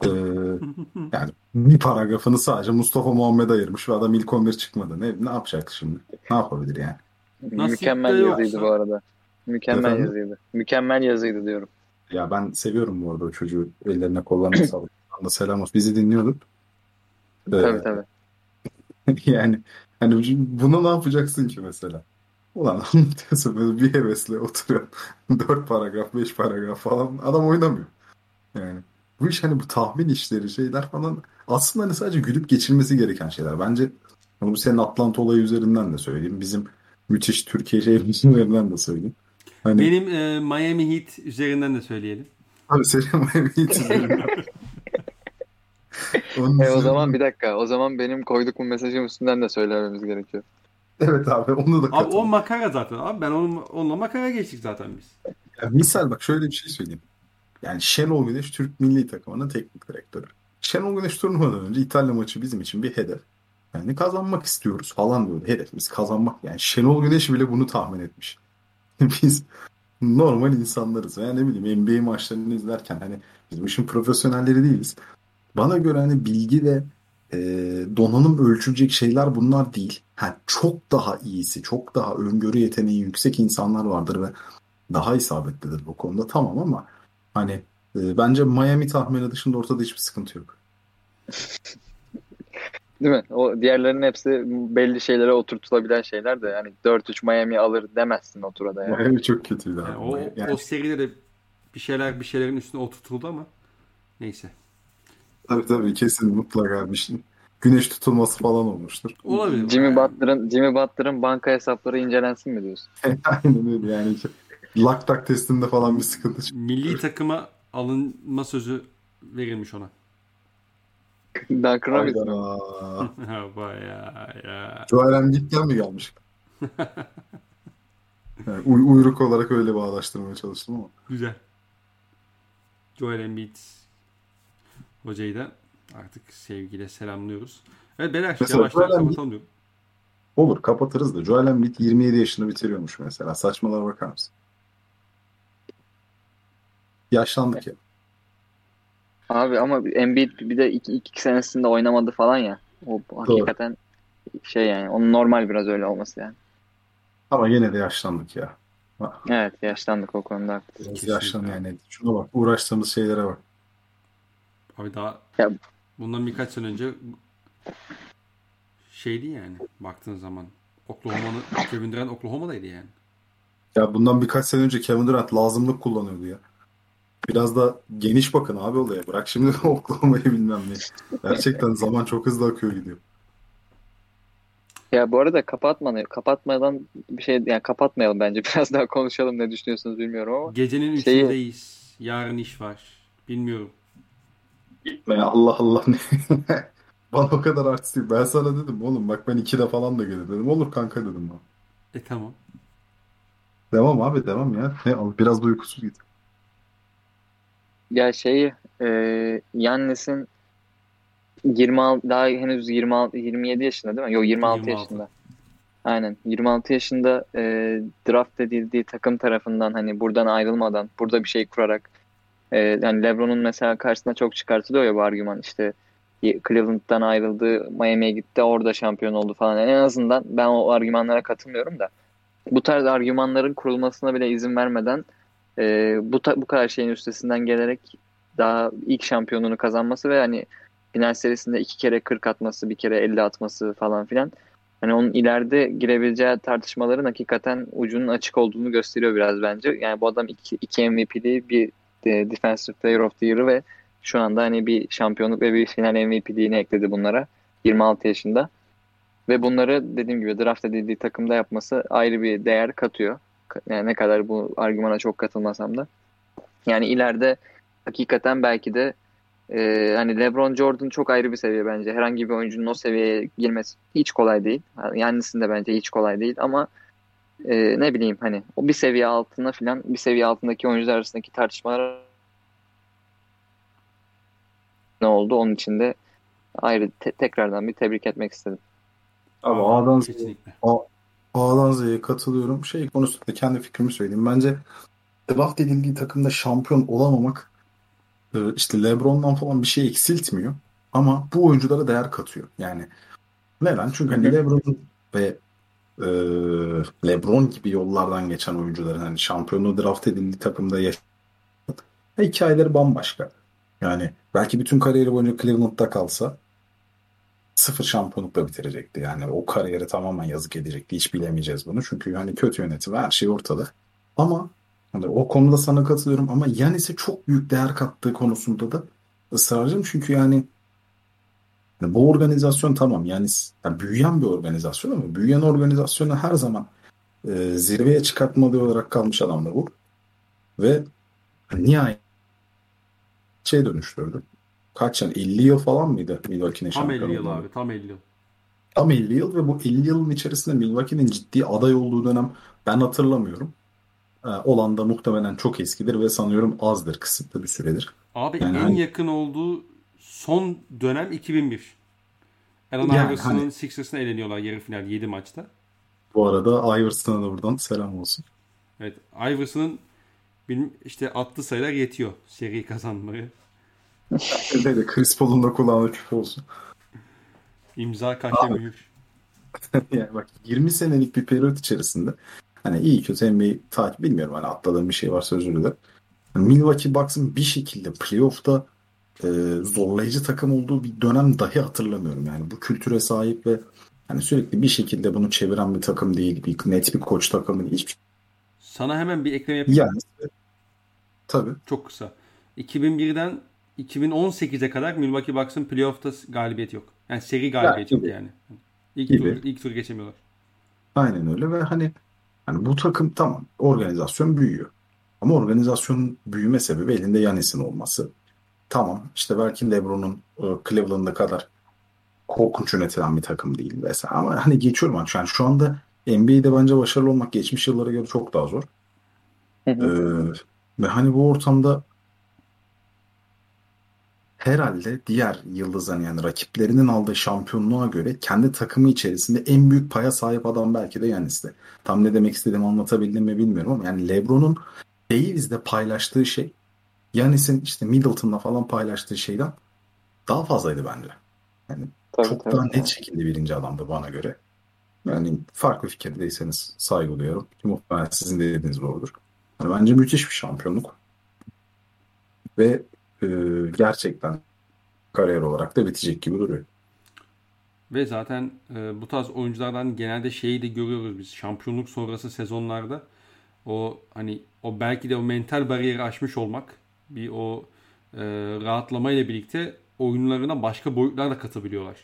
Ee, yani bir paragrafını sadece Mustafa Muhammed ayırmış ve adam ilk 11 çıkmadı. Ne, ne yapacak şimdi? Ne yapabilir yani? Nasip Mükemmel yazıydı bu arada. Mükemmel Efendim? yazıydı. Mükemmel yazıydı diyorum. Ya ben seviyorum bu arada o çocuğu. Ellerine kollarına sağlık. Da selam olsun. Bizi dinliyordur. Ee, Tabii tabii. yani hani buna ne yapacaksın ki mesela? Ulan anlatıyorsun böyle bir hevesle oturuyor. Dört paragraf, beş paragraf falan. Adam oynamıyor. Yani bu iş hani bu tahmin işleri şeyler falan aslında hani sadece gülüp geçilmesi gereken şeyler. Bence bunu bu senin Atlanta olayı üzerinden de söyleyeyim. Bizim müthiş Türkiye şeyimiz üzerinden de söyleyeyim. Hani Benim e, Miami Heat üzerinden de söyleyelim. abi senin Miami Heat üzerinden. E, o zaman bir dakika. O zaman benim koyduk bu mesajın üstünden de söylememiz gerekiyor. Evet abi onu da Abi o makara zaten. Abi ben onun, onunla makara geçtik zaten biz. Ya misal bak şöyle bir şey söyleyeyim. Yani Şenol Güneş Türk milli takımının teknik direktörü. Şenol Güneş turnuvadan önce İtalya maçı bizim için bir hedef. Yani kazanmak istiyoruz falan diyordu. Hedefimiz kazanmak. Yani Şenol Güneş bile bunu tahmin etmiş. Biz normal insanlarız. Yani ne bileyim NBA maçlarını izlerken hani biz bu işin profesyonelleri değiliz. Bana göre hani bilgi ve e, donanım ölçülecek şeyler bunlar değil. Ha, çok daha iyisi, çok daha öngörü yeteneği yüksek insanlar vardır ve daha isabetlidir bu konuda tamam ama hani e, bence Miami tahmini dışında ortada hiçbir sıkıntı yok. Değil mi? O diğerlerinin hepsi belli şeylere oturtulabilen şeyler de yani 4-3 Miami alır demezsin o turada yani. Miami çok kötüydü Yani o, Yani o seride de bir şeyler bir şeylerin üstüne oturtuldu ama neyse. tabii tabii kesin mutlaka bir şey. Güneş tutulması falan olmuştur. Olabilir. Jimmy Yani Butler'ın Jimmy Butler'ın banka hesapları incelensin mi diyorsun? Aynen öyle yani. Laktak testinde falan bir sıkıntı çıktı. Milli takıma alınma sözü verilmiş ona. Duncan Robinson. Bayağı ya. Joel Embiid'den mi gelmiş? Yani uy- uyruk olarak öyle bağlaştırmaya çalıştım ama. Güzel. Joel Embiid hocayı da artık sevgiyle selamlıyoruz. Evet beyler Mesela yavaştan Joel Embiid- kapatalım diyorum. Olur kapatırız da Joel Embiid 27 yaşında bitiriyormuş mesela. Saçmalara bakar mısın? Yaşlandık ya. Abi ama Embiid bir de iki, iki senesinde oynamadı falan ya. O hakikaten şey yani onun normal biraz öyle olması yani. Ama yine de yaşlandık ya. Evet yaşlandık o konuda. haklısın. Biraz Kesinlikle. yaşlan yani. Şuna bak uğraştığımız şeylere bak. Abi daha Ya- bundan birkaç sene önce şeydi yani baktığın zaman Oklahoma'nın Kevin Durant Oklahoma'daydı yani. Ya bundan birkaç sene önce Kevin Durant lazımlık kullanıyordu ya. Biraz da geniş bakın abi olaya. Bırak şimdi Oklahoma'yı bilmem ne. Gerçekten zaman çok hızlı akıyor gidiyor. Ya bu arada kapatmadan, kapatmadan bir şey yani kapatmayalım bence. Biraz daha konuşalım ne düşünüyorsunuz bilmiyorum ama. Gecenin Şeyi- üçündeyiz. Yarın iş var. Bilmiyorum. Gitme ya Allah Allah. Bana o kadar artist değil. Ben sana dedim oğlum bak ben ikide falan da gelir dedim. Olur kanka dedim bana. E tamam. Devam abi devam ya. Ne, biraz da uykusuz git. Ya şeyi e, Yannis'in 26 daha henüz 26 27 yaşında değil mi? Yok 26, 26. yaşında. Aynen 26 yaşında e, draft edildiği takım tarafından hani buradan ayrılmadan burada bir şey kurarak e, yani LeBron'un mesela karşısına çok çıkartılıyor ya bu argüman işte Cleveland'dan ayrıldı, Miami'ye gitti, orada şampiyon oldu falan. Yani en azından ben o argümanlara katılmıyorum da bu tarz argümanların kurulmasına bile izin vermeden e, bu bu kadar şeyin üstesinden gelerek daha ilk şampiyonluğunu kazanması ve hani final serisinde iki kere 40 atması, bir kere 50 atması falan filan. Hani onun ileride girebileceği tartışmaların hakikaten ucunun açık olduğunu gösteriyor biraz bence. Yani bu adam iki, iki MVP'liği, bir e, Defensive Player of the Year'ı ve şu anda hani bir şampiyonluk ve bir final MVP'liğini ekledi bunlara 26 yaşında. Ve bunları dediğim gibi draft edildiği takımda yapması ayrı bir değer katıyor. Yani ne kadar bu argümana çok katılmasam da. Yani ileride hakikaten belki de e, hani LeBron Jordan çok ayrı bir seviye bence. Herhangi bir oyuncunun o seviyeye girmesi hiç kolay değil. Yannis'in de bence hiç kolay değil ama e, ne bileyim hani o bir seviye altına filan bir seviye altındaki oyuncular arasındaki tartışmalar ne oldu onun için de ayrı te- tekrardan bir tebrik etmek istedim. Abi A'dan Kesinlikle. A'dan Z'ye katılıyorum. Şey konusunda kendi fikrimi söyleyeyim. Bence draft edildiği takımda şampiyon olamamak e, işte LeBron'dan falan bir şey eksiltmiyor. Ama bu oyunculara değer katıyor. Yani neden? Çünkü hani LeBron ve e, LeBron gibi yollardan geçen oyuncuların hani şampiyonluğu draft edildiği takımda yaş hikayeleri bambaşka. Yani belki bütün kariyeri boyunca Cleveland'da kalsa sıfır şampiyonlukla bitirecekti. Yani o kariyeri tamamen yazık edecekti. Hiç bilemeyeceğiz bunu. Çünkü hani kötü yönetim her şey ortada. Ama hani o konuda sana katılıyorum ama Yanis'e çok büyük değer kattığı konusunda da ısrarcıyım. Çünkü yani yani bu organizasyon tamam yani, yani büyüyen bir organizasyon ama büyüyen organizasyonu her zaman e, zirveye çıkartmalı olarak kalmış adam da bu. Ve nihayet şey dönüştürdü. Kaç yani 50 yıl falan mıydı Milwaukee'nin Tam 50 yıl abi. Tam 50 yıl. Tam 50 yıl ve bu 50 yılın içerisinde Milwaukee'nin ciddi aday olduğu dönem ben hatırlamıyorum. Ee, olan da muhtemelen çok eskidir ve sanıyorum azdır kısıtlı bir süredir. Abi Yani en hani- yakın olduğu son dönem 2001. Allen Yani Iverson'ın hani- Sixers'ına eleniyorlar yarı final 7 maçta. Bu arada Iverson'a da buradan selam olsun. Evet. Iverson'ın işte attığı sayılar yetiyor seri kazanmayı. Ve de Chris Paul'un da kulağına küp olsun. İmza kaşe mühür. yani bak 20 senelik bir periyot içerisinde hani iyi kötü NBA takip bilmiyorum hani atladığım bir şey varsa özür dilerim. Milwaukee Bucks'ın bir şekilde playoff'ta e, zorlayıcı takım olduğu bir dönem dahi hatırlamıyorum. Yani bu kültüre sahip ve hani sürekli bir şekilde bunu çeviren bir takım değil. Bir net bir koç takımı değil. Hiçbir şey. Sana hemen bir ekleme yapayım. Yani tabii. Çok kısa. 2001'den 2018'e kadar Milwaukee Bucks'ın playoff'ta galibiyet yok. Yani seri galibiyet yok gibi. yani. İlk Gibi. tur, ilk tur geçemiyorlar. Aynen öyle ve hani hani bu takım tamam organizasyon büyüyor. Ama organizasyonun büyüme sebebi elinde Yanis'in olması. Tamam işte belki LeBron'un e, Cleveland'a kadar korkunç yönetilen bir takım değil vesaire. Ama hani geçiyorum ben. Yani şu anda NBA'de bence başarılı olmak geçmiş yıllara göre çok daha zor. Hı. Ee, ve hani bu ortamda herhalde diğer yıldızların yani rakiplerinin aldığı şampiyonluğa göre kendi takımı içerisinde en büyük paya sahip adam belki de Yanis'ti. Tam ne demek istediğimi anlatabildim mi bilmiyorum ama yani LeBron'un Davis'de paylaştığı şey Yanis'in işte Middleton'la falan paylaştığı şeyden daha fazlaydı bence. Yani Tabii, çok tabii. daha net şekilde birinci adamdı bana göre. Yani farklı fikirdeyseniz saygı duyuyorum. Muhtemelen sizin de dediğiniz doğrudur. Yani bence müthiş bir şampiyonluk. Ve e, gerçekten kariyer olarak da bitecek gibi duruyor. Ve zaten e, bu tarz oyunculardan genelde şeyi de görüyoruz biz. Şampiyonluk sonrası sezonlarda o hani o belki de o mental bariyeri aşmış olmak bir o e, rahatlamayla birlikte oyunlarına başka boyutlar da katabiliyorlar.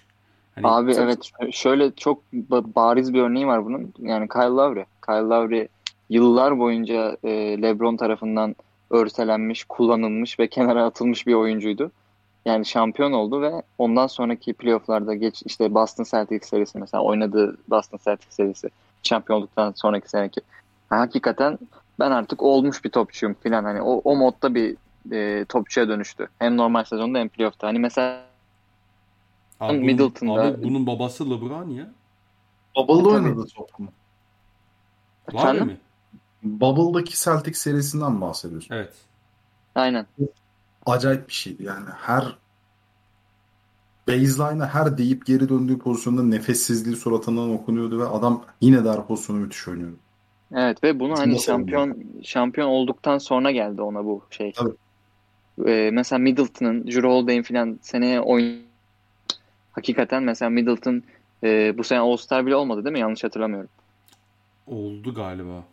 Hani Abi evet şöyle çok ba- bariz bir örneği var bunun. Yani Kyle Lowry. Kyle Lowry yıllar boyunca e, LeBron tarafından örselenmiş, kullanılmış ve kenara atılmış bir oyuncuydu. Yani şampiyon oldu ve ondan sonraki playofflarda geç işte Boston Celtics serisi mesela oynadığı Boston Celtics serisi şampiyonluktan sonraki seneki. Hakikaten ben artık olmuş bir topçuyum falan hani o, o modda bir e, topçuya dönüştü. Hem normal sezonda hem playoff'ta. Hani mesela abi Middleton'da- abi bunun babası LeBron ya. Bubble'da Tabii. oynadı top mu? Var mı? Bubble'daki Celtic serisinden bahsediyorsun. Evet. aynen. Acayip bir şeydi yani. Her baseline'a her deyip geri döndüğü pozisyonda nefessizliği suratından okunuyordu ve adam yine de her pozisyonu müthiş oynuyordu. Evet ve bunu hani Nasıl şampiyon şampiyon olduktan sonra geldi ona bu şey. Tabii. Ee, mesela Middleton'ın, Jrue Holiday'in falan seneye oyun hakikaten mesela Middleton e, bu sene All-Star bile olmadı değil mi? Yanlış hatırlamıyorum. Oldu galiba.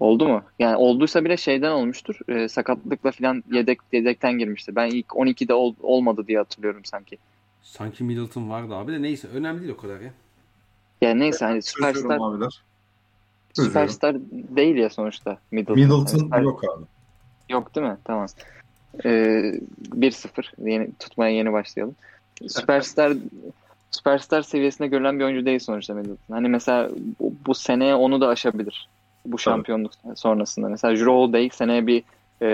Oldu mu? Yani olduysa bile şeyden olmuştur. E, sakatlıkla falan yedek yedekten girmişti. Ben ilk 12'de ol- olmadı diye hatırlıyorum sanki. Sanki Middleton vardı abi de neyse önemli değil o kadar ya. Yani neyse hani süperstar süperstar değil ya sonuçta Middleton. Middleton Süper- yok abi. Yok değil mi? Tamam. Ee, 1-0. Yeni, tutmaya yeni başlayalım. Süperstar süperstar seviyesinde görülen bir oyuncu değil sonuçta Middleton. Hani mesela bu, bu seneye onu da aşabilir. Bu şampiyonluk sonrasında. Mesela Jrue Holiday seneye bir e,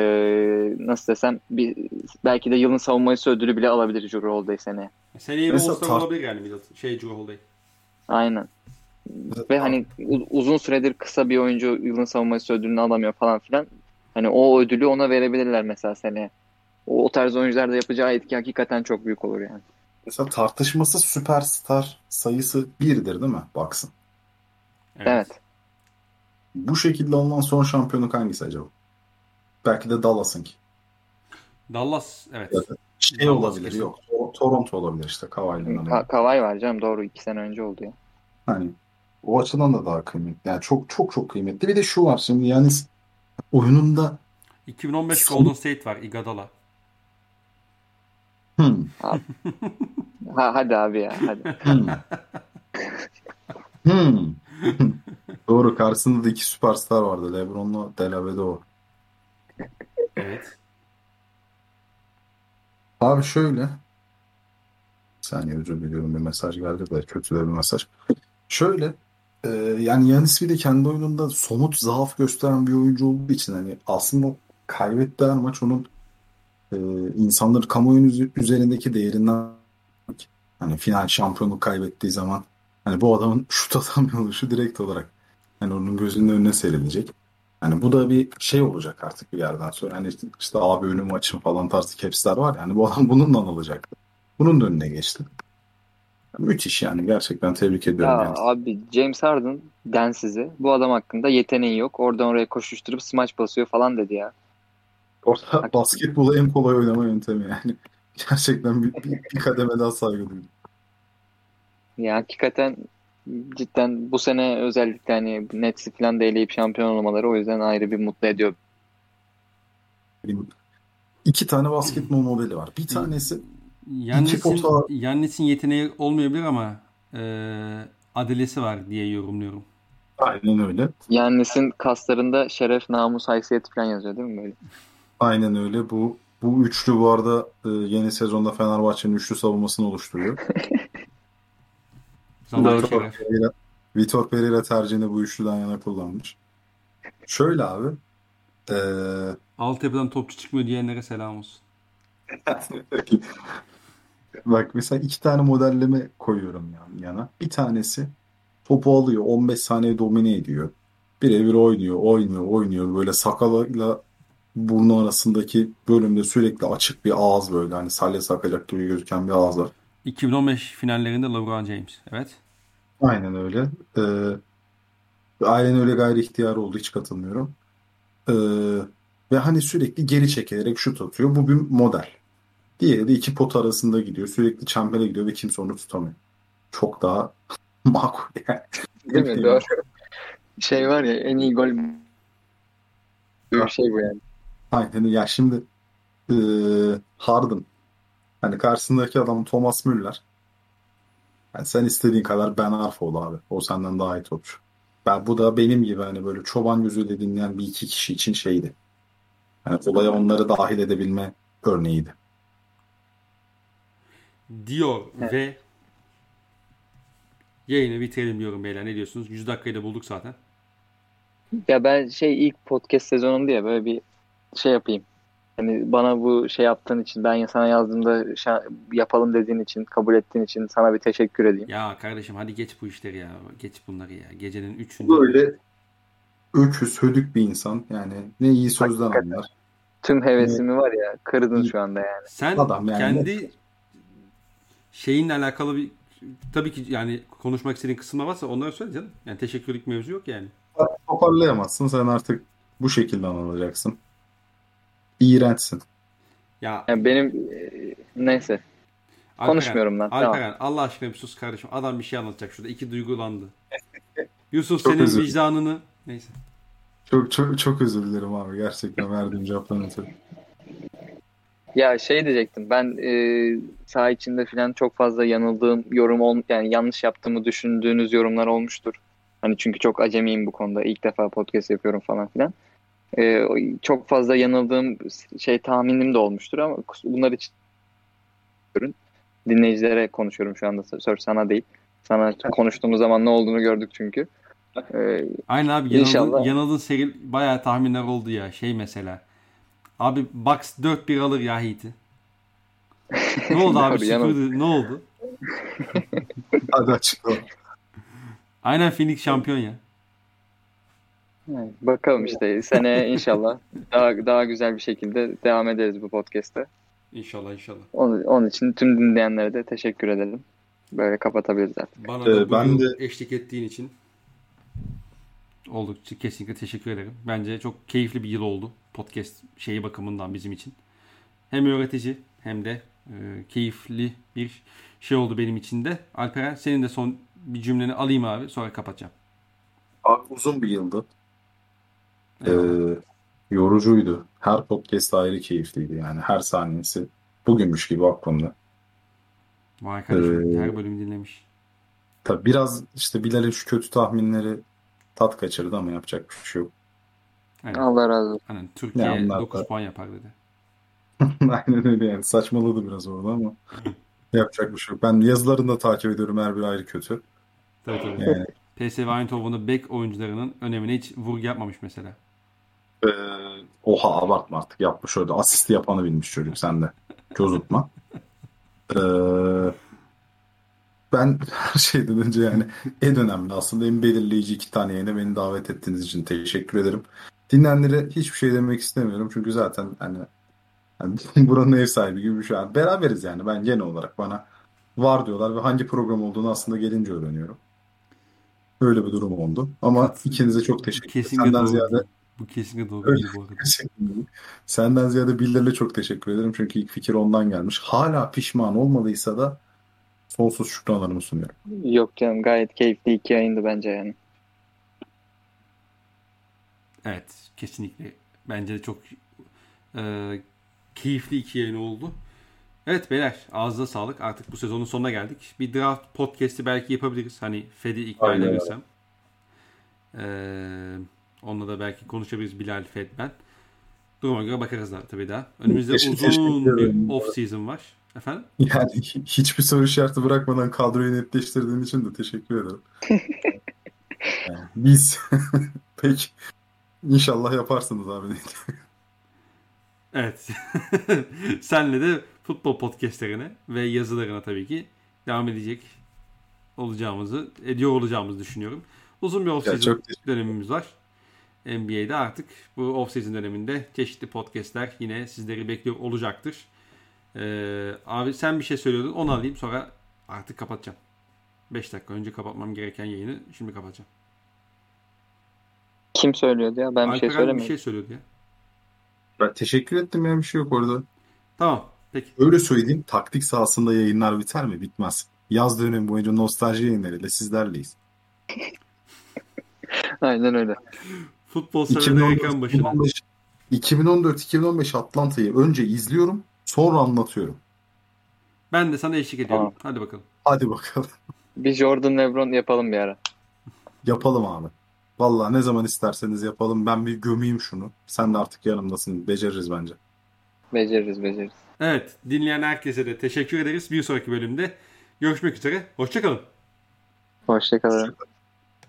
nasıl desem bir belki de yılın savunması ödülü bile alabilir Jrue Holiday seneye. Seneye bir Mesela All-Star tar- olabilir yani Middleton. Şey Jrue Holiday. Aynen. Ve hani uzun süredir kısa bir oyuncu yılın savunması ödülünü alamıyor falan filan. Hani o ödülü ona verebilirler mesela seneye. O, o tarz oyuncularda yapacağı etki hakikaten çok büyük olur yani. Mesela tartışmasız süperstar sayısı birdir değil mi? Baksın. Evet. Bu şekilde alınan son şampiyonluk hangisi acaba? Belki de Dallas'ınki. Dallas evet. Da Şey Dallas olabilir kesin. yok. Tor- Toronto olabilir işte Kawhi'nin Ka- Kawhi var canım doğru iki sene önce oldu ya. Hani o açıdan da daha kıymetli. Yani çok çok çok kıymetli. Bir de şu var şimdi yani oyununda 2015 Son- Golden State var Iguodala. hmm, Ha, hadi abi ya hadi. hmm, hmm. Doğru karşısında da iki süperstar vardı. LeBron'la Delavedova. Evet. Abi şöyle. Bir saniye özür diliyorum bir mesaj geldi de kötü de bir mesaj. Şöyle e, yani Yanis bir de kendi oyununda somut zaaf gösteren bir oyuncu olduğu için hani aslında o kaybettiği her maç onun e, insanların kamuoyunun üzerindeki değerinden hani final şampiyonluk kaybettiği zaman hani bu adamın şut atamıyor oluşu direkt olarak hani onun gözünün önüne serilecek. Hani bu da bir şey olacak artık bir yerden sonra. Hani işte, işte abi önüm açım falan tarzı caps'ler var. Yani bu adam bununla alacaktı. Bunun da önüne geçti. Müthiş yani. Gerçekten tebrik ediyorum. Ya yani. abi James Harden densizi bu adam hakkında yeteneği yok. Oradan oraya koşuşturup smaç basıyor falan dedi ya. Orada basketbolu en kolay oynama yöntemi yani. Gerçekten bir, bir, bir kademe daha saygı duydum. Ya hakikaten cidden bu sene özellikle hani Nets'i falan da eleyip şampiyon olmaları o yüzden ayrı bir mutlu ediyor. İki tane basketbol modeli var. Bir tanesi Yannis'in, pota- Yannis'in yeteneği olmayabilir ama e, adilesi var diye yorumluyorum. aynen öyle. Yannis'in kaslarında şeref, namus, haysiyet falan yazıyor değil mi böyle? Aynen öyle. Bu bu üçlü bu arada e, yeni sezonda Fenerbahçe'nin üçlü savunmasını oluşturuyor. Zaman Vitor şeref. Pereira, Vitor Pereira tercihini bu üçlüden yana kullanmış. Şöyle abi. e, Altyapıdan topçu çıkmıyor diyenlere selam olsun. Bak mesela iki tane modelleme koyuyorum yan yana. Bir tanesi topu alıyor 15 saniye domine ediyor. Birebir oynuyor, oynuyor, oynuyor. Böyle sakalıyla burnu arasındaki bölümde sürekli açık bir ağız böyle. Hani salya sakacak gibi gözüken bir ağız var. 2015 finallerinde LeBron James. Evet. Aynen öyle. Ee, aynen öyle gayri ihtiyar oldu. Hiç katılmıyorum. Ee, ve hani sürekli geri çekilerek şut atıyor. Bu bir model. Diğeri de iki pot arasında gidiyor. Sürekli çembere gidiyor ve kimse onu tutamıyor. Çok daha makul yani. Değil mi? Doğru. Şey var ya en iyi gol bir şey bu yani. Aynen ya şimdi e, Harden hani karşısındaki adam Thomas Müller Yani sen istediğin kadar Ben Arfa ol abi. O senden daha iyi topçu. Ben, bu da benim gibi hani böyle çoban gözüyle dinleyen bir iki kişi için şeydi. Yani olaya onları dahil edebilme örneğiydi. Diyor ve yayını bitirelim diyorum beyler. Ne diyorsunuz? 100 dakikayı da bulduk zaten. Ya ben şey ilk podcast sezonum diye böyle bir şey yapayım. Hani bana bu şey yaptığın için ben sana yazdığımda şa- yapalım dediğin için kabul ettiğin için sana bir teşekkür edeyim. Ya kardeşim hadi geç bu işleri ya. Geç bunları ya. Gecenin 3'ünde. Böyle öküz, hödük bir insan. Yani ne iyi sözden Hakikaten. anlar. Tüm hevesimi var ya kırdın şu anda yani. Sen Adam yani. kendi şeyinle alakalı bir tabii ki yani konuşmak istediğin kısımlar varsa onları söyle canım. Yani teşekkürlük mevzu yok yani. Toparlayamazsın. Sen artık bu şekilde anılacaksın. İğrençsin. Ya Yani benim e, neyse Alperen, konuşmuyorum ben. Tamam. Alperen Allah aşkına bir sus kardeşim. Adam bir şey anlatacak şurada. İki duygulandı. Yusuf Çok senin özür- vicdanını neyse. Çok çok çok özür dilerim abi. Gerçekten verdiğim cevaptan ötürü. Ya şey diyecektim ben e, saha içinde falan çok fazla yanıldığım yorum ol yani yanlış yaptığımı düşündüğünüz yorumlar olmuştur. Hani çünkü çok acemiyim bu konuda. İlk defa podcast yapıyorum falan filan. E, çok fazla yanıldığım şey tahminim de olmuştur ama bunlar için dinleyicilere konuşuyorum şu anda. Söz sana değil. Sana konuştuğumuz zaman ne olduğunu gördük çünkü. E, Aynen abi yanıldığın, İnşallah. yanıldığın seri bayağı tahminler oldu ya. Şey mesela. Abi Bucks 4-1 alır ya Heat'i. Ne oldu abi? Sıfırdı. Ne oldu? Hadi açıkla. Aynen Phoenix şampiyon ya. Evet, Bakalım işte seneye inşallah daha daha güzel bir şekilde devam ederiz bu podcast'te. İnşallah inşallah. Onun, onun için tüm dinleyenlere de teşekkür edelim. Böyle kapatabiliriz artık. Bana Ee, da ben bugün de- eşlik ettiğin için oldukça kesinlikle teşekkür ederim. Bence çok keyifli bir yıl oldu podcast şeyi bakımından bizim için. Hem öğretici hem de e, keyifli bir şey oldu benim için de. Alperen senin de son bir cümleni alayım abi sonra kapatacağım. Abi uzun bir yıldı. Eyvallah. Ee, yorucuydu. Her podcast ayrı keyifliydi yani. Her saniyesi bugünmüş gibi aklımda. Vay kardeşim ee, her bölümü dinlemiş. Tabii biraz işte Bilal'in şu kötü tahminleri tat kaçırdı ama yapacak bir şey yok. Aynen. Allah razı olsun. Aynen. Türkiye Ya onlar 9 da- puan yapar dedi. Aynen öyle yani. Saçmaladı biraz orada ama yapacak bir şey yok. Ben yazılarını da takip ediyorum. Her bir ayrı kötü. Tabii tabii. Yani, PSV Eindhoven'da bek oyuncularının önemine hiç vurgu yapmamış mesela. Ee, oha abartma artık yapmış öyle. Asisti yapanı bilmiş çocuk sen de. Çözutma. Ee, ben her şeyden önce yani en önemli aslında en belirleyici iki tane yayına beni davet ettiğiniz için teşekkür ederim. Dinleyenlere hiçbir şey demek istemiyorum çünkü zaten hani, hani buranın ev sahibi gibi bir şey. Yani beraberiz yani ben genel olarak bana var diyorlar ve hangi program olduğunu aslında gelince öğreniyorum. Öyle bir durum oldu. Ama ikinize çok teşekkür ederim. Senden doğru ziyade. Bu kesinlikle doğru Öyle. bu arada. Ederim. Senden ziyade Biller'le çok teşekkür ederim. Çünkü ilk fikir ondan gelmiş. Hala pişman olmadıysa da sonsuz şükranlarımı sunuyorum. Yok canım gayet keyifli iki yayındı bence yani. Evet kesinlikle. Bence de çok e, keyifli iki yayın oldu. Evet beyler ağzına sağlık. Artık bu sezonun sonuna geldik. Bir draft podcast'i belki yapabiliriz. Hani Fed'i ikna Aynen. edebilirsem. Ee, onunla da belki konuşabiliriz Bilal, Fed, ben. Duruma göre bakarız da tabii daha. Önümüzde Teşekkür uzun ederim. bir off season var. Efendim? Yani hi- hiçbir soru işareti bırakmadan kadroyu netleştirdiğin için de teşekkür ederim. Yani biz pek inşallah yaparsınız abi. Evet. Senle de futbol podcastlerine ve yazılarına tabii ki devam edecek olacağımızı, ediyor olacağımızı düşünüyorum. Uzun bir çok teşekkür dönemimiz var. NBA'de artık bu off-season döneminde çeşitli podcastler yine sizleri bekliyor olacaktır. Ee, abi sen bir şey söylüyordun onu alayım sonra artık kapatacağım. 5 dakika önce kapatmam gereken yayını şimdi kapatacağım. Kim söylüyordu ya? Ben bir şey Alperen bir söylemiyorum. şey söylüyordu ya. Ben teşekkür ettim ya bir şey yok orada. Tamam peki. Öyle söyleyeyim taktik sahasında yayınlar biter mi? Bitmez. Yaz dönemi boyunca nostalji yayınlarıyla sizlerleyiz. Aynen öyle. Futbol severler ekran başına. 2014-2015 Atlanta'yı önce izliyorum sonra anlatıyorum. Ben de sana eşlik ediyorum. Tamam. Hadi bakalım. Hadi bakalım. Bir Jordan Lebron yapalım bir ara. Yapalım abi. Vallahi ne zaman isterseniz yapalım. Ben bir gömeyim şunu. Sen de artık yanımdasın. Beceririz bence. Beceririz beceririz. Evet dinleyen herkese de teşekkür ederiz. Bir sonraki bölümde görüşmek üzere. Hoşçakalın. Hoşçakalın.